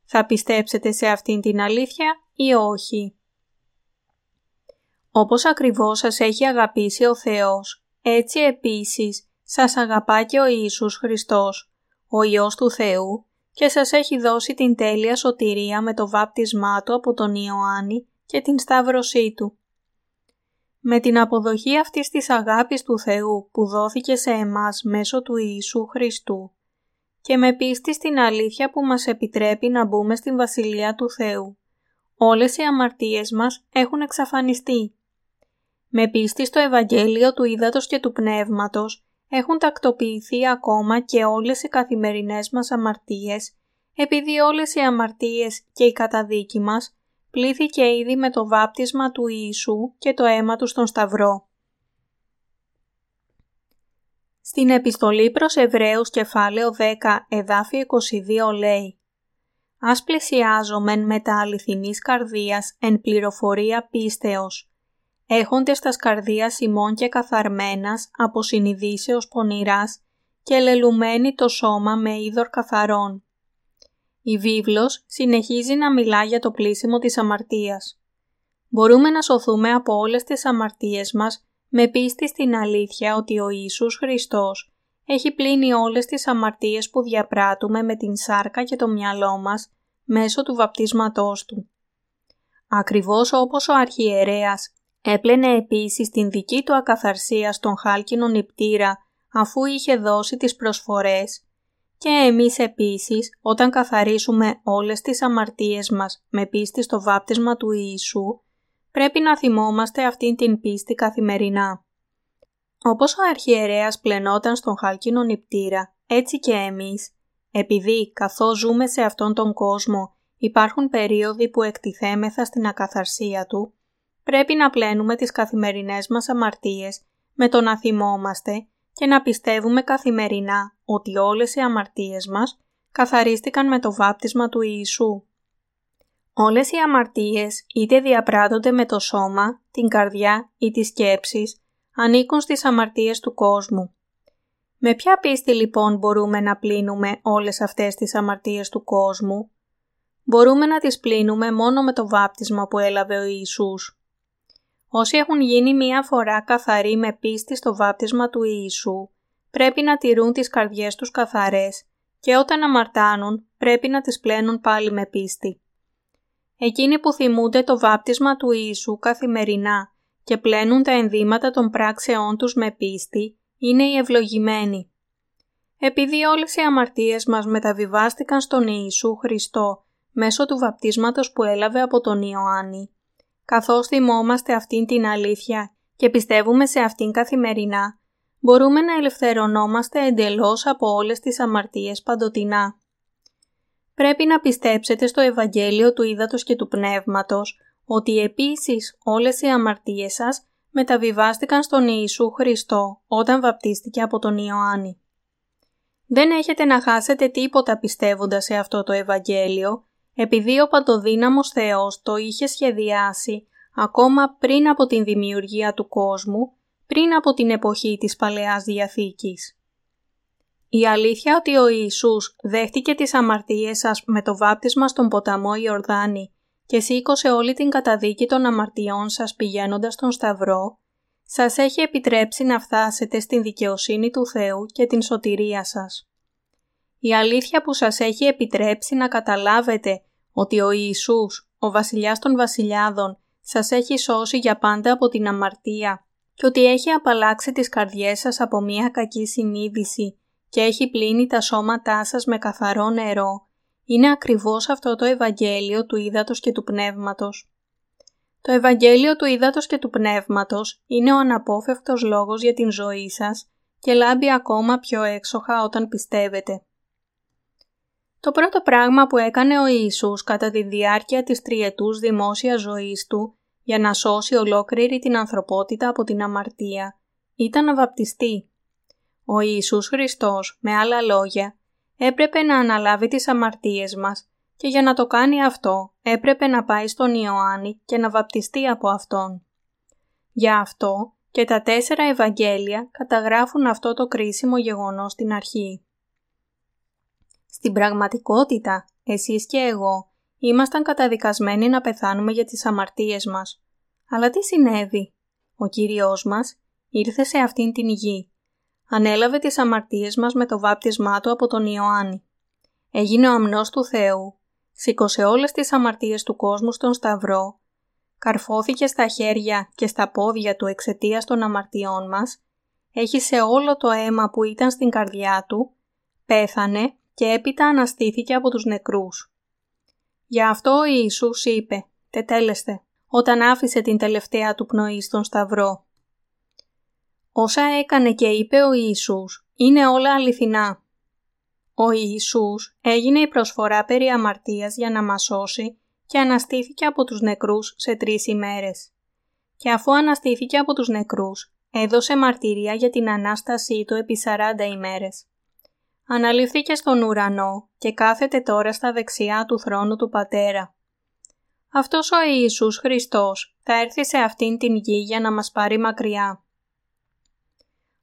Θα πιστέψετε σε αυτήν την αλήθεια ή όχι; Όπως ακριβώς σας έχει αγαπήσει ο Θεός, έτσι επίσης σας αγαπά και ο Ιησούς Χριστός, ο Υιός του Θεού και σας έχει δώσει την τέλεια σωτηρία με το βάπτισμά Του από τον Ιωάννη και την σταύρωσή Του. Με την αποδοχή αυτής της αγάπης του Θεού που δόθηκε σε εμάς μέσω του Ιησού Χριστού και με πίστη στην αλήθεια που μας επιτρέπει να μπούμε στην Βασιλεία του Θεού, όλες οι αμαρτίες μας έχουν εξαφανιστεί. Με πίστη στο Ευαγγέλιο του Ήδατος και του Πνεύματος έχουν τακτοποιηθεί ακόμα και όλες οι καθημερινές μας αμαρτίες, επειδή όλες οι αμαρτίες και η καταδίκη μας πλήθηκε ήδη με το βάπτισμα του Ιησού και το αίμα του στον Σταυρό. Στην επιστολή προς Εβραίους κεφάλαιο 10 εδάφιο 22 λέει «Ας πλησιάζομεν με τα αληθινής καρδίας εν πληροφορία πίστεως, έχοντες τας σκαρδίας ημών και καθαρμένας από συνειδήσεως πονηράς και λελουμένη το σώμα με είδωρ καθαρών. Η βίβλος συνεχίζει να μιλά για το πλήσιμο της αμαρτίας. Μπορούμε να σωθούμε από όλες τις αμαρτίες μας με πίστη στην αλήθεια ότι ο Ιησούς Χριστός έχει πλύνει όλες τις αμαρτίες που διαπράττουμε με την σάρκα και το μυαλό μας μέσω του βαπτίσματός Του. Ακριβώς όπως ο αρχιερέας έπλαινε επίσης την δική του ακαθαρσία στον χάλκινο νηπτήρα αφού είχε δώσει τις προσφορές και εμείς επίσης όταν καθαρίσουμε όλες τις αμαρτίες μας με πίστη στο βάπτισμα του Ιησού πρέπει να θυμόμαστε αυτήν την πίστη καθημερινά. Όπως ο αρχιερέας πλενόταν στον χάλκινο νηπτήρα, έτσι και εμείς, επειδή καθώς ζούμε σε αυτόν τον κόσμο υπάρχουν περίοδοι που εκτιθέμεθα στην ακαθαρσία του, πρέπει να πλένουμε τις καθημερινές μας αμαρτίες με το να θυμόμαστε και να πιστεύουμε καθημερινά ότι όλες οι αμαρτίες μας καθαρίστηκαν με το βάπτισμα του Ιησού. Όλες οι αμαρτίες είτε διαπράττονται με το σώμα, την καρδιά ή τις σκέψεις, ανήκουν στις αμαρτίες του κόσμου. Με ποια πίστη λοιπόν μπορούμε να πλύνουμε όλες αυτές τις αμαρτίες του κόσμου; Μπορούμε να τις πλύνουμε μόνο με το βάπτισμα που έλαβε ο Ιησούς. Όσοι έχουν γίνει μία φορά καθαροί με πίστη στο βάπτισμα του Ιησού, πρέπει να τηρούν τις καρδιές τους καθαρές και όταν αμαρτάνουν πρέπει να τις πλένουν πάλι με πίστη. Εκείνοι που θυμούνται το βάπτισμα του Ιησού καθημερινά και πλένουν τα ενδύματα των πράξεών τους με πίστη, είναι οι ευλογημένοι. Επειδή όλες οι αμαρτίες μας μεταβιβάστηκαν στον Ιησού Χριστό μέσω του βαπτίσματος που έλαβε από τον Ιωάννη, καθώς θυμόμαστε αυτήν την αλήθεια και πιστεύουμε σε αυτήν καθημερινά, μπορούμε να ελευθερωνόμαστε εντελώς από όλες τις αμαρτίες παντοτινά. Πρέπει να πιστέψετε στο Ευαγγέλιο του Ήδατος και του Πνεύματος, ότι επίσης όλες οι αμαρτίες σας μεταβιβάστηκαν στον Ιησού Χριστό όταν βαπτίστηκε από τον Ιωάννη. Δεν έχετε να χάσετε τίποτα πιστεύοντας σε αυτό το Ευαγγέλιο, επειδή ο Παντοδύναμος Θεός το είχε σχεδιάσει ακόμα πριν από την δημιουργία του κόσμου, πριν από την εποχή της Παλαιάς Διαθήκης. Η αλήθεια ότι ο Ιησούς δέχτηκε τις αμαρτίες σας με το βάπτισμα στον ποταμό Ιορδάνη και σήκωσε όλη την καταδίκη των αμαρτιών σας πηγαίνοντας στον Σταυρό, σας έχει επιτρέψει να φτάσετε στην δικαιοσύνη του Θεού και την σωτηρία σας. Η αλήθεια που σας έχει επιτρέψει να καταλάβετε ότι ο Ιησούς, ο βασιλιάς των βασιλιάδων, σας έχει σώσει για πάντα από την αμαρτία και ότι έχει απαλλάξει τις καρδιές σας από μια κακή συνείδηση και έχει πλύνει τα σώματά σας με καθαρό νερό, είναι ακριβώς αυτό το Ευαγγέλιο του Ήδατος και του Πνεύματος. Το Ευαγγέλιο του Ήδατος και του Πνεύματος είναι ο αναπόφευκτος λόγος για την ζωή σας και λάμπει ακόμα πιο έξοχα όταν πιστεύετε. Το πρώτο πράγμα που έκανε ο Ιησούς κατά τη διάρκεια της τριετούς δημόσιας ζωής του για να σώσει ολόκληρη την ανθρωπότητα από την αμαρτία ήταν να βαπτιστεί. Ο Ιησούς Χριστός, με άλλα λόγια, έπρεπε να αναλάβει τις αμαρτίες μας και για να το κάνει αυτό έπρεπε να πάει στον Ιωάννη και να βαπτιστεί από Αυτόν. Για αυτό και τα τέσσερα Ευαγγέλια καταγράφουν αυτό το κρίσιμο γεγονός στην αρχή. Στην πραγματικότητα, εσείς και εγώ ήμασταν καταδικασμένοι να πεθάνουμε για τις αμαρτίες μας. Αλλά τι συνέβη; Ο Κύριος μας ήρθε σε αυτήν την γη ανέλαβε τις αμαρτίες μας με το βάπτισμά του από τον Ιωάννη. Έγινε ο αμνός του Θεού, σήκωσε όλες τις αμαρτίες του κόσμου στον Σταυρό, καρφώθηκε στα χέρια και στα πόδια του εξαιτίας των αμαρτιών μας, έχισε όλο το αίμα που ήταν στην καρδιά του, πέθανε και έπειτα αναστήθηκε από τους νεκρούς. Γι' αυτό ο Ιησούς είπε «Τετέλεστε» όταν άφησε την τελευταία του πνοή στον Σταυρό. Όσα έκανε και είπε ο Ιησούς είναι όλα αληθινά. Ο Ιησούς έγινε η προσφορά περί αμαρτίας για να μας σώσει και αναστήθηκε από τους νεκρούς σε τρεις ημέρες. Και αφού αναστήθηκε από τους νεκρούς, έδωσε μαρτυρία για την Ανάστασή του επί 40 ημέρες. Αναλήφθηκε στον ουρανό και κάθεται τώρα στα δεξιά του θρόνου του Πατέρα. Αυτός ο Ιησούς Χριστός θα έρθει σε αυτήν την γη για να μας πάρει μακριά.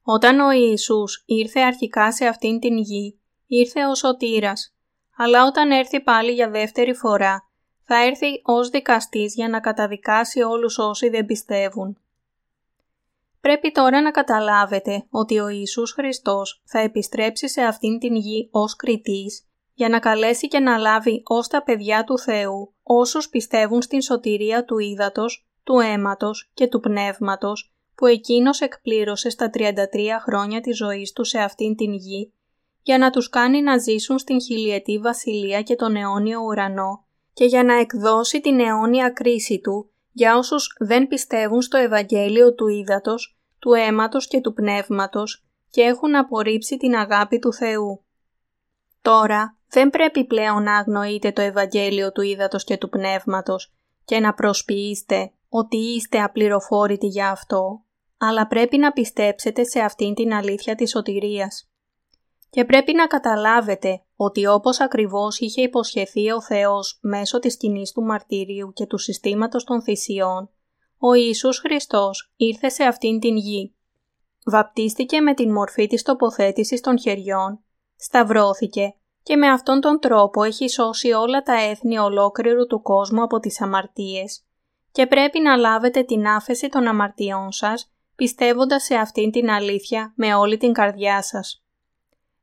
Όταν ο Ιησούς ήρθε αρχικά σε αυτήν την γη, ήρθε ως σωτήρας, αλλά όταν έρθει πάλι για δεύτερη φορά, θα έρθει ως δικαστής για να καταδικάσει όλους όσοι δεν πιστεύουν. Πρέπει τώρα να καταλάβετε ότι ο Ιησούς Χριστός θα επιστρέψει σε αυτήν την γη ως κριτής για να καλέσει και να λάβει ως τα παιδιά του Θεού όσους πιστεύουν στην σωτηρία του ύδατος, του αίματος και του πνεύματος που εκείνος εκπλήρωσε στα 33 χρόνια της ζωής του σε αυτήν την γη για να τους κάνει να ζήσουν στην χιλιετή βασιλεία και τον αιώνιο ουρανό και για να εκδώσει την αιώνια κρίση του για όσους δεν πιστεύουν στο Ευαγγέλιο του ύδατος, του αίματος και του πνεύματος και έχουν απορρίψει την αγάπη του Θεού. Τώρα δεν πρέπει πλέον να αγνοείτε το Ευαγγέλιο του ύδατος και του πνεύματος και να προσποιείστε ότι είστε απληροφόρητοι για αυτό, αλλά πρέπει να πιστέψετε σε αυτήν την αλήθεια της σωτηρίας. Και πρέπει να καταλάβετε ότι όπως ακριβώς είχε υποσχεθεί ο Θεός μέσω της κοινή του μαρτυρίου και του συστήματος των θυσιών, ο Ιησούς Χριστός ήρθε σε αυτήν την γη. Βαπτίστηκε με την μορφή της τοποθέτησης των χεριών, σταυρώθηκε και με αυτόν τον τρόπο έχει σώσει όλα τα έθνη ολόκληρου του κόσμου από τις αμαρτίες και πρέπει να λάβετε την άφεση των αμαρτιών σας πιστεύοντας σε αυτήν την αλήθεια με όλη την καρδιά σας.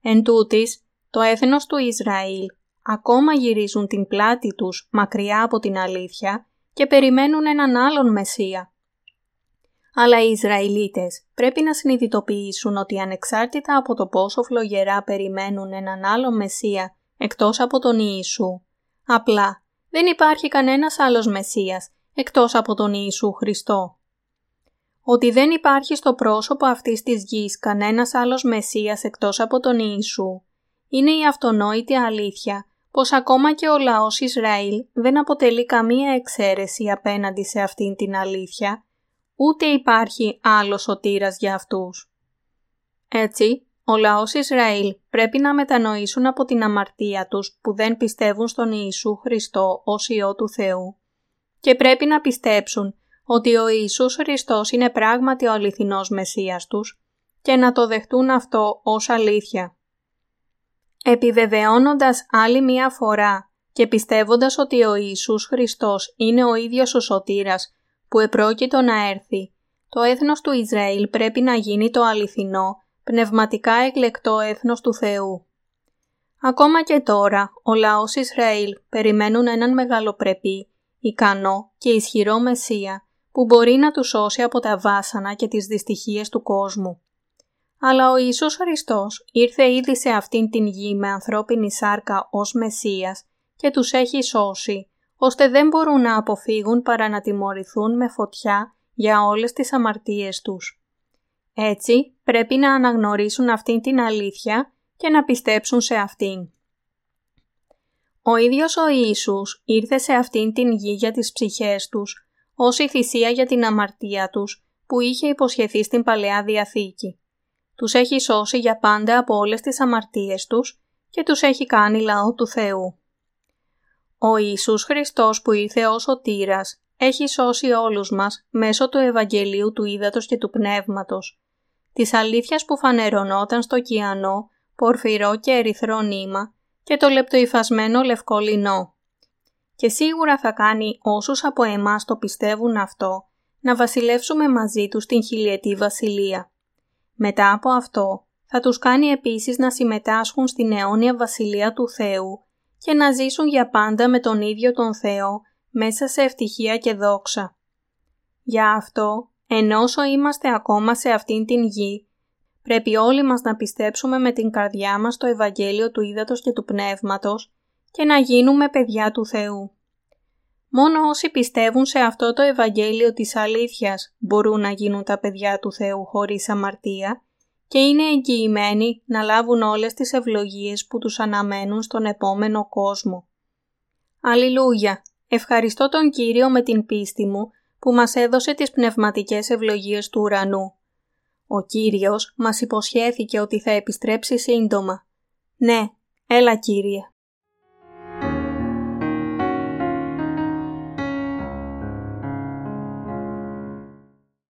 Εν τούτης, το έθνος του Ισραήλ ακόμα γυρίζουν την πλάτη τους μακριά από την αλήθεια και περιμένουν έναν άλλον Μεσσία. Αλλά οι Ισραηλίτες πρέπει να συνειδητοποιήσουν ότι ανεξάρτητα από το πόσο φλογερά περιμένουν έναν άλλο Μεσσία εκτός από τον Ιησού, απλά δεν υπάρχει κανένας άλλος Μεσσίας εκτός από τον Ιησού Χριστό. Ότι δεν υπάρχει στο πρόσωπο αυτής της γης κανένας άλλος Μεσσίας εκτός από τον Ιησού, είναι η αυτονόητη αλήθεια πως ακόμα και ο λαός Ισραήλ δεν αποτελεί καμία εξαίρεση απέναντι σε αυτήν την αλήθεια, ούτε υπάρχει άλλος σωτήρας για αυτούς. Έτσι, ο λαός Ισραήλ πρέπει να μετανοήσουν από την αμαρτία τους που δεν πιστεύουν στον Ιησού Χριστό ως Υιό του Θεού και πρέπει να πιστέψουν ότι ο Ιησούς Χριστός είναι πράγματι ο αληθινός Μεσσίας τους και να το δεχτούν αυτό ως αλήθεια. Επιβεβαιώνοντας άλλη μία φορά και πιστεύοντας ότι ο Ιησούς Χριστός είναι ο ίδιος ο σωτήρας που επρόκειτο να έρθει, το έθνος του Ισραήλ πρέπει να γίνει το αληθινό, πνευματικά εκλεκτό έθνος του Θεού. Ακόμα και τώρα, ο λαός Ισραήλ περιμένουν έναν μεγαλοπρεπή, ικανό και ισχυρό Μεσσία που μπορεί να τους σώσει από τα βάσανα και τις δυστυχίες του κόσμου. Αλλά ο Ιησούς Χριστός ήρθε ήδη σε αυτήν την γη με ανθρώπινη σάρκα ως Μεσσίας και τους έχει σώσει, ώστε δεν μπορούν να αποφύγουν παρά να τιμωρηθούν με φωτιά για όλες τις αμαρτίες τους. Έτσι πρέπει να αναγνωρίσουν αυτήν την αλήθεια και να πιστέψουν σε αυτήν. Ο ίδιος ο Ιησούς ήρθε σε αυτήν την γη για τις ψυχές τους, ως η θυσία για την αμαρτία τους που είχε υποσχεθεί στην Παλαιά Διαθήκη. Τους έχει σώσει για πάντα από όλες τις αμαρτίες τους και τους έχει κάνει λαό του Θεού. Ο Ιησούς Χριστός που ήρθε ως σωτήρας έχει σώσει όλους μας μέσω του Ευαγγελίου του Ήδατος και του Πνεύματος, της αλήθειας που φανερωνόταν στο κιανό, πορφυρό και ερυθρό νήμα και το λεπτοϊφασμένο λευκό λινό. Και σίγουρα θα κάνει όσους από εμάς το πιστεύουν αυτό, να βασιλεύσουμε μαζί τους στην χιλιετή βασιλεία. Μετά από αυτό, θα τους κάνει επίσης να συμμετάσχουν στην αιώνια βασιλεία του Θεού και να ζήσουν για πάντα με τον ίδιο τον Θεό μέσα σε ευτυχία και δόξα. Για αυτό, ενώ είμαστε ακόμα σε αυτήν την γη, πρέπει όλοι μας να πιστέψουμε με την καρδιά μας το Ευαγγέλιο του Ήδατος και του Πνεύματος και να γίνουμε παιδιά του Θεού. Μόνο όσοι πιστεύουν σε αυτό το Ευαγγέλιο της αλήθειας μπορούν να γίνουν τα παιδιά του Θεού χωρίς αμαρτία και είναι εγγυημένοι να λάβουν όλες τις ευλογίες που τους αναμένουν στον επόμενο κόσμο. Αλληλούια! Ευχαριστώ τον Κύριο με την πίστη μου που μας έδωσε τις πνευματικές ευλογίες του ουρανού. Ο Κύριος μας υποσχέθηκε ότι θα επιστρέψει σύντομα. Ναι, έλα Κύριε.